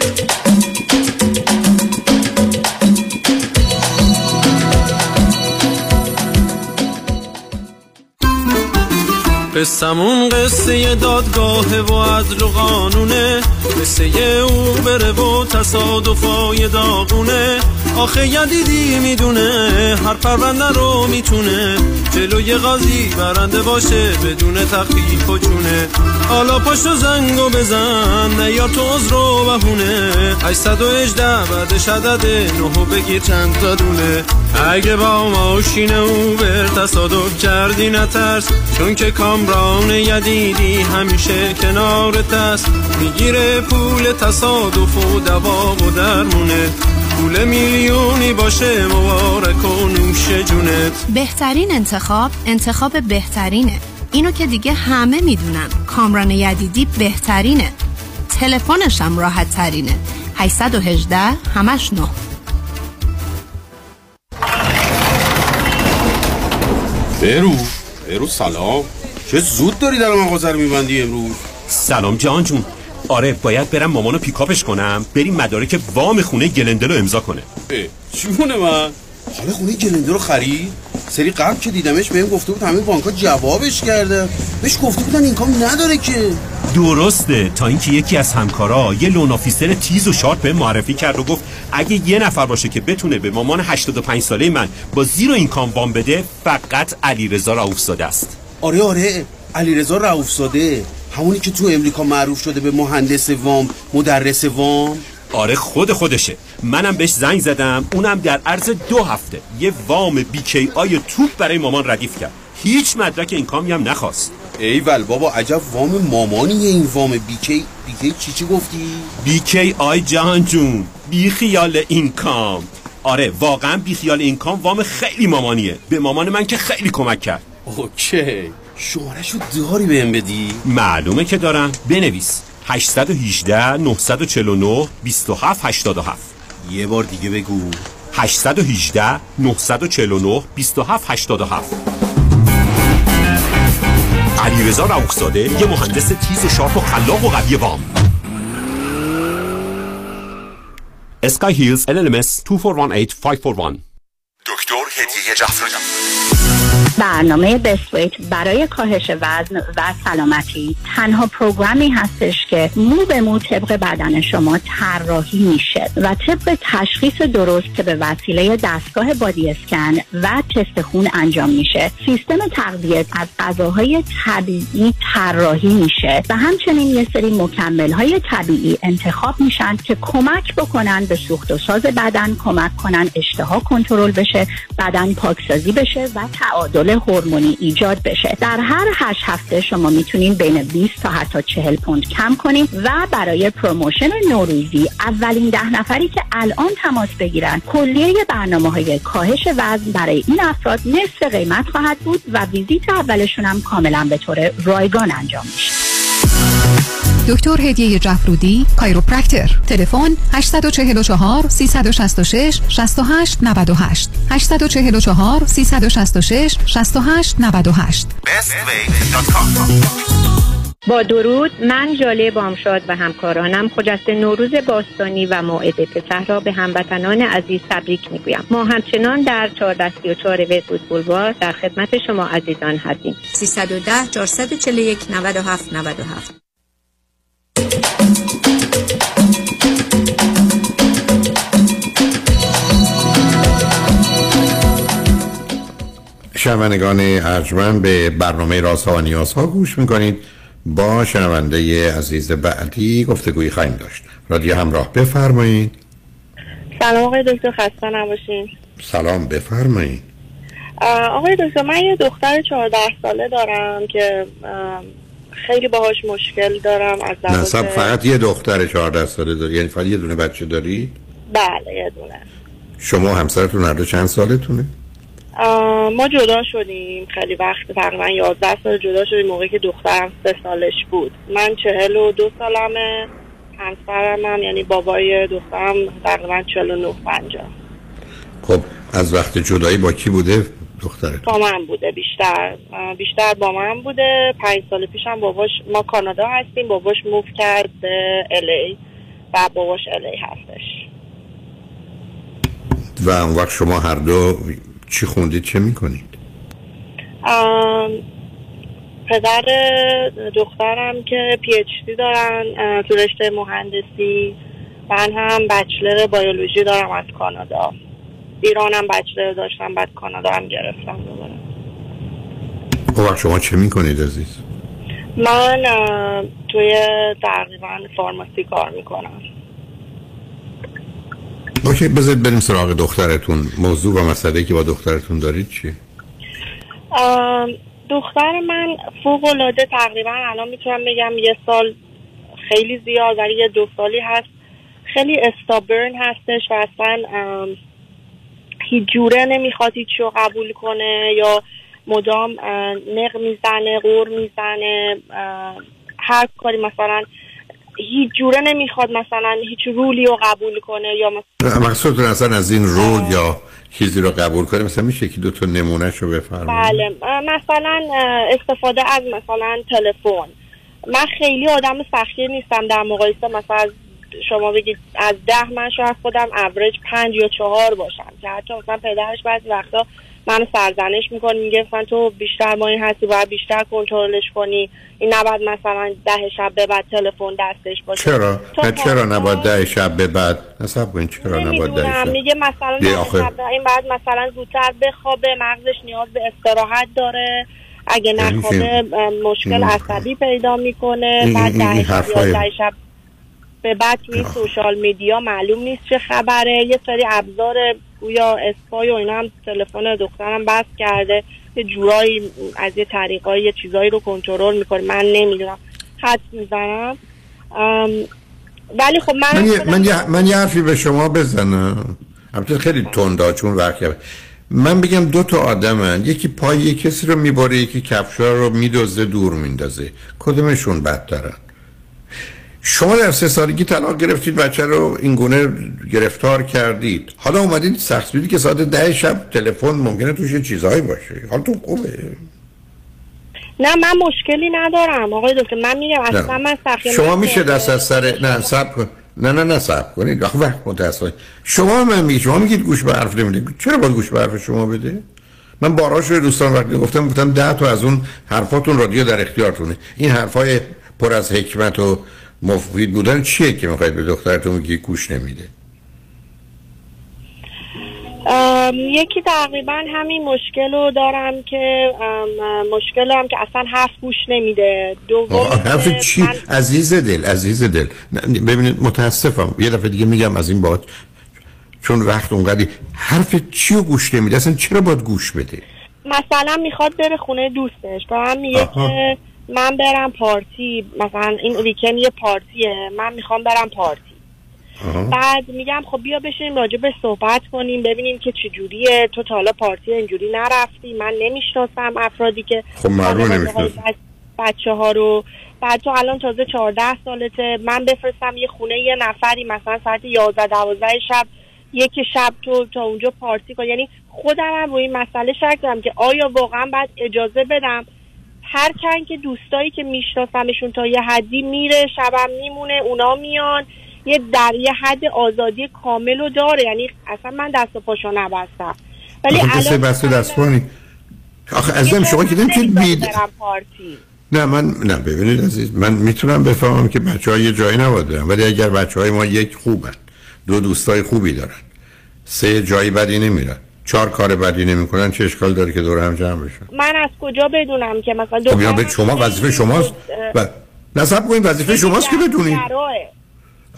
قصمون قصه دادگاه و عدل و قانونه قصه او بره و تصادفای داغونه. آخه یدیدی می‌دونه؟ هر پرونده رو می‌تونه. جلوی قاضی برنده باشه بدون تخفیف و چونه حالا پشت و زنگو بزن نه یا تو عذر و بهونه. 818 بعدش عدد نهو بگیر چند تا دونه. اگه با ماشین او بر تصادف کردی نترس. چون که کامران یدیدی همیشه کنارت است می‌گیره پول تصادف و دوا و درمونه. پول میلیونی باشه مبارک و نوش جونت. بهترین انتخاب انتخاب بهترینه. اینو که دیگه همه می‌دونن. کامران یدیدی بهترینه. تلفنش هم راحت ترینه 818 همش نه. برو برو سلام. چه زود داری در مغازه رو میبندی امروز؟ سلام جان جون. آره باید برم مامانو پیکاپش کنم. بریم مدارک وام خونه گلنده رو امضا کنه. جون من؟ حالا خونه گلنده رو خرید؟ سری قبل که دیدمش بهم گفته بود همه بانک‌ها جوابش کرده. بهش گفته بودن این کام نداره که. درسته. تا اینکه یکی از همکارا یه loan officer تیز و sharp به معرفی کرد و گفت اگه یه نفر باشه که بتونه به مامان 85 ساله من با zero income وام بده فقط علیرضا رؤوفزاده است. آره آره. علیرضا رؤوفزاده. همونی که تو امریکا معروف شده به مهندس وام مدرس وام؟ آره خود خودشه. منم بهش زنگ زدم اونم در عرض دو هفته یه وام بیکی آی توپ برای مامان ردیف کرد. هیچ مدرک income ی هم نخواست. ایول بابا عجب وام مامانیه این وام بیکی بیکی چی چی گفتی؟ بیکی آی جهان جون بی خیال income آره واقعا بی خیال income وام خیلی مامانیه. به مامان من که خیلی کمک کرد. OK. شمارشو داری بهم بدی؟ معلومه که دارم. بنویس. 818 949 27 87 یه بار دیگه بگو. 818 949 27 87 علیرضا رؤوفزاده یه مهندس تیز و sharp و خلاق و قوی وام. Sky Hills NMLS 2418 541 دکتر هدیه جعفری برنامه بسویت برای کاهش وزن و سلامتی تنها program ی هستش که مو به مو طبق بدن شما طراحی میشه و طبق تشخیص درست که به وسیله دستگاه body scan و تست خون انجام میشه سیستم تغذیه از غذاهای طبیعی طراحی میشه و همچنین یه سری مکمل های طبیعی انتخاب میشن که کمک بکنن به سوخت و ساز بدن کمک کنن اشتها کنترل بشه بدن پاکسازی بشه و تعادل هورمونی ایجاد بشه. در هر هشت هفته شما می‌تونین بین 20 تا حتی 40 پوند کم کنین و برای promotion نوروزی اولین ده نفری که الان تماس بگیرن کلیه برنامه های کاهش وزن برای این افراد نصف قیمت خواهد بود و ویزیت اولشون هم کاملا به طور رایگان انجام میشه. دکتر هدیه جفرودی کایروپرکتر. تلفن 844 366 68 98 844 366 68 98 با درود من جاله بامشاد و همکارانم. خجسته نوروز باستانی و موعد پسح را به هموطنان عزیز تبریک می‌گویم. ما همچنان در 434 وستوود بولوار در خدمت شما عزیزان هستیم. 310 441 97 97 شنوندگان ارجمند به برنامه راست ها و نیاز ها گوش می‌کنید. با شنونده عزیز بعدی گفتگوی خواهیم داشت. رادیو همراه بفرمایید. سلام آقای دکتر خسته نباشین. سلام بفرمایید. آقای دکتر من یه دختر 14 ساله دارم که خیلی باهاش مشکل دارم از لحاظ فقط یه دختر 14 ساله داری؟ یعنی فقط یه دونه بچه داری؟ بله یه دونه. شما همسرتون هر چند سالتونه؟ ما جدا شدیم. خیلی وقت تقریبا 11 سال جدا شدیم. موقعی که دخترم سه سالش بود. من چهل و دو سالمه. همسرم هم یعنی بابای دخترم تقریبا 49 50 خب از وقت جدایی با کی بوده دخترت؟ با من بوده بیشتر. بیشتر با من بوده. پنج سال پیشم باباش ما کانادا هستیم. باباش موف کرد به الی و باباش الی هستش. و اون وقت شما هر دو چی خوندید چه می‌کنید؟ آم، پدر دخترم که پی اچ دی دارن تو رشته مهندسی من هم بچلر بیولوژی دارم از کانادا. ایرانم بچلر داشتم بعد کانادا هم گرفتم دوباره. وقت شما چه می‌کنید عزیز؟ من توی تقریبا فارماسی کار می‌کنم. اوکی بذارید بریم سراغ دخترتون. موضوع و مسئله که با دخترتون دارید آم، دختر من فوق العاده تقریبا الان می‌تونم بگم یه سال خیلی زیاد ولی یه دو سالی هست. خیلی استابرن هستش و اصلا هیچ جوره نمی‌خواد هیچی رو قبول کنه یا مدام نق می‌زنه غور می‌زنه هر کاری مثلا هیچ جوره نمی‌خواد مثلا هیچ رولی رو قبول کنه یا مثلا مقصودتون اصلا از این رول یا چیزی رو قبول کنه؟ مثلا میشه که دو تا نمونهش رو بفرمایید؟ بله. مثلا استفاده از مثلا تلفن. من خیلی آدم سختی نیستم در مقایسه مثلا از شما بگید از ده من شاید خودم اوریج پنج یا چهار باشم. که حتی مثلا پدرش بعضی وقتا منو سرزنش می‌کنه میگه مثلا تو بیشتر ما این هستی باید بیشتر کنترلش کنی. این نباید مثلا ده شب به بعد تلفن دستش باشه. چرا؟ تو چرا نباید ده شب به بعد؟ نصب کنید چرا نباید ده شب؟ میگه مثلا ده شب این بعد مثلا زودتر بخوابه مغزش نیاز به استراحت داره. اگه نخوابه مشکل عصبی پیدا می‌کنه. بعد ده شب به بعد توی سوشال میدیا معلوم نیست چه خبره. یه سری ابزار گویا اسپای و اینا هم تلفن دخترم بس کرده. یه جورایی از یه طریقای یه چیزایی رو کنترل می‌کنه. من نمی‌دونم. خط می‌زنم. ولی خب من من یه, من, یه, من یه حرفی به شما بزنم. البته خیلی تندا چون وقت من بگم دو تا آدمن. یکی پای یک کسی رو میباره یکی کفشا رو میدوزه دور میندازه. کدومشون بدترن؟ شما در سه سالگی طلاق گرفتید بچه رو این گونه گرفتار کردید. حالا اومدید سخت که ساعت ده شب تلفن ممکنه توش یه چیزهایی باشه. حالتون خوبه. نه من مشکلی ندارم. آقای دکتر من میگم اصلا من سخیه شما میشه دست از سر نه سب کن. نه نه نه سب کنید. آخه وقت متاسفانه شما من میگی شما میگید گوش به حرف نمیده چرا باید گوش به حرف شما بده؟ من باراش رو دوستان وقتی گفتم گفتم ده تا از اون حرفاتون رادیو در اختیارتونه. این حرفای پر از حکمت و مفید بودن چیه که می‌خواید به دخترتون میگی گوش نمیده؟ یکی تقریبا همین مشکل رو دارم که مشکل هم که اصلا حرف گوش نمیده. دوم حرف چی؟ عزیز دل عزیز دل. ببینید متاسفم. یه دفعه دیگه میگم از این بات چون وقت اونقدی حرف چی رو گوش نمیده؟ اصلا چرا باید گوش بده؟ مثلا می‌خواد بره خونه دوستش. با هم میگه. که من برم پارتی مثلا این ویکند یه پارتیه من می‌خوام برم پارتی. بعد میگم خب بیا بشینیم راجع به صحبت کنیم ببینیم که چجوریه تو تا حالا پارتی اینجوری نرفتی من نمی‌شناسم افرادی که خب. بچه ها رو. بعد تو الان تازه 14 سالته من بفرستم یه خونه یه نفری مثلا ساعت 11 12 شب یک شب تو تا اونجا پارتی کن. یعنی خودم هم روی مسئله شک دارم که آیا واقعا باید اجازه بدم هر چند که دوستایی که میشناسمشون تا یه حدی میره شبم میمونه اونا میان. یه در یه حد آزادی کامل رو داره. یعنی اصلا من دست و پاشو نبستم. ولی آخه کسی بسته دستمانی آخه عزیزم شما که نمی‌تونید بید نه من نه ببینید عزیز من می‌تونم بفهمم که بچه های یه جایی نباید برن. ولی اگر بچه های ما یک خوبن دو دوستای خوبی دارن سه جایی بدی نمیرن. چهار کار بدی نمی‌کنن چه اشکال داره که دور هم جمع بشن من از کجا بدونم که مثلا خب یا دخترم به شما وظیفه شماست و نصب کنید وظیفه شماست که بدونید.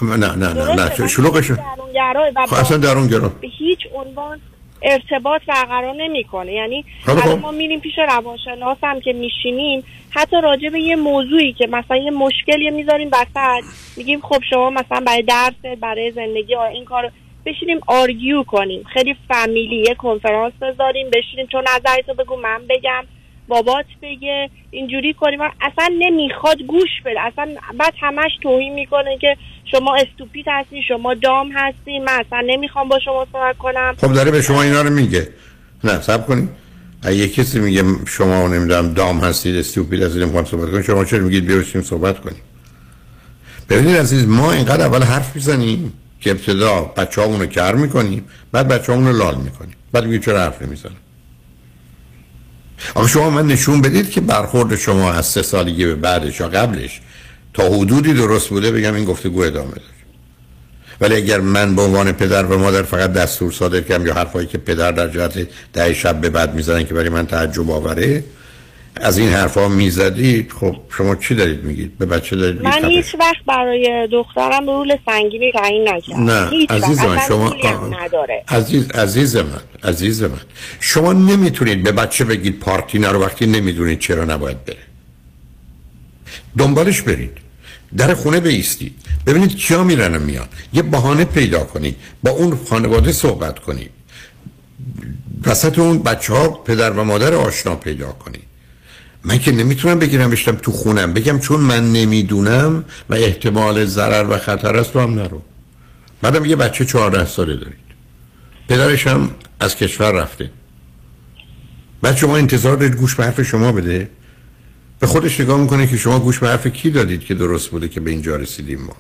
نه نه نه نه. شلوغش خب اصلا درون گرا به هیچ عنوان ارتباط برقرار نمی‌کنه یعنی خب، خب. ما میریم پیش روانشناس هم که میشینیم حتی راجع به یه موضوعی که مثلا یه مشکلی می‌ذاریم وسط میگیم خب شما مثلا برای درست برای زندگی آ- این کار بشینیم آرگیو کنیم. خیلی فامیلی یه کنفرانس بذاریم بشینیم. تو نظرتو بگو من بگم بابات بگه اینجوری کنیم. اصلا نمی‌خواد گوش بده. اصلا بعد همش توهین می‌کنه که شما استوپید هستی شما دام هستی. من اصلا نمی‌خوام با شما صحبت کنم. خب داره به شما اینا رو میگه. نه سب کنید یه کسی میگه شما نمی‌دونم دام هستید استوپید هستید نمی‌خوام صحبت کنید شما چرا میگید بیا صحبت کنیم؟ ببینید عزیز ما اینقدر اول حرف می‌زنیم. که ابتدا بچه رو کر می‌کنیم بعد بچه رو لال می‌کنیم. بعد میگه چرا حرف نمی‌زنم آخه شما من نشون بدید که برخورد شما از سه سالگی به بعدش یا قبلش تا حدودی درست بوده بگم این گفتگو ادامه داره. ولی اگر من به عنوان پدر و مادر فقط دستور صادر کردم یا حرفایی که پدر در جهت ده شب به بعد می‌زنن که برای من تعجب آوره از این حرفا می‌زدید خب شما چی دارید میگید؟ به بچه دارید من هیچ وقت برای دخترم رول سنگینی تعیین نکردم نه هیچ. عزیز من شما نداره. عزیز عزیز من عزیز من شما نمی‌تونید به بچه بگید پارتی نرو وقتی نمی‌دونید چرا نباید بره. دنبالش برید. در خونه بیستید. ببینید کیا میرن میان. یه بهانه پیدا کنید. با اون خانواده صحبت کنید. وسط اون بچه ها پدر و مادر آشنا پیدا کنید. من که نمی‌تونم بگیرم بشتم تو خونم. بگم چون من نمی‌دونم و احتمال ضرر و خطر است تو هم نرو. بعدم یه بچه چهارده ساله دارید. پدرش هم از کشور رفته. بعد شما انتظار دارید گوش به حرف شما بده. به خودش نگاه می‌کنه که شما گوش به حرف کی دادید که درست بوده که به اینجا رسیدیم ما.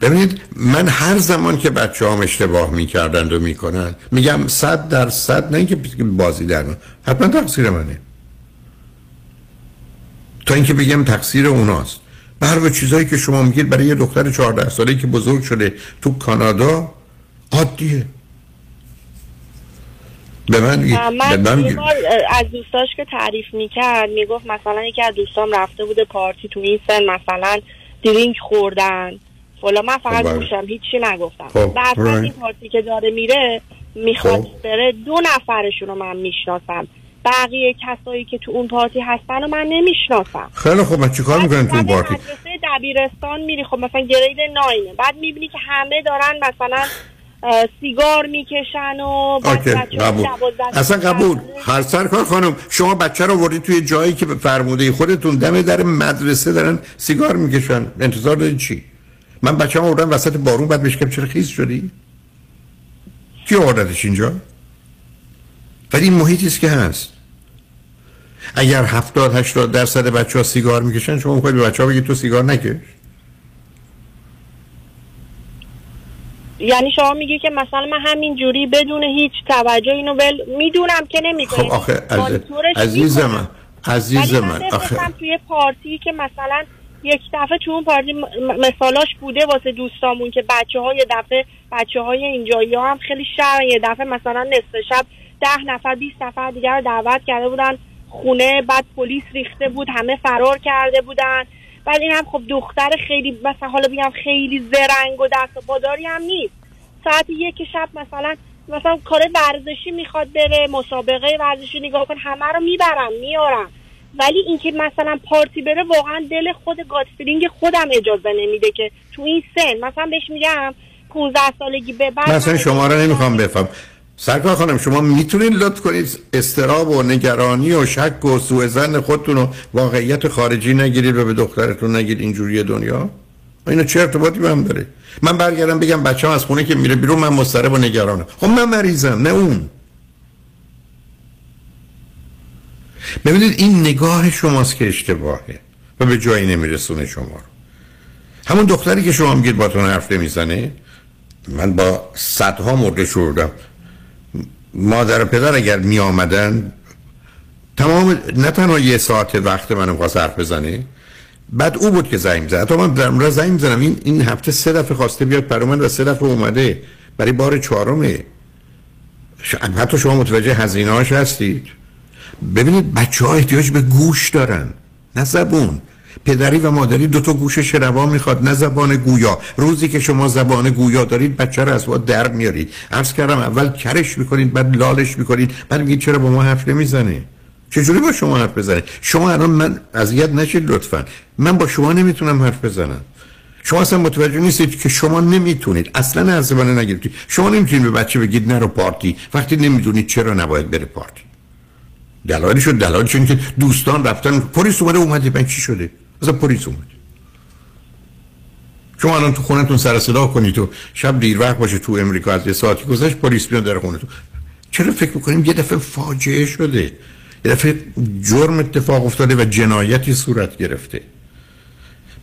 ببینید من هر زمان که بچه هم اشتباه می‌کردند و می‌کنن میگم صد در صد نه اینکه بازی در من حتما تقصیر منه. تا اینکه بگم تقصیر اوناست. بر چیزایی که شما میگید برای یه دختر 14 ساله که بزرگ شده تو کانادا عادیه. به من من از دوستاش که تعریف می‌کرد می‌گفت مثلا یکی از دوستام رفته بوده پارتی تو این سن مثلا درینک خوردن. فلا من فقط خب، گوشم هیچی نگفتم. خب، بعد این پارتی که داره میره می‌خواد خب. بره دو نفرشون رو من می‌شناسم. بقیه کسایی که تو اون پارتی هستن و من نمی‌شناسم. خیلی خب من چیکار می‌کنن تو اون پارتی؟ مدرسه دبیرستان میری خب مثلا گرید ناینه. بعد می‌بینی که همه دارن مثلا سیگار می‌کشن و قبول. اصلا قبول. هر سرکار خانم شما بچه رو وردی توی جایی که فرموده خودتون دم در مدرسه دارن سیگار می‌کشن. انتظار دارید چی؟ من بچه هم آوردم وسط بارون بعد بشکم چرا خیز شدی؟ کی آوردتش اینجا؟ ولی این محیطی است که هست. اگر هفتاد هشتاد درصد بچه ها سیگار می‌کشن شما می‌خواید به بچه ها بگید تو سیگار نکش. یعنی شما میگی که مثلا من همین جوری بدون هیچ توجه اینو ول می‌دونم که نمی‌کنه خب آخه عزیز من عزیز من آخه توی پارتی که مثلا یک دفعه تو اون پارتی مثالاش بوده واسه دوستامون که بچه های دفعه بچه های اینجایی ها هم خیلی شر یه دفعه مثلا نصف شب ده نفر 20 نفر دیگر رو دعوت کرده بودن. خونه بعد پلیس ریخته بود همه فرار کرده بودن. بعد این هم خب دختر خیلی مثلا حالا بگم خیلی زرنگ و دست و باداری هم نیست. ساعت یک شب مثلا مثلا کار ورزشی می‌خواد بره مسابقه ورزشی نگاه کن همه رو می‌برم میارم ولی اینکه مثلا پارتی بره واقعا دل خود gut feeling خودم اجازه نمیده که تو این سن مثلا بهش میگم 15 سالگی به بعد مثلا شما رو نمی‌خوام بفهم. سرکار خانم شما می‌تونید لطف کنید اضطراب و نگرانی و شک و سوء ظن خودتون و واقعیت خارجی نگیرید و به دخترتون نگید اینجوری دنیا؟ اینا چه ارتباطی به هم داره؟ من برگردم بگم بچه از خونه که میره بیرون من مضطرب و نگرانم. خب من مریضم نه اون. ببینید این نگاه شماست که اشتباهه و به جایی نمیرسونه شما رو. همون دختری که شما میگید باتون حرف نمی‌زنه من با صدها مرده شوردم مادر و پدر اگر می آمدن تمام نه تنها یه ساعت وقت منو خواست حرف بزنه بعد او بود که زنگ زد تا من در زنگ زنم این این هفته سه دفعه خواسته بیاد برای من و سه دفعه اومده. برای بار چهارمه. حتی شما متوجه هزینه هاش هستید. ببینید بچه ها احتیاج به گوش دارن. نه زبون. پدری و مادری دو تا گوش شنوا می‌خواد نه زبان گویا. روزی که شما زبان گویا دارید بچه رو از با در میارید. عرض کردم اول کرش می‌کنید بعد لالش می‌کنید. بعد میگید چرا با ما حرف نمی‌زنه چجوری با شما حرف بزنه شما الان من اذیت نشید لطفا. من با شما نمی‌تونم حرف بزنم. شما اصلا متوجه نیستید که شما نمی‌تونید. اصلا از زبانه نگرفتید. شما نمی‌تونید به بچه بگید نرو پارتی. وقتی نمی‌دونید چرا نباید بره پارتی. دلایلی شد دلایلش که دوستان رفتن. پلیس اومده اومده. من چی شده؟ اصلا پلیس اومد شما الان تو خونتون سر صدا کنید تو شب دیر وقت باشه تو امریکا از یه ساعتی گذشت پلیس میاد در خونتون چرا فکر می‌کنیم یه دفعه فاجعه شده؟ یه دفعه جرم اتفاق افتاده و جنایتی صورت گرفته.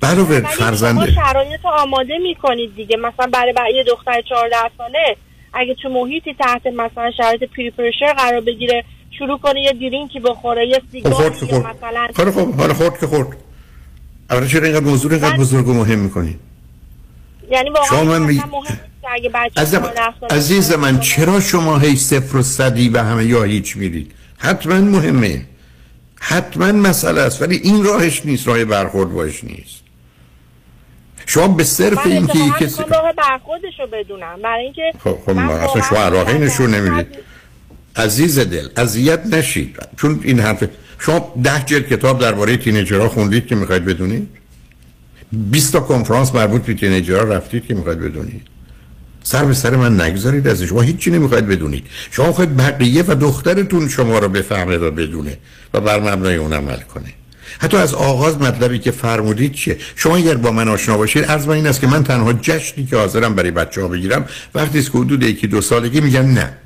برای فرزنده شرایط آماده می‌کنید دیگه. مثلا برای, برای یه دختر 14 ساله اگه تو محیطی تحت مثلا شرایط پری پرشر قرار بگیره شروع کنه یه درینکی بخوره یه سیگار خورد خورد. مثلا خب خب حالا خورد که خورد. اولا چرا اینقدر موضوع اینقدر بزرگ و مهم می‌کنی؟ یعنی واقعا من می... عزیز من چرا شما هی صفر و صدی و همه یا هیچ میرید حتما مهمه. حتما مسئله است ولی این راهش نیست راه برخورد باش نیست. شما به صرف این که کسی راه برخوردشو بدونم. برای اینکه خب خب اصلا شما راهی نشون نمی‌دید. عزیز دل اذیت نشید. چون این حرف شما ده جلد کتاب درباره تینیجرها خوندید که می‌خواید بدونید؟ 20 تا کنفرانس مربوط به تینیجرها رفتید که می‌خواید بدونید. سر به سر من نگذارید از شما هیچی نمی‌خواید بدونید. شما خواهید بقیه و دخترتون شما رو بفهمه و بدونه و بر مبنای اون عمل کنه. حتی از آغاز مطلبی که فرمودید چیه؟ شما اگر با من آشنا باشید از من این است که من تنها جشنی که حاضرم برای بچه ها بگیرم وقتی که حدود یکی دو سالگی میگن نه.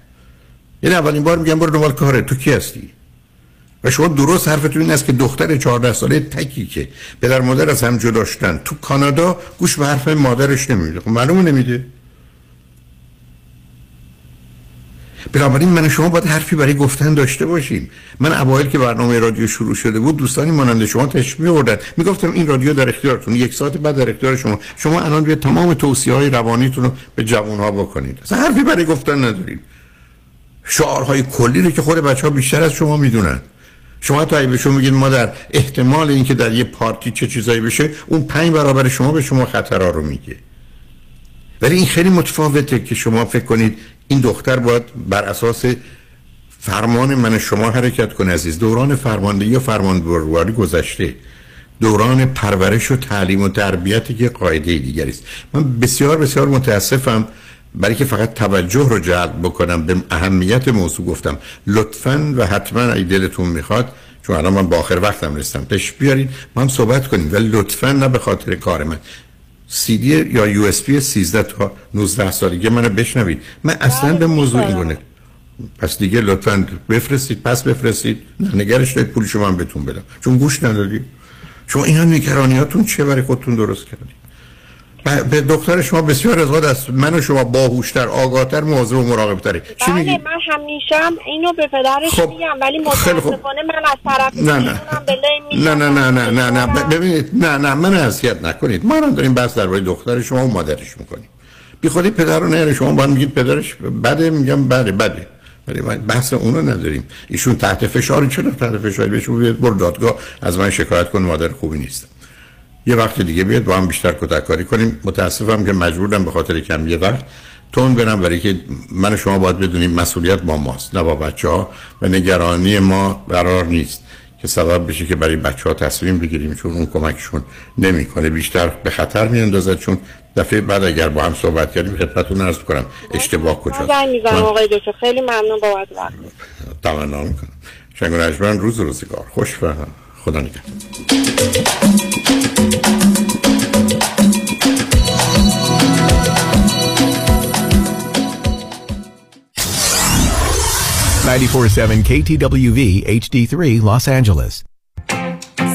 یعنی اولین بار میگم برو دنبال کاره. تو کی هستی؟ و شما درست حرفتون این است که دختر 14 ساله تکی که پدر مادر از هم جدا شدن. تو کانادا گوش به حرف مادرش نمیده. خب معلومه نمیده. بنابراین من شما باید حرفی برای گفتن داشته باشیم. من اوایل که برنامه رادیو شروع شده بود دوستانی مانند شما تشریف می‌آوردن می‌گفتم این رادیو در اختیارتون. یک ساعت بعد در اختیار شما. شما الان بیاید تمام توصیه های روانیتون رو به جوانها بکنید. حرفی برای گفتن ندارید شعارهای کلی رو که خود بچه ها بیشتر از شما می‌دونن. شما تا بهشون میگید ما در احتمال اینکه در یه پارتی چه چیزایی بشه اون پنج برابر شما به شما خطرها رو میگه. ولی این خیلی متفاوته که شما فکر کنید این دختر باید بر اساس فرمان من شما حرکت کنه عزیز. دوران فرماندهی یا فرمانبرواری گذشته. دوران پرورش و تعلیم و تربیتی که قاعده دیگری من بسیار بسیار متاسفم برای که فقط توجه رو جلب بکنم به اهمیت موضوع گفتم. لطفا و حتما اگه دلتون می‌خواد چون الان من با آخر وقتم رسیدم تش بیارید ما هم صحبت کنیم. ولی لطفا نه به خاطر کار من. سی دی یا یو اس پی 13 تا 19 سالگی منو بشنوید. من اصلا به موضوع این پس دیگه لطفا بفرستید پس بفرستید. نگرش دارید پول شما هم بهتون بدم. چون گوش ندادید شما اینا نگرانیاتون چه برای خودتون درست کردید به دکتر شما بسیار از است. من و شما باهوشتر آگاهتر مواظب و مراقبتری چی بله من همیشه هم اینو به پدرش خب. میگم ولی متاسفانه من از طرف نه نه. نه نه نه نه نه نه. ببینید نه نه من اذیت نکنید. ما هم داریم بحث درباره دختر شما و مادرش می‌کنیم. بی خودی پدر رو نه شما باید میگید پدرش بده میگم بله بده. ولی من بحث اونو نداریم. ایشون تحت فشاری چرا تحت فشاری؟ بهشون بیاد بر دادگاه از من شکایت کن مادر خوبی نیستم یه وقت دیگه بیاد با هم بیشتر کتک کاری کنیم. متاسفم که مجبورم به خاطر کم یه وقت. تون برم برای که من شما باید بدونیم مسئولیت با ماست نه با بچه ها و نگرانی ما قرار نیست که سبب بشه که برای بچه ها تصمیم بگیریم چون اون کمکشون نمی‌کنه. بیشتر به خطر میاندازد چون دفعه بعد اگر با هم صحبت کردیم خدمتتون عرض کنم اشتباه کجاست؟ من آقای دکتر خیلی ممنون بابت وقت. تمنا می‌کنم. شنگ روز روزگار. خوش و خدا نگهدار 947 KTWV HD3 Los Angeles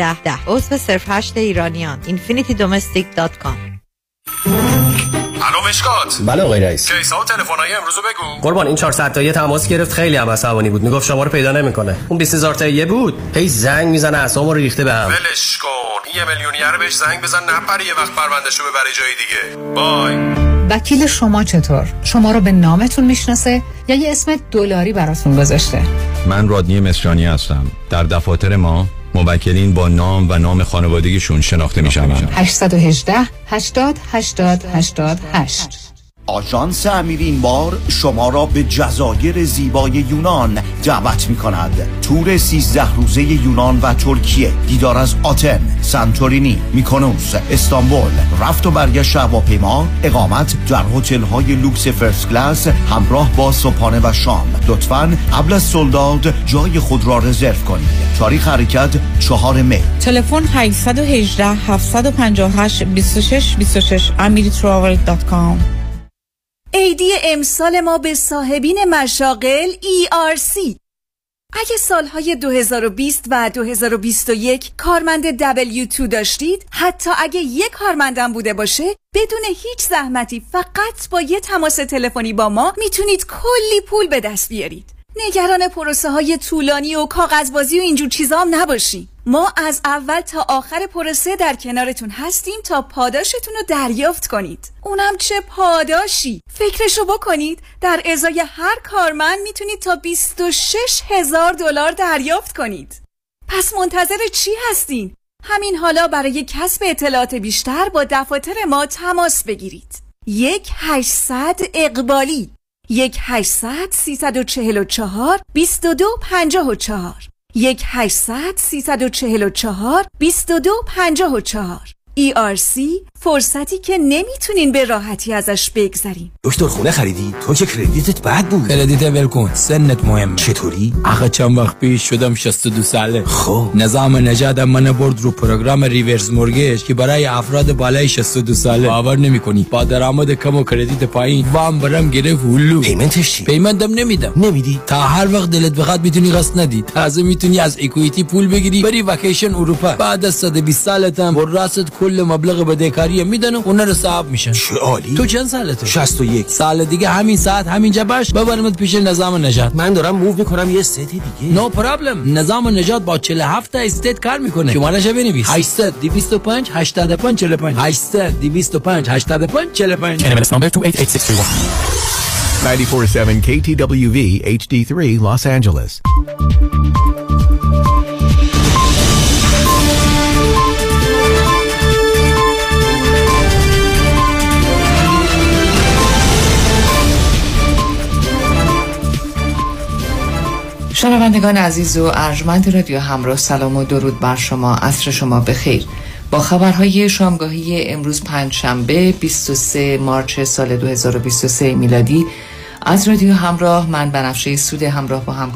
ده. ده عضو صفر هشت ایرانیان. infinitydomestic.com الو مشکات. بله آقای رئیس. کیسا و تلفن‌های امروز بگو. قربان این 400 تایی تماس گرفت خیلی هم عصبانی بود. می‌گفت شما رو پیدا نمی‌کنه. اون 20000 تایی بود. هی زنگ می‌زنه اعصابمو رو ریخته بهم ولش کن. یه میلیونیر بهش زنگ بزن نپره یه وقت پروندهشو ببره جای دیگه. بای. وکیل شما چطور؟ شما رو به نامتون می‌شناسه یا یه اسم دلاری براتون گذاشته؟ من رادنی مصریانی هستم. در دفاتر ما موکلین با نام و نام خانوادگیشون شناخته می شوند 818 80 80 88 آژانس امیر این بار شما را به جزایر زیبای یونان دعوت می کند تور 13 روزه یونان و ترکیه دیدار از آتن سانتورینی میکونوس استانبول. رفت و برگشت هواپیما اقامت در هتل های لوکس first class همراه با صبحانه و شام. لطفا قبل از sold out جای خود را رزرو کنید. تاریخ حرکت چهار می. تلفن 818 758 26 26 amiritravel.com عیدی امسال ما به صاحبین مشاغل ERC اگه سالهای 2020 و 2021 کارمند W2 داشتید حتی اگه یک کارمندم بوده باشه بدون هیچ زحمتی فقط با یه تماس تلفنی با ما می‌تونید کلی پول به دست بیارید. نگران پروسه های طولانی و کاغذبازی و اینجور چیزا هم نباشین. ما از اول تا آخر پروسه در کنارتون هستیم تا پاداشتون رو دریافت کنید. اونم چه پاداشی! فکرشو بکنید در ازای هر کارمند می‌تونید تا 26 هزار دلار دریافت کنید. پس منتظر چی هستین؟ همین حالا برای کسب اطلاعات بیشتر با دفاتر ما تماس بگیرید. یک 800 اقبالی. یک 800 344 22 54 یک 800 344 2254 ERC فرصتی که نمی‌تونین به راحتی ازش بگذرین. دکتر خونه خریدی؟ تو که credit ت بد بود. credit ولکن سنت مهمه چطوری؟ آخه چند وقت پیش شدم 62 ساله. خب. نظام نجات من برد رو program reverse mortgage که برای افراد بالای 62 ساله. باور نمی‌کنی. با درآمد کم و credit پایین. وام برام گرفت هلو. payment ش چی؟ payment م نمیدم. نمیدی؟ تا هر وقت دلت بخواد می‌تونی قسط ندی. تازه می‌تونی از equity پول بگیری. بری وکیشن اروپا. بعد از 120 سالت هم وراثت کل مبلغ بدهکاری میدن و خونه رو صاحب میشن چه عالی تو چند سالته 61 سال دیگه همین ساعت همینجا باش ببرمت پیش نظام نجات من دارم move می‌کنم یه state دیگه no no problem نظام نجات با 47 تا state کار می‌کنه شمارهش بنویس 800 225 85 45 800 225 85 45 NMLS number 288631 94.7 KTWV HD3 Los Angeles. شنوندگان عزیز و ارجمند رادیو همراه سلام و درود بر شما. عصر شما بخیر. با خبرهای شامگاهی امروز پنج شنبه 23 مارچ سال 2023 میلادی از رادیو همراه من بنفشه سود همراه با هم